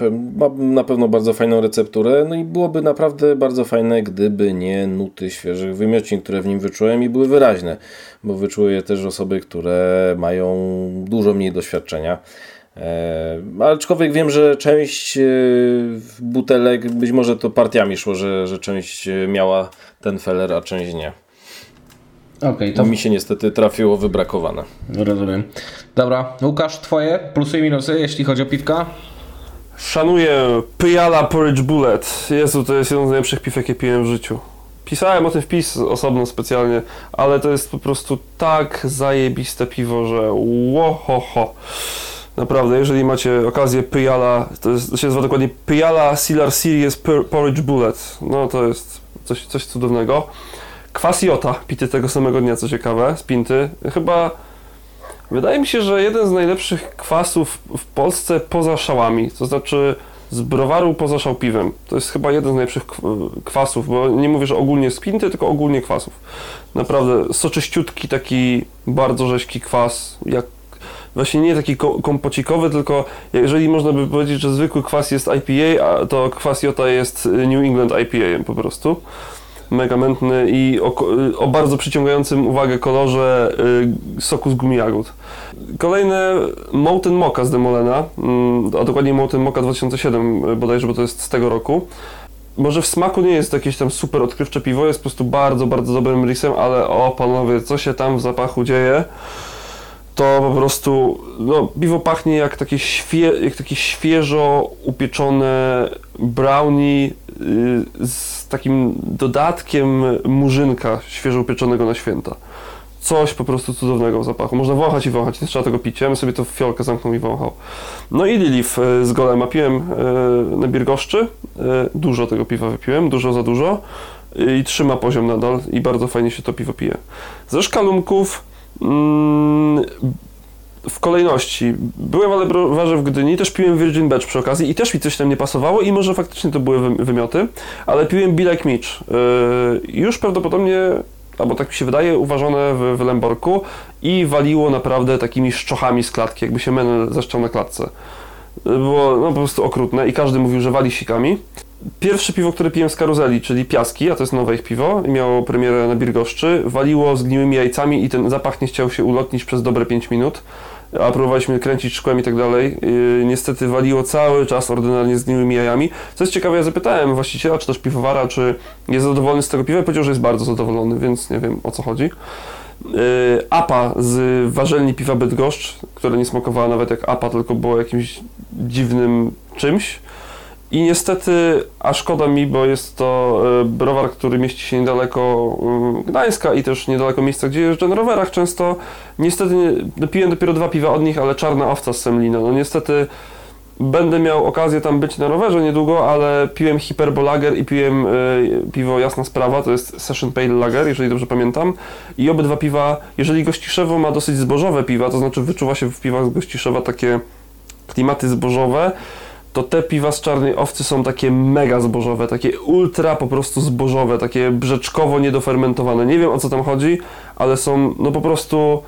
Y, ma na pewno bardzo fajną recepturę, no i byłoby naprawdę bardzo fajne, gdyby nie nuty świeżych wymiocin, które w nim wyczułem i były wyraźne, bo wyczuły je też osoby, które mają dużo mniej doświadczenia. E, aczkolwiek wiem, że część e, butelek, być może to partiami szło, że, że część e, miała ten feller, a część nie. Okej, okay, to mi się niestety trafiło wybrakowane. Rozumiem. Dobra, Łukasz, twoje plusy i minusy, jeśli chodzi o piwka? Szanuję Pyjala Porridge Bullet. Jezu, to jest jeden z najlepszych piw, jakie piłem w życiu. Pisałem o tym wpis osobno specjalnie, ale to jest po prostu tak zajebiste piwo, że łohoho. Ho. Naprawdę, jeżeli macie okazję Pyjala, to, jest, to się nazywa dokładnie Pyjala Silar Series Porridge Bullet. No to jest coś, coś cudownego. Kwas Jota, pity tego samego dnia, co ciekawe, z Pinty. Chyba, wydaje mi się, że jeden z najlepszych kwasów w Polsce poza szałami. To znaczy z browaru poza szałpiwem. To jest chyba jeden z najlepszych kwasów, bo nie mówię, że ogólnie z Pinty, tylko ogólnie kwasów. Naprawdę soczyściutki, taki bardzo rzeźki kwas, jak właśnie nie taki kompocikowy, tylko jeżeli można by powiedzieć, że zwykły kwas jest IPA, a to kwas Jota jest New England IPA po prostu. Mega mętny i o, o, bardzo przyciągającym uwagę kolorze y, soku z gumi. Kolejne Mountain Mocha z Demolena, y, a dokładnie Mountain Mocha 2007 bodajże, bo to jest z tego roku może w smaku nie jest jakieś tam super odkrywcze piwo, jest po prostu bardzo, bardzo dobrym risem, ale o panowie, co się tam w zapachu dzieje? To po prostu no, piwo pachnie jak takie, świe, jak takie świeżo upieczone brownie y, z takim dodatkiem murzynka świeżo upieczonego na święta. Coś po prostu cudownego w zapachu. Można wąchać i wąchać, nie trzeba tego pić. Ja bym sobie to w fiolkę zamknął i wąchał. No i Lilif y, z Golema piłem y, na Birgoszczy. Dużo tego piwa wypiłem, dużo za dużo. I trzyma poziom nadal i bardzo fajnie się to piwo pije. Ze szkalunków w kolejności. Byłem ale browarze w Gdyni, też piłem Virgin Batch przy okazji i też mi coś tam nie pasowało i może faktycznie to były wymioty, ale piłem Be Like Mitch. Yy, już prawdopodobnie, albo tak mi się wydaje, uważane w, w Lemborku i waliło naprawdę takimi szczochami z klatki, jakby się menel zaszczał na klatce. Było no, po prostu okrutne i każdy mówił, że wali sikami. Pierwsze piwo, które piłem z karuzeli, czyli Piaski, a to jest nowe ich piwo miało premierę na Birgoszczy, waliło z gniłymi jajcami i ten zapach nie chciał się ulotnić przez dobre 5 minut, a próbowaliśmy kręcić szkłem i tak dalej. Yy, niestety waliło cały czas ordynarnie z jajami. Co jest ciekawe, ja zapytałem właściciela, czy też piwowara, czy jest zadowolony z tego piwa i powiedział, że jest bardzo zadowolony, więc nie wiem o co chodzi. Yy, apa z warzelni piwa Bydgoszcz, które nie smakowała nawet jak apa, tylko było jakimś dziwnym czymś i niestety, a szkoda mi, bo jest to e, browar, który mieści się niedaleko mm, Gdańska i też niedaleko miejsca, gdzie jeżdżę na rowerach często. Niestety piłem dopiero dwa piwa od nich, ale czarna owca z Semlina. No niestety będę miał okazję tam być na rowerze niedługo, ale piłem Hyperbolager i piłem y, piwo Jasna Sprawa, to jest Session Pale Lager, jeżeli dobrze pamiętam. I obydwa piwa, jeżeli Gościszewo ma dosyć zbożowe piwa, to znaczy wyczuwa się w piwach z Gościszewa takie klimaty zbożowe, to te piwa z czarnej owcy są takie mega zbożowe, takie ultra po prostu zbożowe, takie brzeczkowo niedofermentowane. Nie wiem o co tam chodzi, ale są no po prostu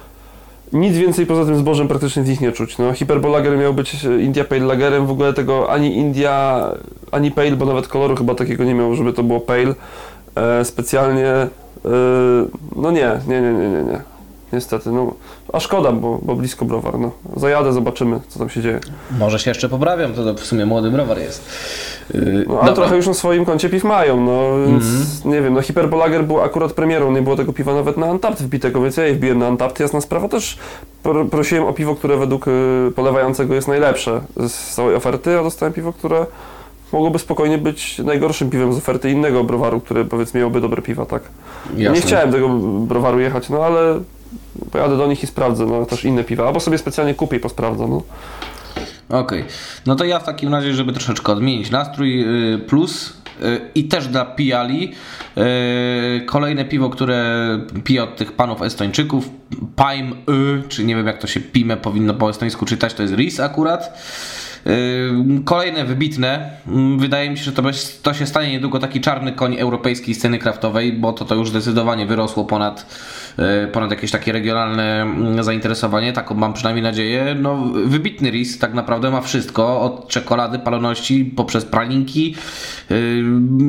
nic więcej poza tym zbożem praktycznie z nich nie czuć. No, Hyperbolager miał być India Pale Lagerem, w ogóle tego ani India, ani Pale, bo nawet koloru chyba takiego nie miał, żeby to było Pale. E, specjalnie, e, no nie, nie, nie, nie, nie, nie. Niestety, no, a szkoda, bo, bo blisko browar. No. Zajadę, zobaczymy, co tam się dzieje. Może się jeszcze poprawiam, to w sumie młody browar jest. Yy, no, ale trochę już na swoim koncie piw mają, no więc mm -hmm. nie wiem, no Hyperbolager był akurat premierą, nie było tego piwa nawet na Antapt wbitego, więc ja je wbiłem na Antapt. Jasna sprawa też prosiłem o piwo, które według y, polewającego jest najlepsze z całej oferty, a dostałem piwo, które mogłoby spokojnie być najgorszym piwem z oferty innego browaru, który powiedzmy miałby dobre piwa, tak? Jasne. Nie chciałem tego browaru jechać, no ale pojadę do nich i sprawdzę no, też inne piwa, albo sobie specjalnie kupię i posprawdzę. No. Okej, okay. no to ja w takim razie, żeby troszeczkę odmienić nastrój y, plus y, i też dla pijali y, kolejne piwo, które piję od tych panów estończyków Paim Y, czy nie wiem jak to się Pime powinno po estońsku czytać, to jest Ris akurat Kolejne wybitne, wydaje mi się, że to, to się stanie niedługo taki czarny koń europejskiej sceny kraftowej, bo to, to już zdecydowanie wyrosło ponad ponad jakieś takie regionalne mm, zainteresowanie, taką mam przynajmniej nadzieję. No, wybitny RIS tak naprawdę ma wszystko, od czekolady, paloności, poprzez pralinki. E,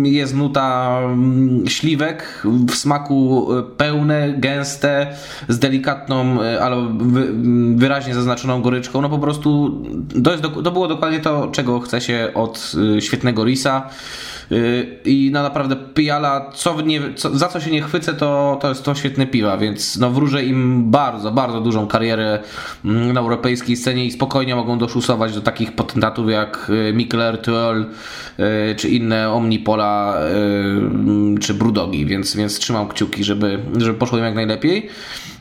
jest nuta mm, śliwek w smaku e, pełne, gęste, z delikatną, ale mm, wyraźnie zaznaczoną goryczką. No po prostu to, jest, to było dokładnie to, czego chce się od świetnego RISa. I no naprawdę pijala, co nie, co, za co się nie chwycę, to, to jest to świetne piwa, więc no wróżę im bardzo, bardzo dużą karierę mm, na europejskiej scenie i spokojnie mogą doszusować do takich potentatów jak y, Mikler, Tuel y, czy inne Omnipola y, czy Brudogi, więc, więc trzymam kciuki, żeby, żeby poszło im jak najlepiej.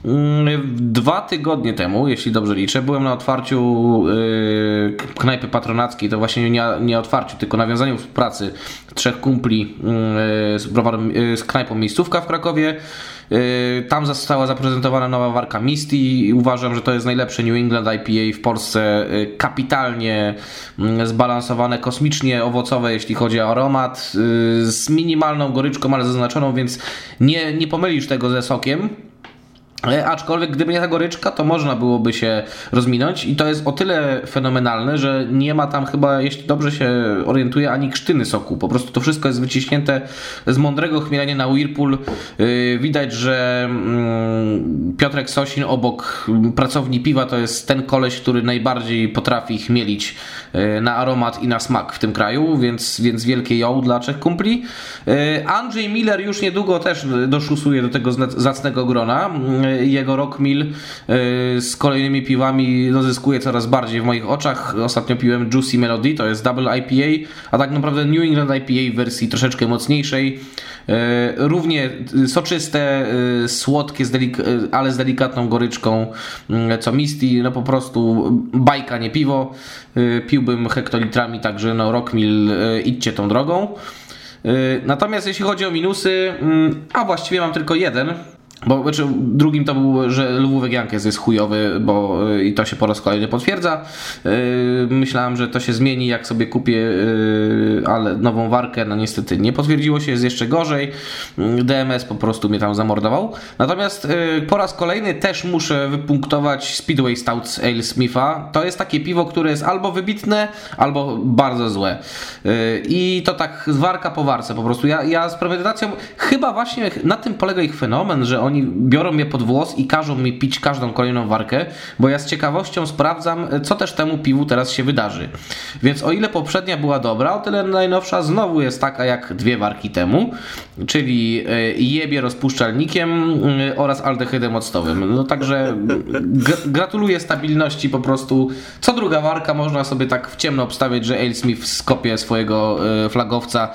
Mm, dwa tygodnie temu, jeśli dobrze liczę, byłem na otwarciu yy, knajpy patronackiej, to właśnie nie, nie otwarciu, tylko nawiązaniu współpracy trzech kumpli yy, z, browarem, yy, z knajpą Miejscówka w Krakowie. Tam została zaprezentowana nowa warka Misty i uważam, że to jest najlepsze New England IPA w Polsce. Kapitalnie yy, zbalansowane, kosmicznie owocowe, jeśli chodzi o aromat, z minimalną goryczką, ale zaznaczoną, więc nie, nie pomylisz tego ze sokiem. E, aczkolwiek gdyby nie ta goryczka, to można byłoby się rozminąć i to jest o tyle fenomenalne, że nie ma tam chyba, jeśli dobrze się orientuję, ani krztyny soku. Po prostu to wszystko jest wyciśnięte z mądrego chmielenia na Whirlpool. E, widać, że mm, Piotrek Sosin obok pracowni piwa to jest ten koleś, który najbardziej potrafi chmielić na aromat i na smak w tym kraju, więc, więc wielkie ją dla trzech kumpli. Andrzej Miller już niedługo też doszusuje do tego zacnego grona jego Rock Mill z kolejnymi piwami no, zyskuje coraz bardziej w moich oczach. Ostatnio piłem Juicy Melody, to jest Double IPA, a tak naprawdę New England IPA w wersji troszeczkę mocniejszej. Równie soczyste, słodkie, ale z delikatną goryczką, co Misty, no po prostu bajka, nie piwo. Piłbym hektolitrami, także no Rockmill, idźcie tą drogą. Natomiast jeśli chodzi o minusy, mm, a właściwie mam tylko jeden, bo znaczy, drugim to był, że Lwówek Jankes jest chujowy, bo y, i to się po raz kolejny potwierdza. Yy, myślałem, że to się zmieni, jak sobie kupię yy, ale nową warkę, no niestety nie potwierdziło się, jest jeszcze gorzej. Yy, DMS po prostu mnie tam zamordował. Natomiast yy, po raz kolejny też muszę wypunktować Speedway Stouts Ale Smitha. To jest takie piwo, które jest albo wybitne, albo bardzo złe. Yy, I to tak z warka po warce po prostu. Ja, ja z premedytacją, chyba właśnie na tym polega ich fenomen, że oni biorą mnie pod włos i każą mi pić każdą kolejną warkę, bo ja z ciekawością sprawdzam, co też temu piwu teraz się wydarzy. Więc o ile poprzednia była dobra, o tyle najnowsza znowu jest taka jak dwie warki temu, czyli e, jebie rozpuszczalnikiem e, oraz aldehydem octowym. No także gratuluję stabilności po prostu. Co druga warka można sobie tak w ciemno obstawiać, że AleSmith skopie swojego e, flagowca.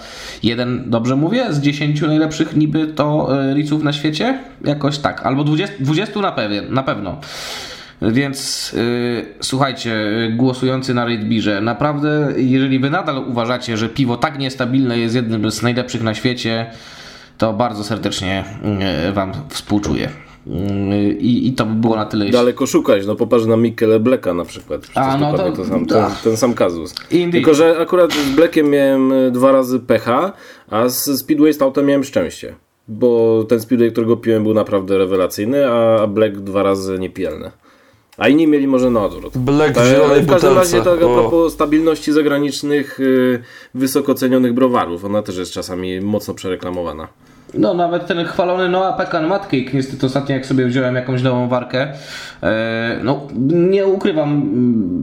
Jeden, dobrze mówię, z 10 najlepszych niby to liców na świecie? Jakoś tak. Albo 20, 20 na, pewnie, na pewno. Więc yy, słuchajcie, głosujący na Raidbirze, naprawdę, jeżeli wy nadal uważacie, że piwo tak niestabilne jest jednym z najlepszych na świecie, to bardzo serdecznie yy, wam współczuję. Yy, I, I to by było na tyle. Daleko szukać, no popatrz na Mikkele Blacka na przykład. Przecież A, no to, to sam, ten, ten, sam kazus. Indeed. Tylko, że akurat z Blackiem miałem dwa razy pecha, a z Speedway Stoutem miałem szczęście bo ten Speedway, którego piłem był naprawdę rewelacyjny, a Black dwa razy niepijalny. A inni mieli może na odwrót. Black w zielonej W każdym razie to a propos stabilności zagranicznych, yy, wysoko cenionych browarów. Ona też jest czasami mocno przereklamowana. No, nawet ten chwalony Noah Pekan Matcake, niestety ostatnio jak sobie wziąłem jakąś nową warkę, e, no nie ukrywam,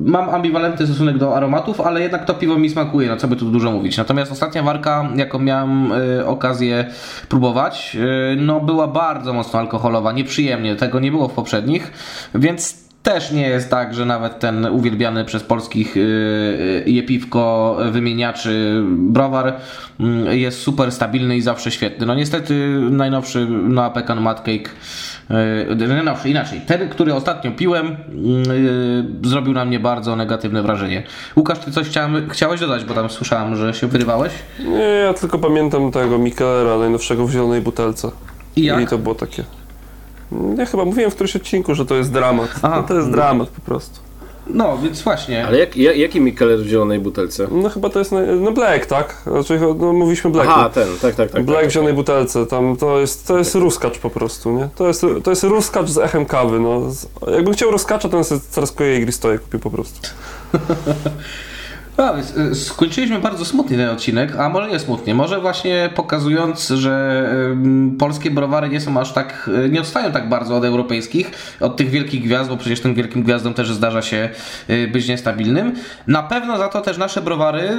mam ambiwalentny stosunek do aromatów, ale jednak to piwo mi smakuje, no co by tu dużo mówić. Natomiast ostatnia warka, jaką miałem e, okazję próbować, e, no była bardzo mocno alkoholowa, nieprzyjemnie, tego nie było w poprzednich, więc też nie jest tak, że nawet ten uwielbiany przez polskich yy, jepiwko wymieniaczy browar mm, jest super stabilny i zawsze świetny. No niestety najnowszy Noa Pekan Matcake yy, najnowszy, inaczej, ten, który ostatnio piłem zrobił na mnie bardzo negatywne wrażenie. Łukasz, ty coś chciałem, chciałeś dodać, bo tam słyszałem, że się wyrywałeś? Nie, ja tylko pamiętam tego Mikelera najnowszego w zielonej butelce. I jak? I to było takie... Ja chyba mówiłem w którymś odcinku, że to jest dramat. Aha. No to jest dramat po prostu. No, więc właśnie. Ale jak, jak, jaki Mikeller w zielonej butelce? No chyba to jest, no Black, tak? Znaczy, no, mówiliśmy Black. Aha, ten, tak, tak, tak. Black tak, w zielonej tak. butelce, tam to jest, to jest ruskacz po prostu, nie? To jest, to jest ruskacz z echem kawy, no. Jakbym chciał ruskacza, to bym sobie teraz koje i gristoje kupił po prostu. A, y, skończyliśmy bardzo smutnie ten odcinek, a może nie smutnie, może właśnie pokazując, że polskie browary nie są aż tak, y, nie odstają tak bardzo od europejskich, od tych wielkich gwiazd, bo przecież tym wielkim gwiazdom też zdarza się y, być niestabilnym. Na pewno za to też nasze browary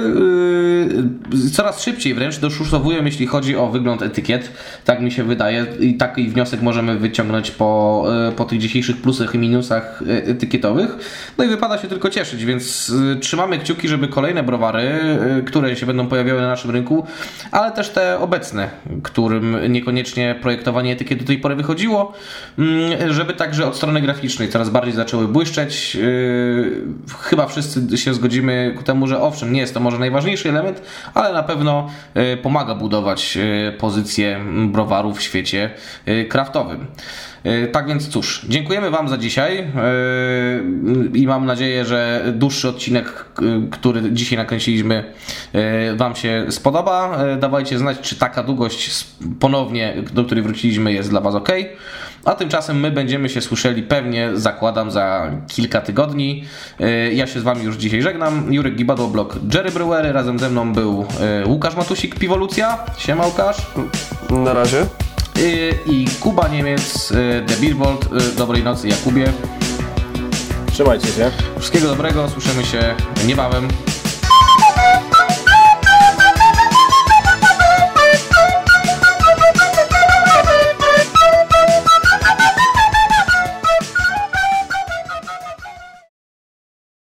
coraz szybciej wręcz doszusowują, jeśli chodzi o wygląd etykiet. Tak mi się wydaje i taki wniosek możemy wyciągnąć po, po tych dzisiejszych plusach i minusach etykietowych. No i wypada się tylko cieszyć, więc trzymamy kciuki, żeby kolejne browary, y, które się będą pojawiały na naszym rynku, ale też te obecne, którym niekoniecznie projektowanie etykiet do tej pory wychodziło, mm, żeby także od strony graficznej coraz bardziej zaczęły błyszczeć. Y, chyba wszyscy się zgodzimy ku temu, że owszem, nie jest to może najważniejszy element, ale na pewno y, pomaga budować pozycję browarów w świecie kraftowym. E, tak więc cóż, dziękujemy Wam za dzisiaj e, i mam nadzieję, że dłuższy odcinek, który dzisiaj nakręciliśmy, e, Wam się spodoba. Dawajcie znać, czy taka długość ponownie, do której wróciliśmy, jest dla Was ok. A tymczasem my będziemy się słyszeli pewnie, zakładam, za kilka tygodni. Ja się z Wami już dzisiaj żegnam. Jurek Gibadło, blog Jerry Brewery. Razem ze mną był Łukasz Matusik, Piwolucja. Siema Łukasz. Na razie. Y, i Kuba Niemiec, y, The Billboard. Y, dobrej nocy Jakubie. Trzymajcie się. Wszystkiego dobrego, słyszymy się niebawem.